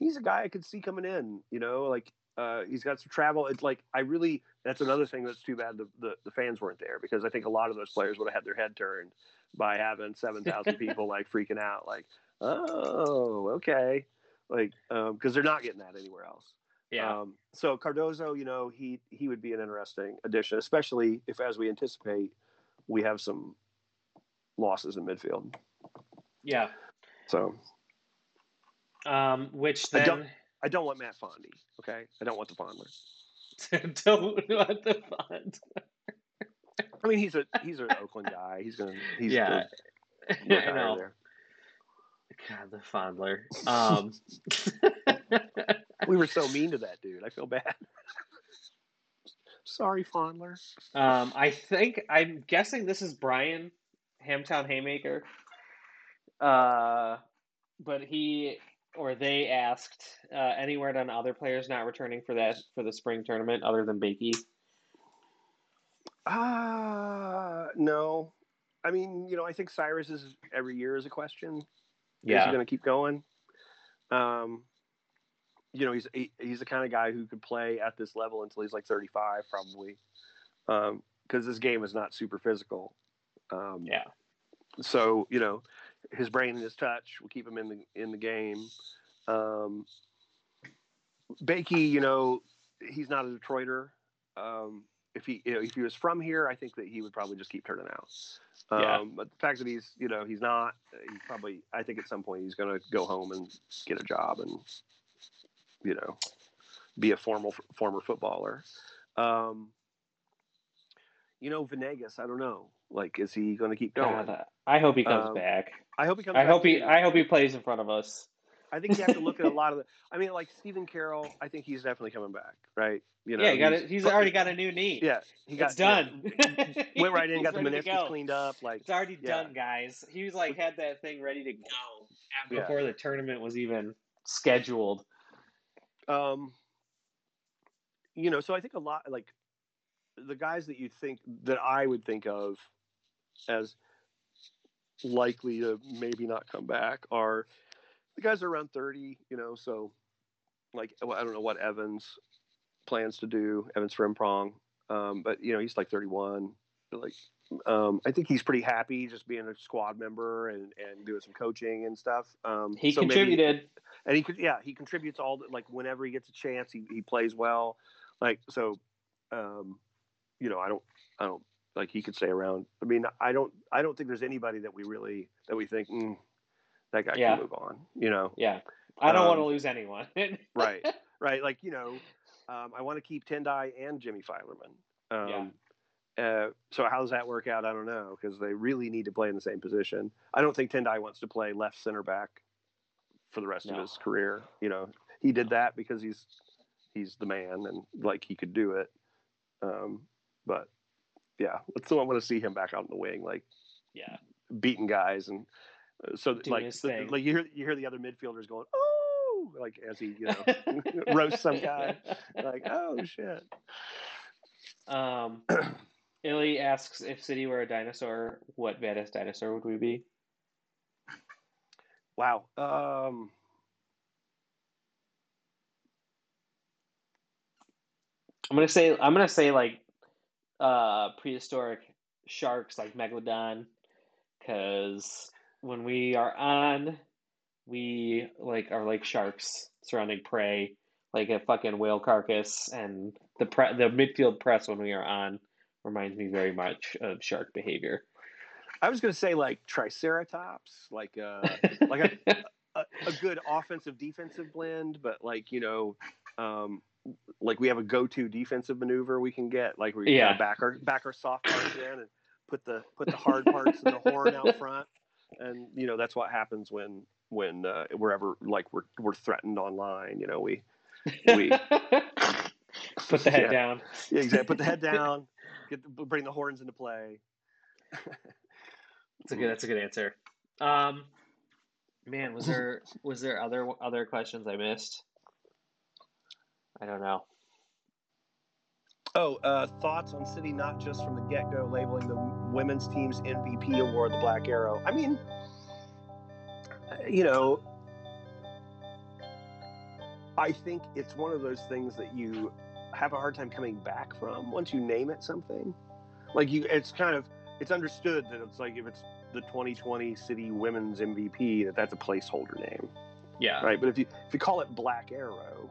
[SPEAKER 2] He's a guy I could see coming in. You know, like uh, he's got some travel. It's like I really that's another thing that's too bad the, the, the fans weren't there because I think a lot of those players would have had their head turned by having seven thousand people like freaking out, like oh okay, like because they're not getting that anywhere else.
[SPEAKER 1] Yeah.
[SPEAKER 2] Um, so Cardozo, you know, he he would be an interesting addition, especially if, as we anticipate, we have some losses in midfield.
[SPEAKER 1] yeah.
[SPEAKER 2] So
[SPEAKER 1] Um, which then
[SPEAKER 2] I don't want Matt Fondy. Okay, I don't want the Fondler.
[SPEAKER 1] don't want the font.
[SPEAKER 2] I mean, he's a he's an Oakland guy. He's gonna he's
[SPEAKER 1] Yeah.
[SPEAKER 2] gonna
[SPEAKER 1] I know.
[SPEAKER 2] there.
[SPEAKER 1] God, the fondler. Um,
[SPEAKER 2] We were so mean to that dude. I feel bad. Sorry, Fondler.
[SPEAKER 1] um, I think I'm guessing this is Brian Hamtown Haymaker. Uh, but he or they asked uh, any word on other players not returning for that for the spring tournament other than Bakie.
[SPEAKER 2] Ah, no. I mean, you know, I think Cyrus is every year is a question. Is he going to keep going? Um, you know, he's he, he's the kind of guy who could play at this level until he's like 35, probably, because this game is not super physical. Um,
[SPEAKER 1] yeah,
[SPEAKER 2] so you know, his brain and his touch will keep him in the in the game. Um, Bakie, you know, he's not a Detroiter. Um, if he you know, if he was from here, I think that he would probably just keep turning out. Um,
[SPEAKER 1] Yeah.
[SPEAKER 2] But the fact that he's you know he's not, he probably I think at some point he's going to go home and get a job and you know be a formal former footballer. Um, you know, Venegas, I don't know. Like, is he going to keep going?
[SPEAKER 1] God, I hope he comes
[SPEAKER 2] Um,
[SPEAKER 1] back.
[SPEAKER 2] I hope he comes.
[SPEAKER 1] I hope he. I hope he plays in front of us.
[SPEAKER 2] I think you have to look at a lot of the. I mean, like Stephen Carroll. I think he's definitely coming back, right? You know,
[SPEAKER 1] yeah, he got
[SPEAKER 2] he's-
[SPEAKER 1] it. He's already got a new knee.
[SPEAKER 2] Yeah, he got
[SPEAKER 1] it's done.
[SPEAKER 2] yeah, went right in, got the meniscus
[SPEAKER 1] go.
[SPEAKER 2] cleaned up. Like,
[SPEAKER 1] It's already
[SPEAKER 2] Yeah.
[SPEAKER 1] done, guys. He was like had that thing ready to go
[SPEAKER 2] Yeah.
[SPEAKER 1] before the tournament was even scheduled.
[SPEAKER 2] um, you know, so I think a lot like the guys that you think that I would think of as likely to maybe not come back are the guys are around 30, you know, so like well, I don't know what Evans plans to do, Evans Frimpong. Um, but you know, he's like 31. But like um, I think he's pretty happy just being a squad member and, and doing some coaching and stuff. Um,
[SPEAKER 1] He
[SPEAKER 2] so maybe-
[SPEAKER 1] contributed.
[SPEAKER 2] and he could yeah he contributes all the, like whenever he gets a chance he, he plays well like so um you know i don't i don't like he could stay around i mean i don't i don't think there's anybody that we really that we think mm, that guy
[SPEAKER 1] Yeah.
[SPEAKER 2] can move on you know
[SPEAKER 1] Yeah, I don't want to
[SPEAKER 2] Um,
[SPEAKER 1] lose anyone.
[SPEAKER 2] right right like you know um, i want to keep tendai and jimmy filerman um uh, so how does that work out? I don't know because they really need to play in the same position. I don't think Tendai wants to play left center back for the rest of his career. You know, he did that because he's he's the man and like he could do it. Um, but yeah, let's still want to see him back out in the wing, like
[SPEAKER 1] yeah,
[SPEAKER 2] beating guys and uh, so
[SPEAKER 1] Doing
[SPEAKER 2] like the- like you hear you hear the other midfielders going oh like as he you know roast some guy like oh shit.
[SPEAKER 1] Um, Illy asks if City were a dinosaur, what baddest dinosaur would we be?
[SPEAKER 2] Wow. Um,
[SPEAKER 1] I'm gonna say I'm gonna say like uh prehistoric sharks like megalodon, because when we are on, we like are like sharks surrounding prey, like a fucking whale carcass, and the pre- the midfield press when we are on reminds me very much of shark behavior.
[SPEAKER 2] I was going to say like Triceratops, like uh, like a, a, a good offensive defensive blend, but like you know, um, like we have a go-to defensive maneuver we can get, like we
[SPEAKER 1] Yeah.
[SPEAKER 2] back our back our soft parts in and put the put the hard parts in the horn out front, and you know that's what happens when when uh, we're ever like we're we're threatened online. You know, we we
[SPEAKER 1] put the head
[SPEAKER 2] Yeah.
[SPEAKER 1] down.
[SPEAKER 2] yeah, exactly put the head down, get bring the horns into play.
[SPEAKER 1] That's a good. That's a good answer. Um, man, was there was there other other questions I missed? I don't know.
[SPEAKER 2] Oh, uh, thoughts on City not just from the get go labeling the women's team's MVP award the Black Arrow. I mean, you know, I think it's one of those things that you have a hard time coming back from once you name it something. Like you, it's kind of it's understood that it's like if it's the 2020 City Women's MVP, that that's a placeholder name,
[SPEAKER 1] Yeah.
[SPEAKER 2] right? But if you if you call it Black Arrow,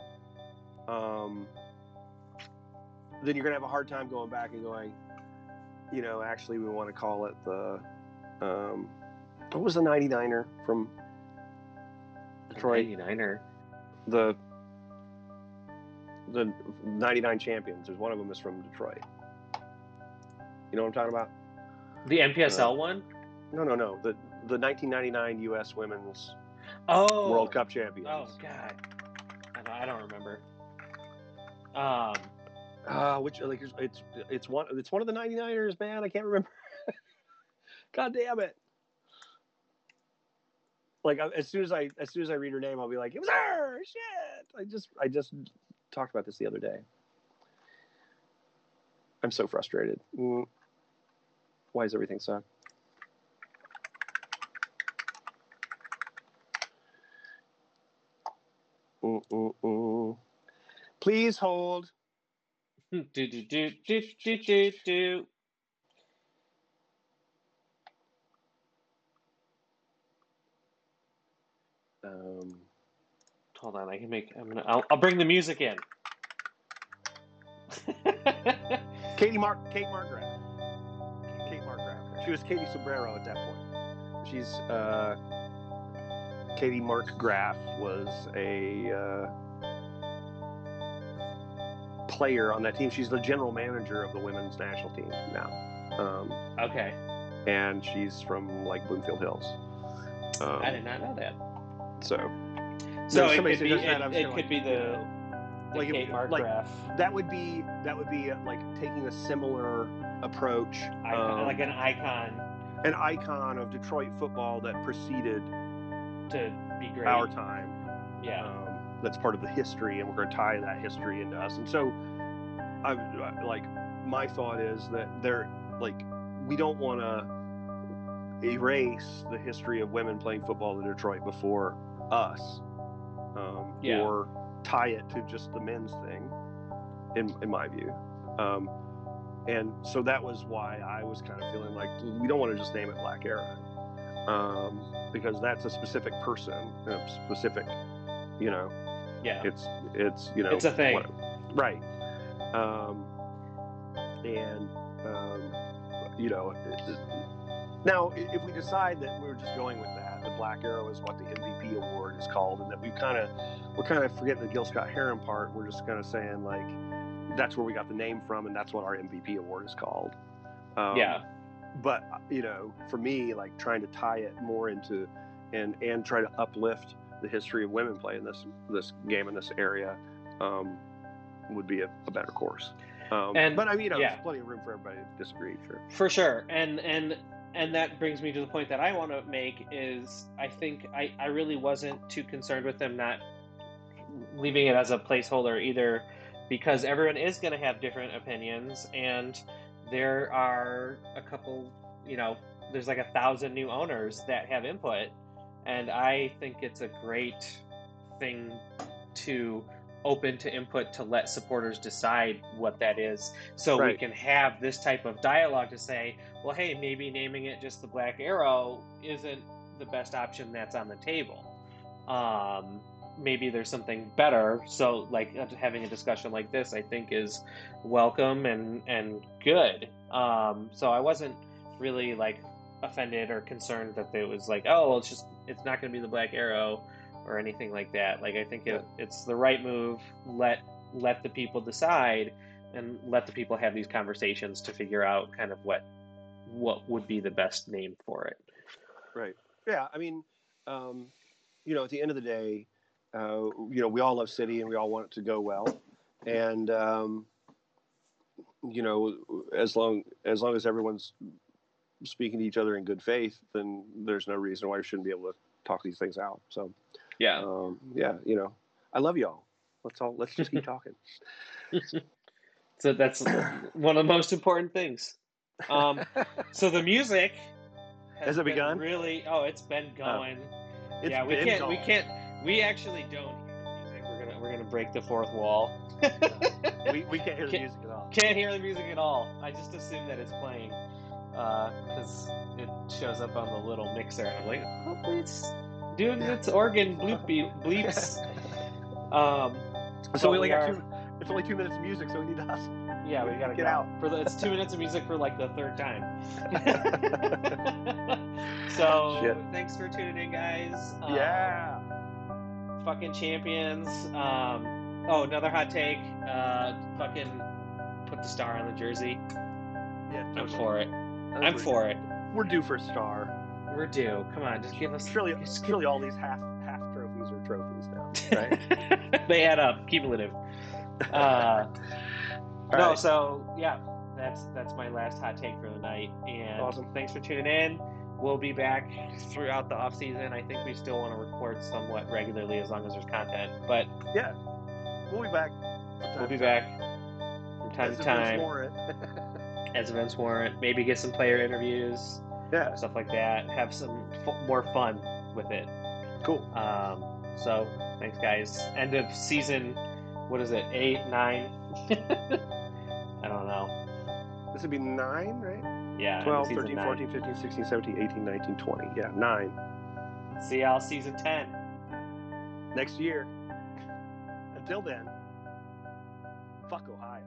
[SPEAKER 2] um, then you're gonna have a hard time going back and going, you know, actually we want to call it the, um, what was the 99er from Detroit?
[SPEAKER 1] 99er.
[SPEAKER 2] the the 99 champions. There's one of them is from Detroit. You know what I'm talking about?
[SPEAKER 1] The NPSL one?
[SPEAKER 2] No, no, no. The the 1999 U.S. Women's
[SPEAKER 1] Oh.
[SPEAKER 2] World Cup champions.
[SPEAKER 1] Oh God. I don't, I don't remember. Um.
[SPEAKER 2] Uh, which like it's- it's one it's one of the 99ers, man. I can't remember. God damn it! Like as soon as I as soon as I read her name, I'll be like, it was her. Shit! I just I just talked about this the other day. I'm so frustrated. Mm. Why is everything suck? Mm-mm-mm. Please hold.
[SPEAKER 1] do do do do do do do.
[SPEAKER 2] Um,
[SPEAKER 1] Hold on, I can make. I'm gonna. I'll, I'll bring the music in.
[SPEAKER 2] Katie Mark, Kate Markgraf. Kate Markgraf. She was Katie Sobrero at that point. She's uh, Katie Markgraf was a uh, player on that team. She's the general manager of the women's national team now, um,
[SPEAKER 1] okay,
[SPEAKER 2] and she's from like Bloomfield Hills. Um,
[SPEAKER 1] I did not know that.
[SPEAKER 2] so
[SPEAKER 1] So it could be.
[SPEAKER 2] suggested that,
[SPEAKER 1] It, it could
[SPEAKER 2] like,
[SPEAKER 1] be the, the
[SPEAKER 2] like
[SPEAKER 1] Kate Mark
[SPEAKER 2] like-
[SPEAKER 1] graph,
[SPEAKER 2] that would be that would be like taking a similar approach,
[SPEAKER 1] icon,
[SPEAKER 2] um,
[SPEAKER 1] like an icon
[SPEAKER 2] an icon of Detroit football that preceded
[SPEAKER 1] to be great.
[SPEAKER 2] our time.
[SPEAKER 1] yeah,
[SPEAKER 2] Um, that's part of the history, and we're going to tie that history into us. And so, I I- like my thought is that there, like, we don't want to erase the history of women playing football in Detroit before us, um,
[SPEAKER 1] Yeah.
[SPEAKER 2] or tie it to just the men's thing, in in my view. Um, and so that was why I was kind of feeling like we don't want to just name it Black Arrow, um, because that's a specific person, a specific, you know,
[SPEAKER 1] yeah.
[SPEAKER 2] it's it's you know
[SPEAKER 1] It's a thing.
[SPEAKER 2] right? Um, and um, you know, now if we decide that we're just going with that, the Black Arrow is what the MVP award is called, and that we kind of we're kind of forgetting the Gil Scott Heron part. We're just kind of saying like that's where we got the name from, and that's what our MVP award is called. Um,
[SPEAKER 1] yeah,
[SPEAKER 2] but you know for me like trying to tie it more into and and try to uplift the history of women playing this this game in this area um, would be a, a better course um,
[SPEAKER 1] And-
[SPEAKER 2] but i mean you know
[SPEAKER 1] yeah.
[SPEAKER 2] there's plenty of room for everybody to disagree sure
[SPEAKER 1] for sure. And and and that brings me to the point that I want to make is I think I I really wasn't too concerned with them not leaving it as a placeholder either because everyone is going to have different opinions and there are a couple you know there's like a thousand new owners that have input and i think it's a great thing to open to input to let supporters decide what that is. So we can have this type of dialogue to say well hey maybe naming it just the black arrow isn't the best option that's on the table. Um, maybe there's something better. So like uh, having a discussion like this i think is welcome and and good. Um, so i wasn't really like offended or concerned that it was like oh well, it's just it's not going to be the black arrow or anything like that. Like i think it, it's the right move let let the people decide and let the people have these conversations to figure out kind of what what would be the best name for it.
[SPEAKER 2] Right. Yeah i mean um, you know at the end of the day uh, you know we all love city and we all want it to go well. And um, you know as long as long as everyone's speaking to each other in good faith then there's no reason why we shouldn't be able to talk these things out. So
[SPEAKER 1] yeah
[SPEAKER 2] um, yeah, you know, I love y'all. Let's all let's just keep talking.
[SPEAKER 1] So that's one of the most important things. Um, so the music
[SPEAKER 2] Has it begun?
[SPEAKER 1] Really? Oh, it's been going.
[SPEAKER 2] It's
[SPEAKER 1] yeah, we can't. We can't. We actually don't hear the music. We're gonna. We're gonna break the fourth wall.
[SPEAKER 2] We, we can't hear the
[SPEAKER 1] Can't-
[SPEAKER 2] music at all.
[SPEAKER 1] Can't hear the music at all. I just assume that it's playing because it shows up on the little mixer, I'm like, hopefully it's doing its organ bloop beep, bleeps. Um,
[SPEAKER 2] So we only got two. It's only two minutes of music, so we need to hustle.
[SPEAKER 1] Yeah, we gotta
[SPEAKER 2] Get
[SPEAKER 1] go.
[SPEAKER 2] out.
[SPEAKER 1] For the, it's two minutes of music for like the third time. so
[SPEAKER 2] Shit.
[SPEAKER 1] thanks for tuning in, guys. Um,
[SPEAKER 2] yeah.
[SPEAKER 1] fucking champions. Um, oh, another hot take. Uh, fucking put the star on the jersey.
[SPEAKER 2] Yeah.
[SPEAKER 1] I'm for it. I'm for it.
[SPEAKER 2] We're due for a star.
[SPEAKER 1] We're due. Come on, just give us.
[SPEAKER 2] Surely,
[SPEAKER 1] just
[SPEAKER 2] surely all these half half trophies are trophies now, right?
[SPEAKER 1] they add up. Cumulative. Uh, no,
[SPEAKER 2] right.
[SPEAKER 1] so yeah, that's that's my last hot take for the night. And
[SPEAKER 2] Awesome.
[SPEAKER 1] thanks for tuning in. We'll be back throughout the off season. I think we still want to record somewhat regularly as long as there's content. But
[SPEAKER 2] yeah. We'll be back.
[SPEAKER 1] we'll be back from time
[SPEAKER 2] As
[SPEAKER 1] to time as events warrant. Maybe get some player interviews,
[SPEAKER 2] yeah.
[SPEAKER 1] stuff like that. Have some f- more fun with it.
[SPEAKER 2] Cool.
[SPEAKER 1] Um, so thanks, guys. End of season. What is it? Eight, nine? I don't know.
[SPEAKER 2] This would be nine, right?
[SPEAKER 1] Yeah. end
[SPEAKER 2] 12,
[SPEAKER 1] season
[SPEAKER 2] 13,
[SPEAKER 1] nine.
[SPEAKER 2] 14, 15, 16, 17, 18, 19, 20. Yeah, nine.
[SPEAKER 1] See y'all season ten.
[SPEAKER 2] Next year. Until then.
[SPEAKER 1] Fuck Ohio.